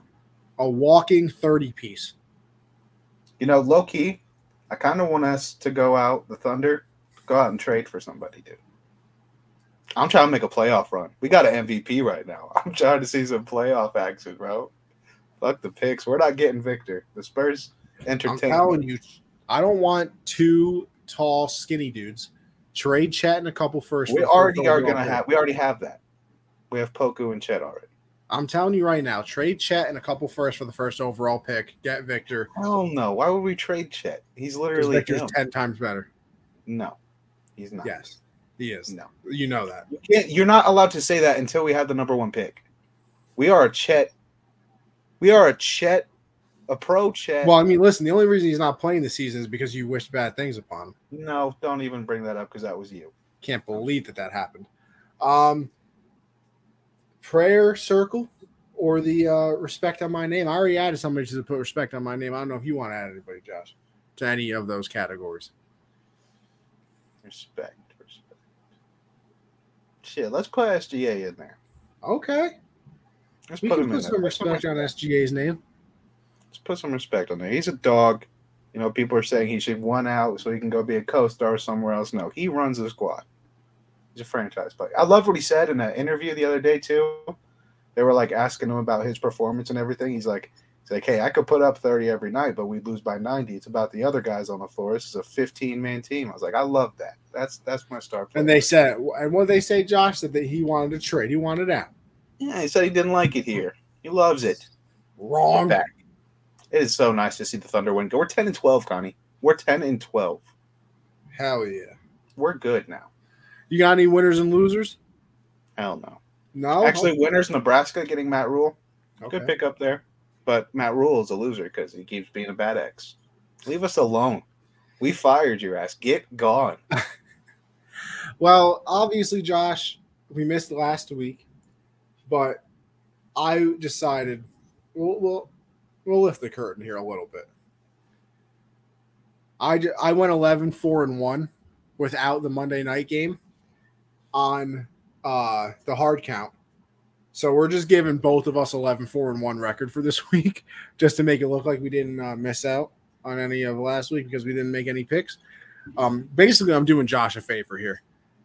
[SPEAKER 1] A walking 30 piece.
[SPEAKER 2] You know, low key, I kind of want us to go out, the Thunder, go out and trade for somebody, dude. I'm trying to make a playoff run. We got an MVP right now. I'm trying to see some playoff action, bro. Fuck the picks. We're not getting Victor. The Spurs
[SPEAKER 1] I'm
[SPEAKER 2] entertain.
[SPEAKER 1] telling you, I don't want two tall, skinny dudes. Trade chat and a couple first.
[SPEAKER 2] We already are gonna have. We already have that. We have Poku and Chet already.
[SPEAKER 1] I'm telling you right now, trade Chet and a couple first for the first overall pick. Get Victor.
[SPEAKER 2] Hell no. Why would we trade Chet? He's literally
[SPEAKER 1] Victor's
[SPEAKER 2] him.
[SPEAKER 1] ten times better.
[SPEAKER 2] No, he's not.
[SPEAKER 1] Yes, he is.
[SPEAKER 2] No.
[SPEAKER 1] You know that.
[SPEAKER 2] You can't, you're not allowed to say that until we have the number one pick. We are a Chet. We are a Chet, a pro Chet.
[SPEAKER 1] Well, I mean, listen. The only reason he's not playing this season is because you wished bad things upon him.
[SPEAKER 2] no, don't even bring that up because that was you.
[SPEAKER 1] Can't believe that that happened. Um, prayer circle or the uh, respect on my name. I already added somebody to put respect on my name. I don't know if you want to add anybody, Josh, to any of those categories.
[SPEAKER 2] Respect, respect. Shit, let's put SGA in there.
[SPEAKER 1] Okay,
[SPEAKER 2] Let's
[SPEAKER 1] we
[SPEAKER 2] put
[SPEAKER 1] put some
[SPEAKER 2] there.
[SPEAKER 1] respect on SGA's name.
[SPEAKER 2] Let's put some respect on there. He's a dog. You know, people are saying he should one out so he can go be a co-star somewhere else. No, he runs the squad. He's a franchise player. I love what he said in that interview the other day too. They were like asking him about his performance and everything. He's like, he's like, hey, I could put up thirty every night, but we lose by ninety. It's about the other guys on the floor. This is a fifteen-man team. I was like, I love that. That's that's my star player.
[SPEAKER 1] And they said, and what did they say, Josh? said That he wanted to trade. He wanted out.
[SPEAKER 2] yeah, he said he didn't like it here. He loves it.
[SPEAKER 1] Wrong.
[SPEAKER 2] Back. It is so nice to see the Thunder win. We're ten and twelve, Connie. We're ten and twelve.
[SPEAKER 1] Hell yeah.
[SPEAKER 2] We're good now.
[SPEAKER 1] You got any winners and losers?
[SPEAKER 2] Hell no.
[SPEAKER 1] No.
[SPEAKER 2] Actually, winners Nebraska getting Matt Rhule.
[SPEAKER 1] okay.
[SPEAKER 2] Good pick up there. But Matt Rhule is a loser because he keeps being a bad ex. Leave us alone. We fired your ass. Get gone.
[SPEAKER 1] Well, obviously, Josh, we missed last week, but I decided we'll we'll, we'll lift the curtain here a little bit. I, I went 11 4 and 1 without the Monday night game on uh, the hard count. So we're just giving both of us 11 4 and 1 record for this week just to make it look like we didn't uh, miss out on any of last week because we didn't make any picks. Um, basically, I'm doing Josh a favor here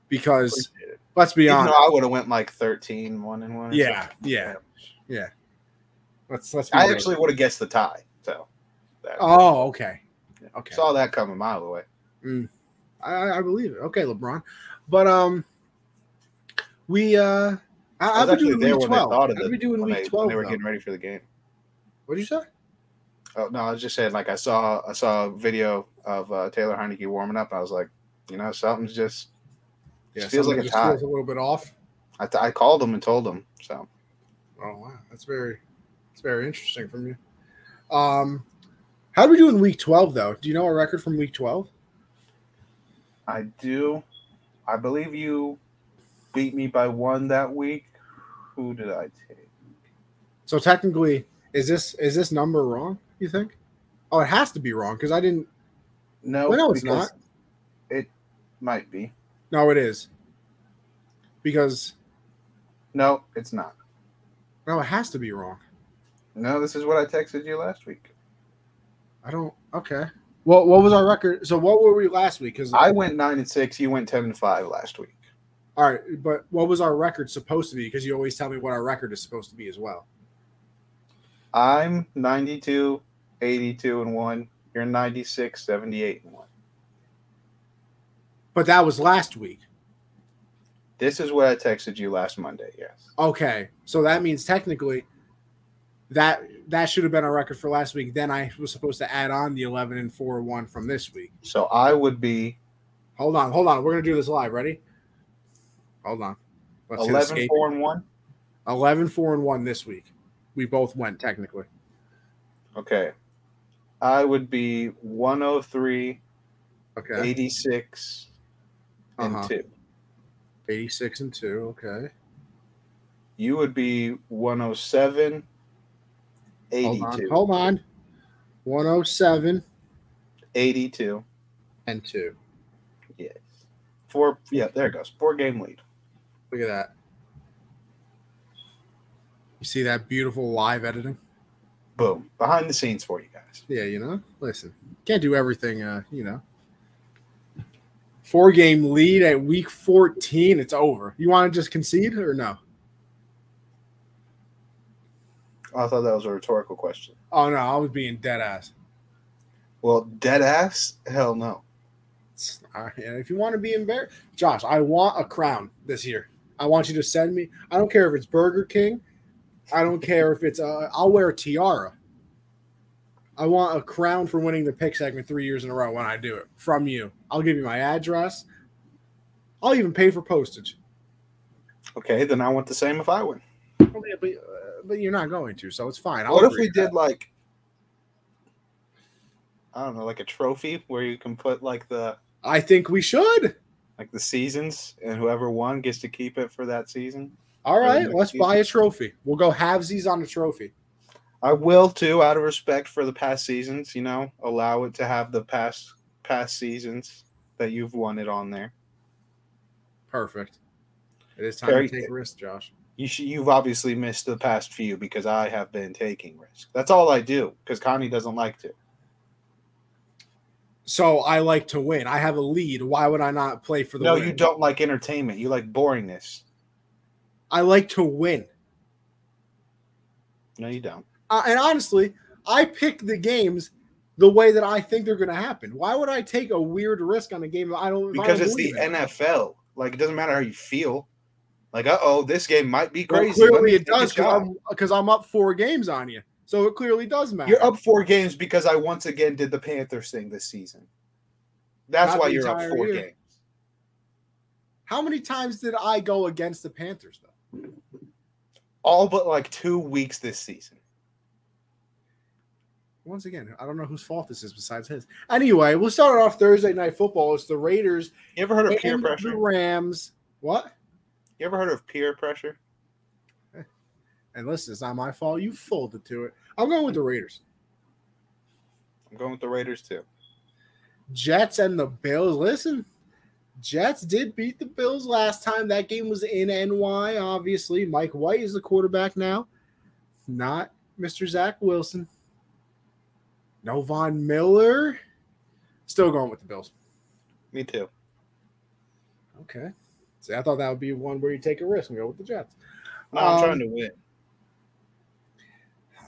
[SPEAKER 1] because let's be
[SPEAKER 2] Even
[SPEAKER 1] honest.
[SPEAKER 2] I would have went like 13, 1 and 1. or
[SPEAKER 1] Yeah,
[SPEAKER 2] something.
[SPEAKER 1] yeah. Let's let's. Be
[SPEAKER 2] I actually would have guessed the tie. So that,
[SPEAKER 1] Oh, okay. Okay.
[SPEAKER 2] saw that coming a mile away.
[SPEAKER 1] I, I believe it. Okay, LeBron. But um, we uh, I,
[SPEAKER 2] I was actually
[SPEAKER 1] doing
[SPEAKER 2] there
[SPEAKER 1] week
[SPEAKER 2] when they
[SPEAKER 1] twelve.
[SPEAKER 2] thought of it.
[SPEAKER 1] been doing week
[SPEAKER 2] they,
[SPEAKER 1] twelve.
[SPEAKER 2] they were
[SPEAKER 1] though.
[SPEAKER 2] getting ready for the game.
[SPEAKER 1] What did you say?
[SPEAKER 2] Oh no, I was just saying. Like I saw, I saw a video of uh, Taylor Heinicke warming up. And I was like, you know, something's just. yeah, Just feels like a tie.
[SPEAKER 1] feels a little bit off.
[SPEAKER 2] I, I called him and told him. So
[SPEAKER 1] Oh wow, that's very, it's very interesting from you. Um, how do we do in week twelve though? Do you know our record from week twelve?
[SPEAKER 2] I do. I believe you beat me by one that week. Who did I take?
[SPEAKER 1] So technically, is this is this number wrong? You think? Oh, it has to be wrong because I didn't.
[SPEAKER 2] No,
[SPEAKER 1] Well, no, it's not.
[SPEAKER 2] It might be.
[SPEAKER 1] No, it is. Because
[SPEAKER 2] No, it's not.
[SPEAKER 1] no, it has to be wrong.
[SPEAKER 2] No, this is what I texted you last week.
[SPEAKER 1] I don't. Okay. Well, what was our record? So what were we last week? Because
[SPEAKER 2] I went nine and six. You went ten and five last week.
[SPEAKER 1] All right, but what was our record supposed to be? Because you always tell me what our record is supposed to be as well.
[SPEAKER 2] I'm 92, 82 and one. You're 96, 78 and one.
[SPEAKER 1] But that was last week.
[SPEAKER 2] This is what I texted you last Monday. Yes.
[SPEAKER 1] Okay, so that means technically, that that should have been our record for last week. Then I was supposed to add on the 11 and 4 1 from this week.
[SPEAKER 2] So I would be
[SPEAKER 1] Hold on, hold on. We're gonna do this live. Ready? Hold on. Let's
[SPEAKER 2] 11 4 and 1?
[SPEAKER 1] 11 4 and 1 this week. We both went technically.
[SPEAKER 2] Okay. I would be 103,
[SPEAKER 1] Okay.
[SPEAKER 2] 86, and
[SPEAKER 1] Uh-huh.
[SPEAKER 2] 2.
[SPEAKER 1] 86 and 2. Okay.
[SPEAKER 2] You would be 107, 82.
[SPEAKER 1] Hold on. Hold on. 107
[SPEAKER 2] 82.
[SPEAKER 1] and 2.
[SPEAKER 2] Yes. Four. Yeah, there it goes. Four game lead.
[SPEAKER 1] Look at that. You see that beautiful live editing?
[SPEAKER 2] Boom. Behind the scenes for you guys.
[SPEAKER 1] Yeah, you know. Listen, can't do everything. Uh, you know. Four game lead at week fourteen. It's over. You want to just concede or no?
[SPEAKER 2] I thought that was a rhetorical question.
[SPEAKER 1] Oh no, I was being dead ass.
[SPEAKER 2] Well, dead ass? Hell no.
[SPEAKER 1] Uh, if you want to be embarrassed, Josh, I want a crown this year. I want you to send me. I don't care if it's Burger King. I don't care if it's. Uh, I'll wear a tiara. I want a crown for winning the pick segment three years in a row when I do it from you. I'll give you my address. I'll even pay for postage.
[SPEAKER 2] Okay, then I want the same if I win.
[SPEAKER 1] But, uh, but you're not going to, so it's fine. I'll
[SPEAKER 2] what if we did like I don't know, like a trophy where you can put like the.
[SPEAKER 1] I think we should.
[SPEAKER 2] Like the seasons and whoever won gets to keep it for that season?
[SPEAKER 1] All right, let's
[SPEAKER 2] season.
[SPEAKER 1] buy a trophy. We'll go halvesies on a trophy.
[SPEAKER 2] I will too, out of respect for the past seasons, you know, allow it to have the past past seasons that you've won it on there.
[SPEAKER 1] Perfect. It is time
[SPEAKER 2] Very
[SPEAKER 1] to take risks, Josh.
[SPEAKER 2] You should, you've obviously missed the past few because I have been taking risks. That's all I do because Connie doesn't like to.
[SPEAKER 1] So I like to win. I have a lead. Why would I not play for the
[SPEAKER 2] No,
[SPEAKER 1] win?
[SPEAKER 2] you don't like entertainment. You like boringness.
[SPEAKER 1] I like to win.
[SPEAKER 2] No, you don't.
[SPEAKER 1] Uh, and honestly, I pick the games the way that I think they're going to happen. Why would I take a weird risk on a game I don't? if I
[SPEAKER 2] Because
[SPEAKER 1] don't
[SPEAKER 2] it's the? NFL. Like it doesn't matter how you feel. Like, uh oh, this game might be crazy. Let
[SPEAKER 1] clearly, it does because I'm because I'm up four games on you. So it clearly does matter.
[SPEAKER 2] You're up four games because I once again did the Panthers thing this season. That's
[SPEAKER 1] Not
[SPEAKER 2] why you're up four
[SPEAKER 1] year.
[SPEAKER 2] games.
[SPEAKER 1] How many times did I go against the Panthers though?
[SPEAKER 2] All but like two weeks this season.
[SPEAKER 1] Once again, I don't know whose fault this is besides his. Anyway, we'll start off Thursday night football. It's the Raiders
[SPEAKER 2] You ever heard of peer pressure?
[SPEAKER 1] the Rams. What?
[SPEAKER 2] You ever heard of peer pressure?
[SPEAKER 1] And listen, it's not my fault. You folded to it. I'm going with the Raiders.
[SPEAKER 2] I'm going with the Raiders too.
[SPEAKER 1] Jets and the Bills. Listen, Jets did beat the Bills last time. That game was in NY, obviously. Mike White is the quarterback now, not Mr. Zach Wilson. No Von Miller. Still going with the Bills.
[SPEAKER 2] Me too.
[SPEAKER 1] Okay. See, I thought that would be one where you take a risk and go with the Jets.
[SPEAKER 2] No, I'm
[SPEAKER 1] Um,
[SPEAKER 2] trying to win.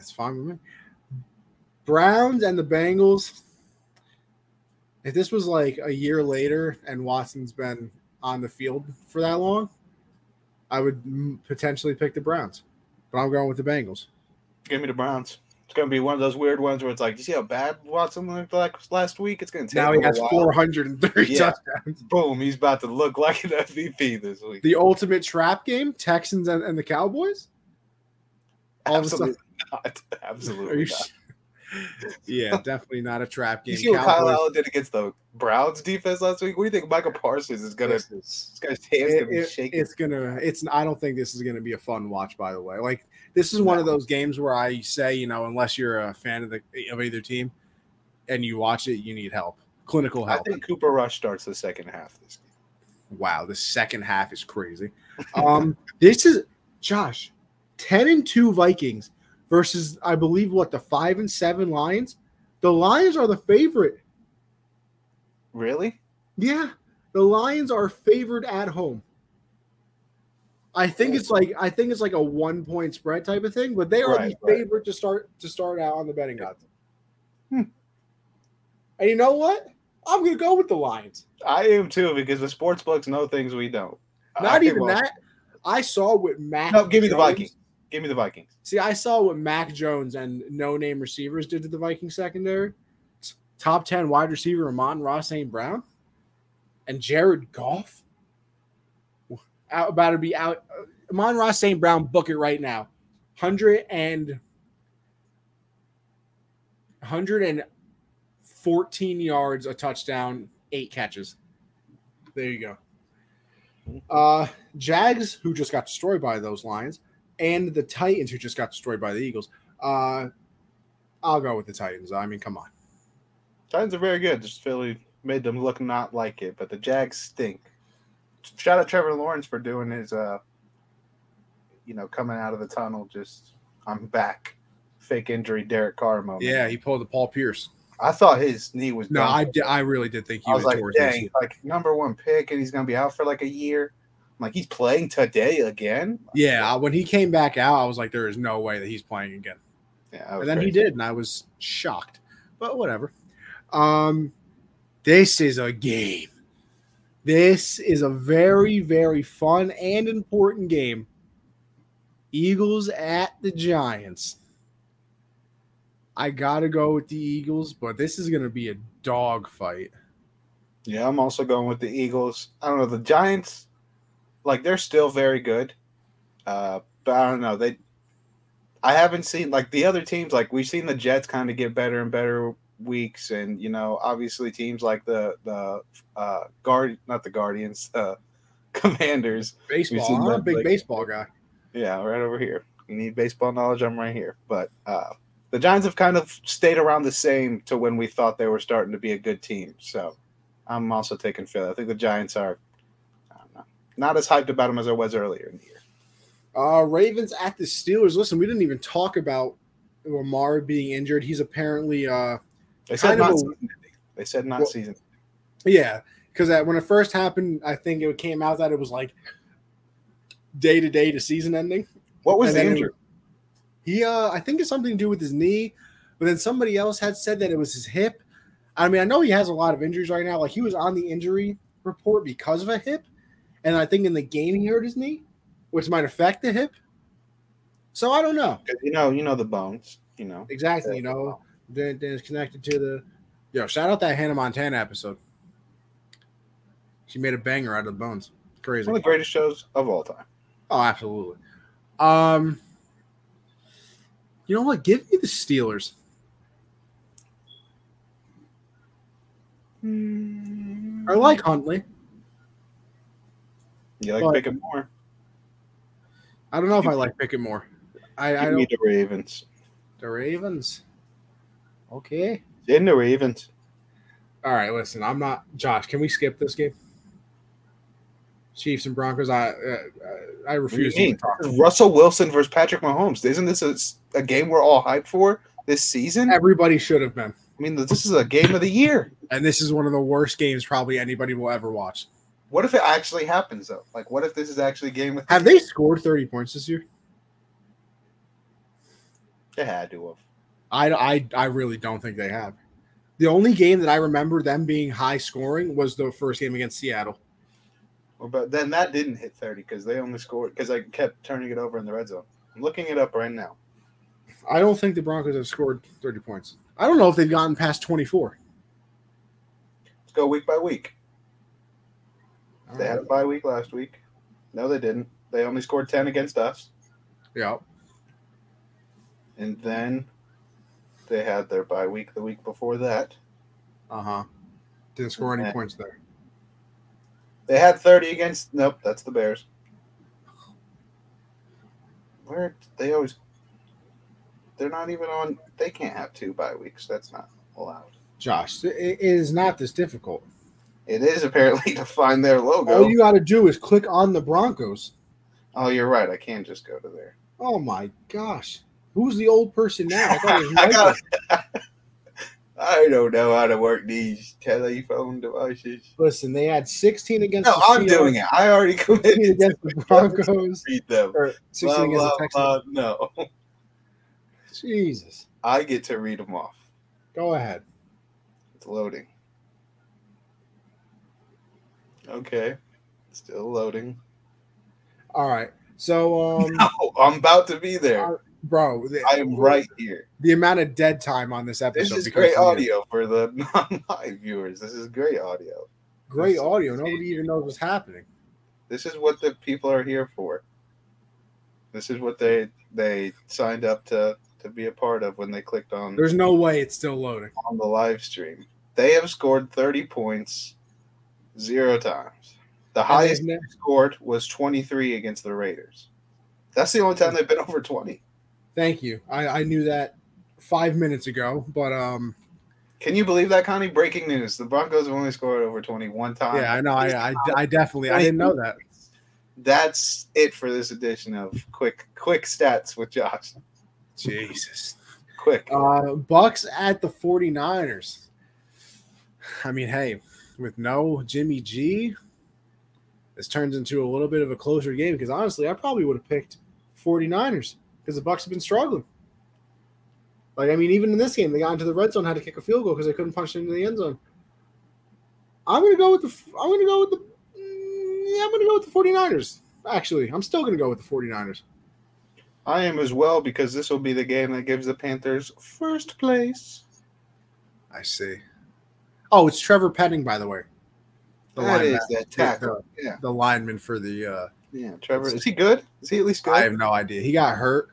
[SPEAKER 1] That's fine with me. Browns and the Bengals. If this was like a year later and Watson's been on the field for that long, I would potentially pick the Browns. But I'm going with the Bengals.
[SPEAKER 2] Give me the Browns. It's gonna be one of those weird ones where it's like, you see how bad Watson looked like last week? It's gonna take
[SPEAKER 1] Now he has
[SPEAKER 2] while.
[SPEAKER 1] 430
[SPEAKER 2] Yeah.
[SPEAKER 1] touchdowns.
[SPEAKER 2] Boom, he's about to look like an MVP this week.
[SPEAKER 1] The ultimate trap game, Texans and, and the Cowboys. all of a
[SPEAKER 2] Absolutely not. Absolutely not.
[SPEAKER 1] yeah, definitely not a trap game.
[SPEAKER 2] You see what Kyle Allen did against the Browns defense last week? What do you think Micah Parsons is gonna?
[SPEAKER 1] This
[SPEAKER 2] This guy's hands
[SPEAKER 1] It-
[SPEAKER 2] gonna be
[SPEAKER 1] it-
[SPEAKER 2] shaking.
[SPEAKER 1] it's gonna it's i don't think this is gonna be a fun watch by the way like this is one of those games where i say you know unless you're a fan of the of either team and you watch it you need help clinical help.
[SPEAKER 2] I think Cooper Rush starts the second half this game.
[SPEAKER 1] wow the second half is crazy um this is josh 10 and 2 vikings versus i believe what the 5 and 7 lions the lions are the favorite
[SPEAKER 2] Really?
[SPEAKER 1] Yeah, the Lions are favored at home. I think it's like I think it's like a one point spread type of thing, but they are
[SPEAKER 2] Right,
[SPEAKER 1] the
[SPEAKER 2] right.
[SPEAKER 1] favorite to start to start out on the betting odds.
[SPEAKER 2] Hmm.
[SPEAKER 1] And you know what? I'm gonna go with the Lions.
[SPEAKER 2] I am too because the sports books know things we don't.
[SPEAKER 1] Not
[SPEAKER 2] I
[SPEAKER 1] even that. I saw what Matt.
[SPEAKER 2] No, give me the Vikings. Give me the Vikings.
[SPEAKER 1] See, I saw what Mac Jones and no name receivers did to the Viking secondary. Top 10 wide receiver Amon-Ra St. Brown and Jared Goff. Out, about to be out. Amon-Ra St. Brown, book it right now. 100 and 114 yards, a touchdown, eight catches. There you go. Uh, Jags, who just got destroyed by those Lions, and the Titans, who just got destroyed by the Eagles. Uh, I'll go with the Titans. I mean, come on.
[SPEAKER 2] Titans are very good. Just Philly made them look not like it, but the Jags stink. Shout out Trevor Lawrence for doing his, uh, you know, coming out of the tunnel. Just I'm back. Fake injury, Derek Carr moment.
[SPEAKER 1] Yeah, he pulled the Paul Pierce.
[SPEAKER 2] I thought his knee was.
[SPEAKER 1] No. I, I really did think he
[SPEAKER 2] I was like, dang, like number one pick, and he's gonna be out for like a year. Like, he's playing today again.
[SPEAKER 1] Yeah, when he came back out, I was like, there is no way that he's playing again.
[SPEAKER 2] Yeah,
[SPEAKER 1] And then he did, and I was shocked. But whatever. Um, this is a game. This is a very, very fun and important game. Eagles at the Giants. I gotta go with the Eagles, but this is gonna be a dog fight.
[SPEAKER 2] Yeah, I'm also going with the Eagles. I don't know the Giants. Like they're still very good, uh, but I don't know they. I haven't seen like the other teams. Like we've seen the Jets kind of get better and better weeks, and you know obviously teams like the the uh, guard not the Guardians, uh, Commanders.
[SPEAKER 1] Baseball. I'm a big
[SPEAKER 2] like-
[SPEAKER 1] baseball guy.
[SPEAKER 2] Yeah, right over here. You need baseball knowledge. I'm right here. But uh, the Giants have kind of stayed around the same to when we thought they were starting to be a good team. So I'm also taking Philly. I think the Giants are I don't know, not as hyped about them as I was earlier in the year.
[SPEAKER 1] Uh, Ravens at the Steelers. Listen, we didn't even talk about Lamar being injured. He's apparently, uh,
[SPEAKER 2] They said not
[SPEAKER 1] a-
[SPEAKER 2] season ending. They said not
[SPEAKER 1] Well-
[SPEAKER 2] season.
[SPEAKER 1] yeah, because when it first happened, I think it came out that it was like day to day to season ending.
[SPEAKER 2] What was
[SPEAKER 1] and
[SPEAKER 2] the injury?
[SPEAKER 1] He, uh, I think it's something to do with his knee, but then somebody else had said that it was his hip. I mean, I know he has a lot of injuries right now. Like he was on the injury report because of a hip, and I think in the game he hurt his knee, which might affect the hip. So I don't know.
[SPEAKER 2] You know, you know the bones. You know,
[SPEAKER 1] exactly. You know, then, then it's connected to the. Yo, shout out that Hannah Montana episode. She made a banger out of the bones. Crazy.
[SPEAKER 2] one of the greatest shows of all time.
[SPEAKER 1] Oh, absolutely. Um, you know what? Give me the Steelers. I like Huntley.
[SPEAKER 2] You like
[SPEAKER 1] but-
[SPEAKER 2] Pickett more?
[SPEAKER 1] I don't know if I like Pickett more. I, I
[SPEAKER 2] Give me
[SPEAKER 1] don't.
[SPEAKER 2] the Ravens.
[SPEAKER 1] The Ravens. Okay.
[SPEAKER 2] In the Ravens.
[SPEAKER 1] All right. Listen, I'm not Josh. Can we skip this game? Chiefs and Broncos. I uh, I refuse to talk.
[SPEAKER 2] Russell Wilson versus Patrick Mahomes. Isn't this a, a game we're all hyped for this season?
[SPEAKER 1] Everybody should have been, I
[SPEAKER 2] mean, this is a game of the year.
[SPEAKER 1] and this is one of the worst games probably anybody will ever watch.
[SPEAKER 2] What if it actually happens though? Like, what if this is actually a game the
[SPEAKER 1] Have they scored 30 points this year?
[SPEAKER 2] They had to have.
[SPEAKER 1] I, I, I really don't think they have. The only game that I remember them being high scoring was the first game against Seattle.
[SPEAKER 2] Well, But then that didn't hit 30 because they only scored because I kept turning it over in the red zone. I'm looking it up right now.
[SPEAKER 1] I don't think the Broncos have scored 30 points. I don't know if they've gotten past 24.
[SPEAKER 2] Let's go week by week. They had a bye week last week. No, they didn't. They only scored 10 against us.
[SPEAKER 1] Yeah.
[SPEAKER 2] And then they had their bye week the week before that.
[SPEAKER 1] Uh huh. Didn't score any
[SPEAKER 2] Okay.
[SPEAKER 1] points there.
[SPEAKER 2] They had 30 against. Nope, that's the Bears. Where they always. They're not even on. They can't have two bye weeks. That's not allowed.
[SPEAKER 1] Josh, it is not this difficult.
[SPEAKER 2] It is apparently to find their logo.
[SPEAKER 1] All you got to do is click on the Broncos.
[SPEAKER 2] oh, you're right. I can't just go to there.
[SPEAKER 1] Oh my gosh. Who's the old person now? I thought it was
[SPEAKER 2] I got. I don't know how to work these telephone devices.
[SPEAKER 1] Listen, they had 16 against
[SPEAKER 2] No, I'm
[SPEAKER 1] Seahawks,
[SPEAKER 2] doing it. I already committed.
[SPEAKER 1] against the Broncos,
[SPEAKER 2] Read them.
[SPEAKER 1] or 16
[SPEAKER 2] Blah,
[SPEAKER 1] against the Texans.
[SPEAKER 2] blah. No,
[SPEAKER 1] Jesus.
[SPEAKER 2] I get to read them off.
[SPEAKER 1] Go ahead.
[SPEAKER 2] It's loading. Okay, still loading.
[SPEAKER 1] All right. So, um,
[SPEAKER 2] No, I'm about to be there.
[SPEAKER 1] uh, bro, the,
[SPEAKER 2] I am right here.
[SPEAKER 1] The amount of dead time on this episode.
[SPEAKER 2] This is great audio for the non-live viewers. This is great audio.
[SPEAKER 1] Great
[SPEAKER 2] This-
[SPEAKER 1] audio. Nobody even knows what's happening.
[SPEAKER 2] This is what the people are here for. This is what they they signed up to to be a part of when they clicked on
[SPEAKER 1] There's no way it's still loading.
[SPEAKER 2] on the live stream. They have scored 30 points zero times. The
[SPEAKER 1] And
[SPEAKER 2] highest
[SPEAKER 1] they've
[SPEAKER 2] scored was 23 against the Raiders. That's the only time they've been over 20.
[SPEAKER 1] Thank you. I, I knew that five minutes ago, but um,
[SPEAKER 2] Can you believe that, Connie? Breaking news: the Broncos have only scored over 21 times.
[SPEAKER 1] yeah, I know. I, I, I definitely I didn't know that.
[SPEAKER 2] That's it for this edition of quick quick stats with Josh.
[SPEAKER 1] Jesus.
[SPEAKER 2] Quick.
[SPEAKER 1] Uh, Bucs at the 49ers. I mean, hey, with no Jimmy G, this turns into a little bit of a closer game because honestly, I probably would have picked 49ers because the Bucs have been struggling. Like, I mean, even in this game, they got into the red zone, had to kick a field goal because they couldn't punch it into the end zone. I'm gonna go with the. I'm gonna go with the. mm, Yeah, I'm gonna go with the 49ers. Actually, I'm still gonna go with the 49ers.
[SPEAKER 2] I am as well because this will be the game that gives the Panthers first place.
[SPEAKER 1] I see. Oh, it's Trevor Penning, by the way. The
[SPEAKER 2] That is
[SPEAKER 1] lineman-
[SPEAKER 2] that tackle.
[SPEAKER 1] the-
[SPEAKER 2] Yeah,
[SPEAKER 1] the lineman for the uh
[SPEAKER 2] yeah. Trevor, is he good? Is he at least good?
[SPEAKER 1] I have no idea. He got hurt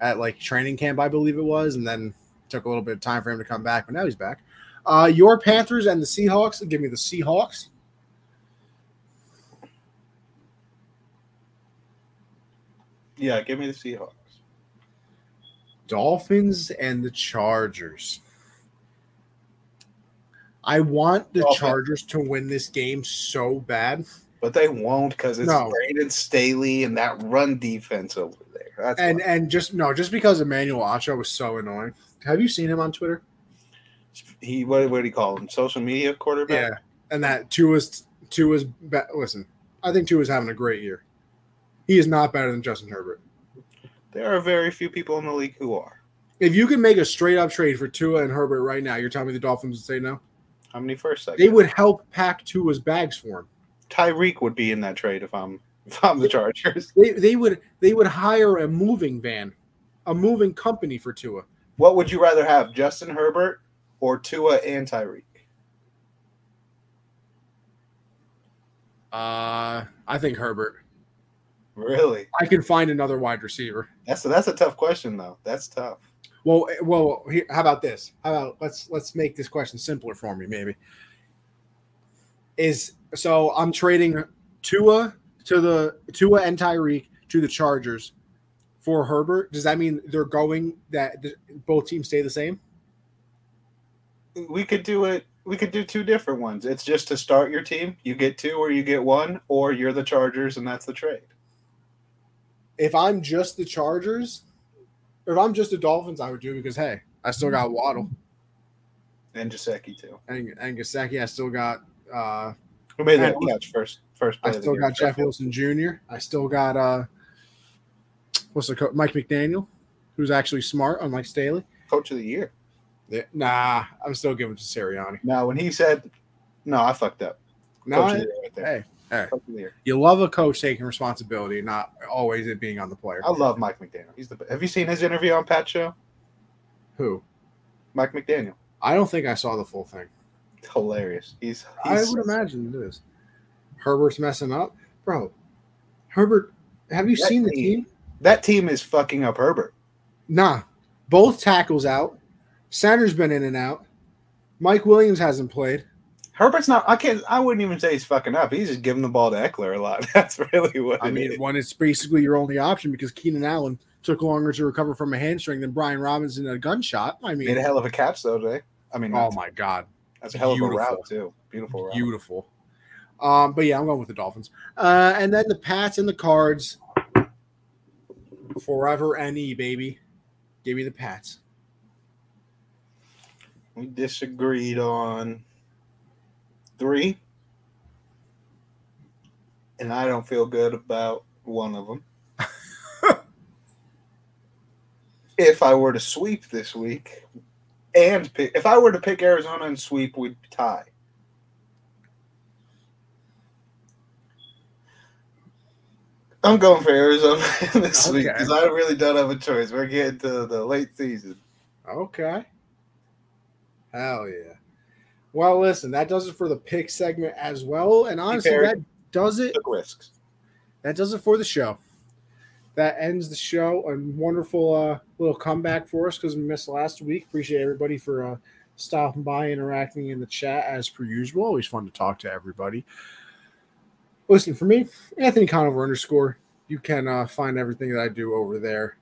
[SPEAKER 1] at like training camp, I believe it was, and then took a little bit of time for him to come back, but now he's back. Uh your Panthers and the Seahawks. Give me the Seahawks.
[SPEAKER 2] yeah, give me the Seahawks.
[SPEAKER 1] Dolphins and the Chargers. I want the. Chargers to win this game so bad.
[SPEAKER 2] But they won't because it's
[SPEAKER 1] No.
[SPEAKER 2] Brandon Staley and that run defense over there. That's
[SPEAKER 1] And
[SPEAKER 2] why.
[SPEAKER 1] and just no, just because Emmanuel Acho was so annoying. Have you seen him on Twitter?
[SPEAKER 2] he what, what do you call him? Social media quarterback.
[SPEAKER 1] Yeah, and that two Tua's Tua's be- listen. I think two Tua's having a great year. He is not better than Justin Herbert.
[SPEAKER 2] There are very few people in the league who are.
[SPEAKER 1] If you could make a straight up trade for Tua and Herbert right now, you're telling me the Dolphins would say no?
[SPEAKER 2] How many first
[SPEAKER 1] They would help pack Tua's bags for him.
[SPEAKER 2] Tyreek would be in that trade if I'm if I'm the Chargers.
[SPEAKER 1] They they would they would hire a moving van, a moving company for Tua.
[SPEAKER 2] What would you rather have, Justin Herbert or Tua and Tyreek?
[SPEAKER 1] Uh, I think Herbert.
[SPEAKER 2] Really?
[SPEAKER 1] I can find another wide receiver.
[SPEAKER 2] That's a, that's a tough question though. That's tough.
[SPEAKER 1] Well, eh, well, here, how about this? How about let's let's make this question simpler for me, maybe. Is so I'm trading Tua to the Tua and Tyreek to the Chargers for Herbert. Does that mean they're going that th- both teams stay the same?
[SPEAKER 2] We could do it. We could do two different ones. It's just to start your team. You get two or you get one, or you're the Chargers and that's the trade.
[SPEAKER 1] If I'm just the Chargers, if I'm just the Dolphins, I would do it because hey, I still got Waddle
[SPEAKER 2] And Gesicki too.
[SPEAKER 1] and and Gesicki. I still got uh,
[SPEAKER 2] Who made that catch first? First play
[SPEAKER 1] I
[SPEAKER 2] of the
[SPEAKER 1] still
[SPEAKER 2] game?
[SPEAKER 1] got Jeff Wilson Jr. I still got uh, what's the coach? Mike McDaniel, who's actually smart, unlike Staley.
[SPEAKER 2] Coach of the year.
[SPEAKER 1] Yeah, nah, I'm still giving it to Sirianni.
[SPEAKER 2] Now when he said, "No, I fucked up."
[SPEAKER 1] No,
[SPEAKER 2] Coach of the year right
[SPEAKER 1] hey, hey,
[SPEAKER 2] Coach of the year.
[SPEAKER 1] you love a coach taking responsibility, not always it being on the player.
[SPEAKER 2] I love Mike McDaniel. He's the. Have you seen his interview on Pat Show?
[SPEAKER 1] Who?
[SPEAKER 2] Mike McDaniel.
[SPEAKER 1] I don't think I saw the full thing.
[SPEAKER 2] Hilarious. He's.
[SPEAKER 1] I would imagine it is. Herbert's messing up, bro. Herbert, have you
[SPEAKER 2] That
[SPEAKER 1] seen the
[SPEAKER 2] team-
[SPEAKER 1] team?
[SPEAKER 2] that team is fucking up Herbert.
[SPEAKER 1] Nah, both tackles out. Center's been in and out. Mike Williams hasn't played.
[SPEAKER 2] Herbert's not. I can't. I wouldn't even say he's fucking up. He's just giving the ball to Ekeler a lot. That's really what
[SPEAKER 1] I mean,
[SPEAKER 2] is.
[SPEAKER 1] one it's basically your only option because Keenan Allen took longer to recover from a hamstring than Brian Robinson at a gunshot. I mean,
[SPEAKER 2] Made a hell of a catch though today. I mean,
[SPEAKER 1] oh my god,
[SPEAKER 2] that's a hell of a
[SPEAKER 1] beautiful.
[SPEAKER 2] route too. Beautiful route.
[SPEAKER 1] beautiful. Um, but yeah, I'm going with the Dolphins. Uh, and then the Pats and the Cards. Forever NE, baby. Give me the Pats.
[SPEAKER 2] We disagreed on three, and I don't feel good about one of them. if I were to sweep this week, and pick, if I were to pick Arizona and sweep, we'd tie. I'm going for Arizona this week because I really don't have a choice. We're getting to the late season.
[SPEAKER 1] Okay. Hell yeah. Well, listen, that does it for the pick segment as well. And honestly, that does it.
[SPEAKER 2] Took risks.
[SPEAKER 1] That does it for the show. That ends the show. A wonderful uh, little comeback for us because we missed last week. Appreciate everybody for uh, stopping by, interacting in the chat as per usual. Always fun to talk to everybody. Listen, for me, Anthony Conover underscore. You can uh, find everything that I do over there.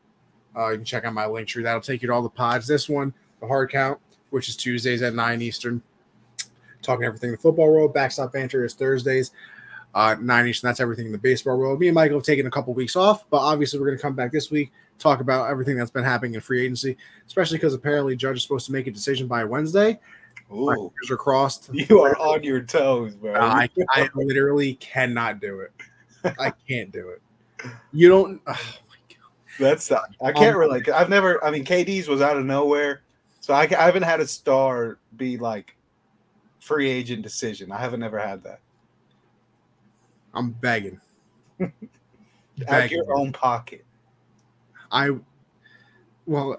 [SPEAKER 1] Uh, you can check out my link tree. That'll take you to all the pods. This one, the hard count, which is Tuesdays at 9 Eastern. Talking everything in the football world. Backstop banter is Thursdays uh, nine Eastern. That's everything in the baseball world. Me and Michael have taken a couple weeks off, but obviously we're going to come back this week, talk about everything that's been happening in free agency, especially because apparently Judge is supposed to make a decision by Wednesday. My
[SPEAKER 2] Ooh,
[SPEAKER 1] fingers are crossed.
[SPEAKER 2] you are on your toes, bro.
[SPEAKER 1] Uh, I, I literally cannot do it. I can't do it. You don't. oh my
[SPEAKER 2] That's I can't
[SPEAKER 1] Um,
[SPEAKER 2] relate. I've never. I mean, KD's was out of nowhere, so I, I haven't had a star be like free agent decision. I haven't ever had that.
[SPEAKER 1] I'm begging.
[SPEAKER 2] Out your own pocket.
[SPEAKER 1] I well,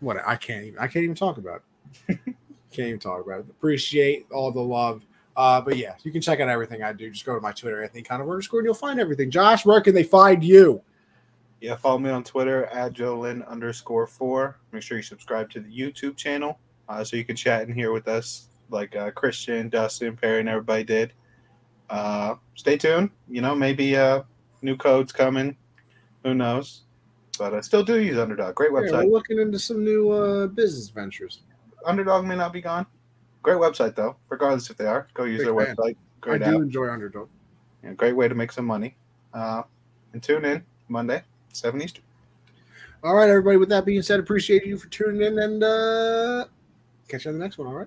[SPEAKER 1] what I can't even I can't even talk about it. can't even talk about it. Appreciate all the love. Uh, but yeah, you can check out everything I do. Just go to my Twitter, Anthony Conover underscore, and you'll find everything. Josh, where can they find you?
[SPEAKER 2] Yeah, follow me on Twitter at Jolyn underscore four. Make sure you subscribe to the YouTube channel uh, so you can chat in here with us like uh, Christian, Dustin, Perry, and everybody did. Uh, stay tuned. You know, maybe uh, new codes coming. Who knows? But I still do use Underdog. Great
[SPEAKER 1] Yeah,
[SPEAKER 2] website.
[SPEAKER 1] we're looking into some new uh, business ventures.
[SPEAKER 2] Underdog may not be gone. Great website though, regardless if they are. Go use
[SPEAKER 1] Big
[SPEAKER 2] their
[SPEAKER 1] fan.
[SPEAKER 2] website. Great
[SPEAKER 1] I
[SPEAKER 2] app.
[SPEAKER 1] do enjoy Underdog.
[SPEAKER 2] Yeah, great way to make some money. Uh, and tune in Monday, seven Eastern.
[SPEAKER 1] All right, everybody. With that being said, appreciate you for tuning in, and uh, catch you on the next one. All right.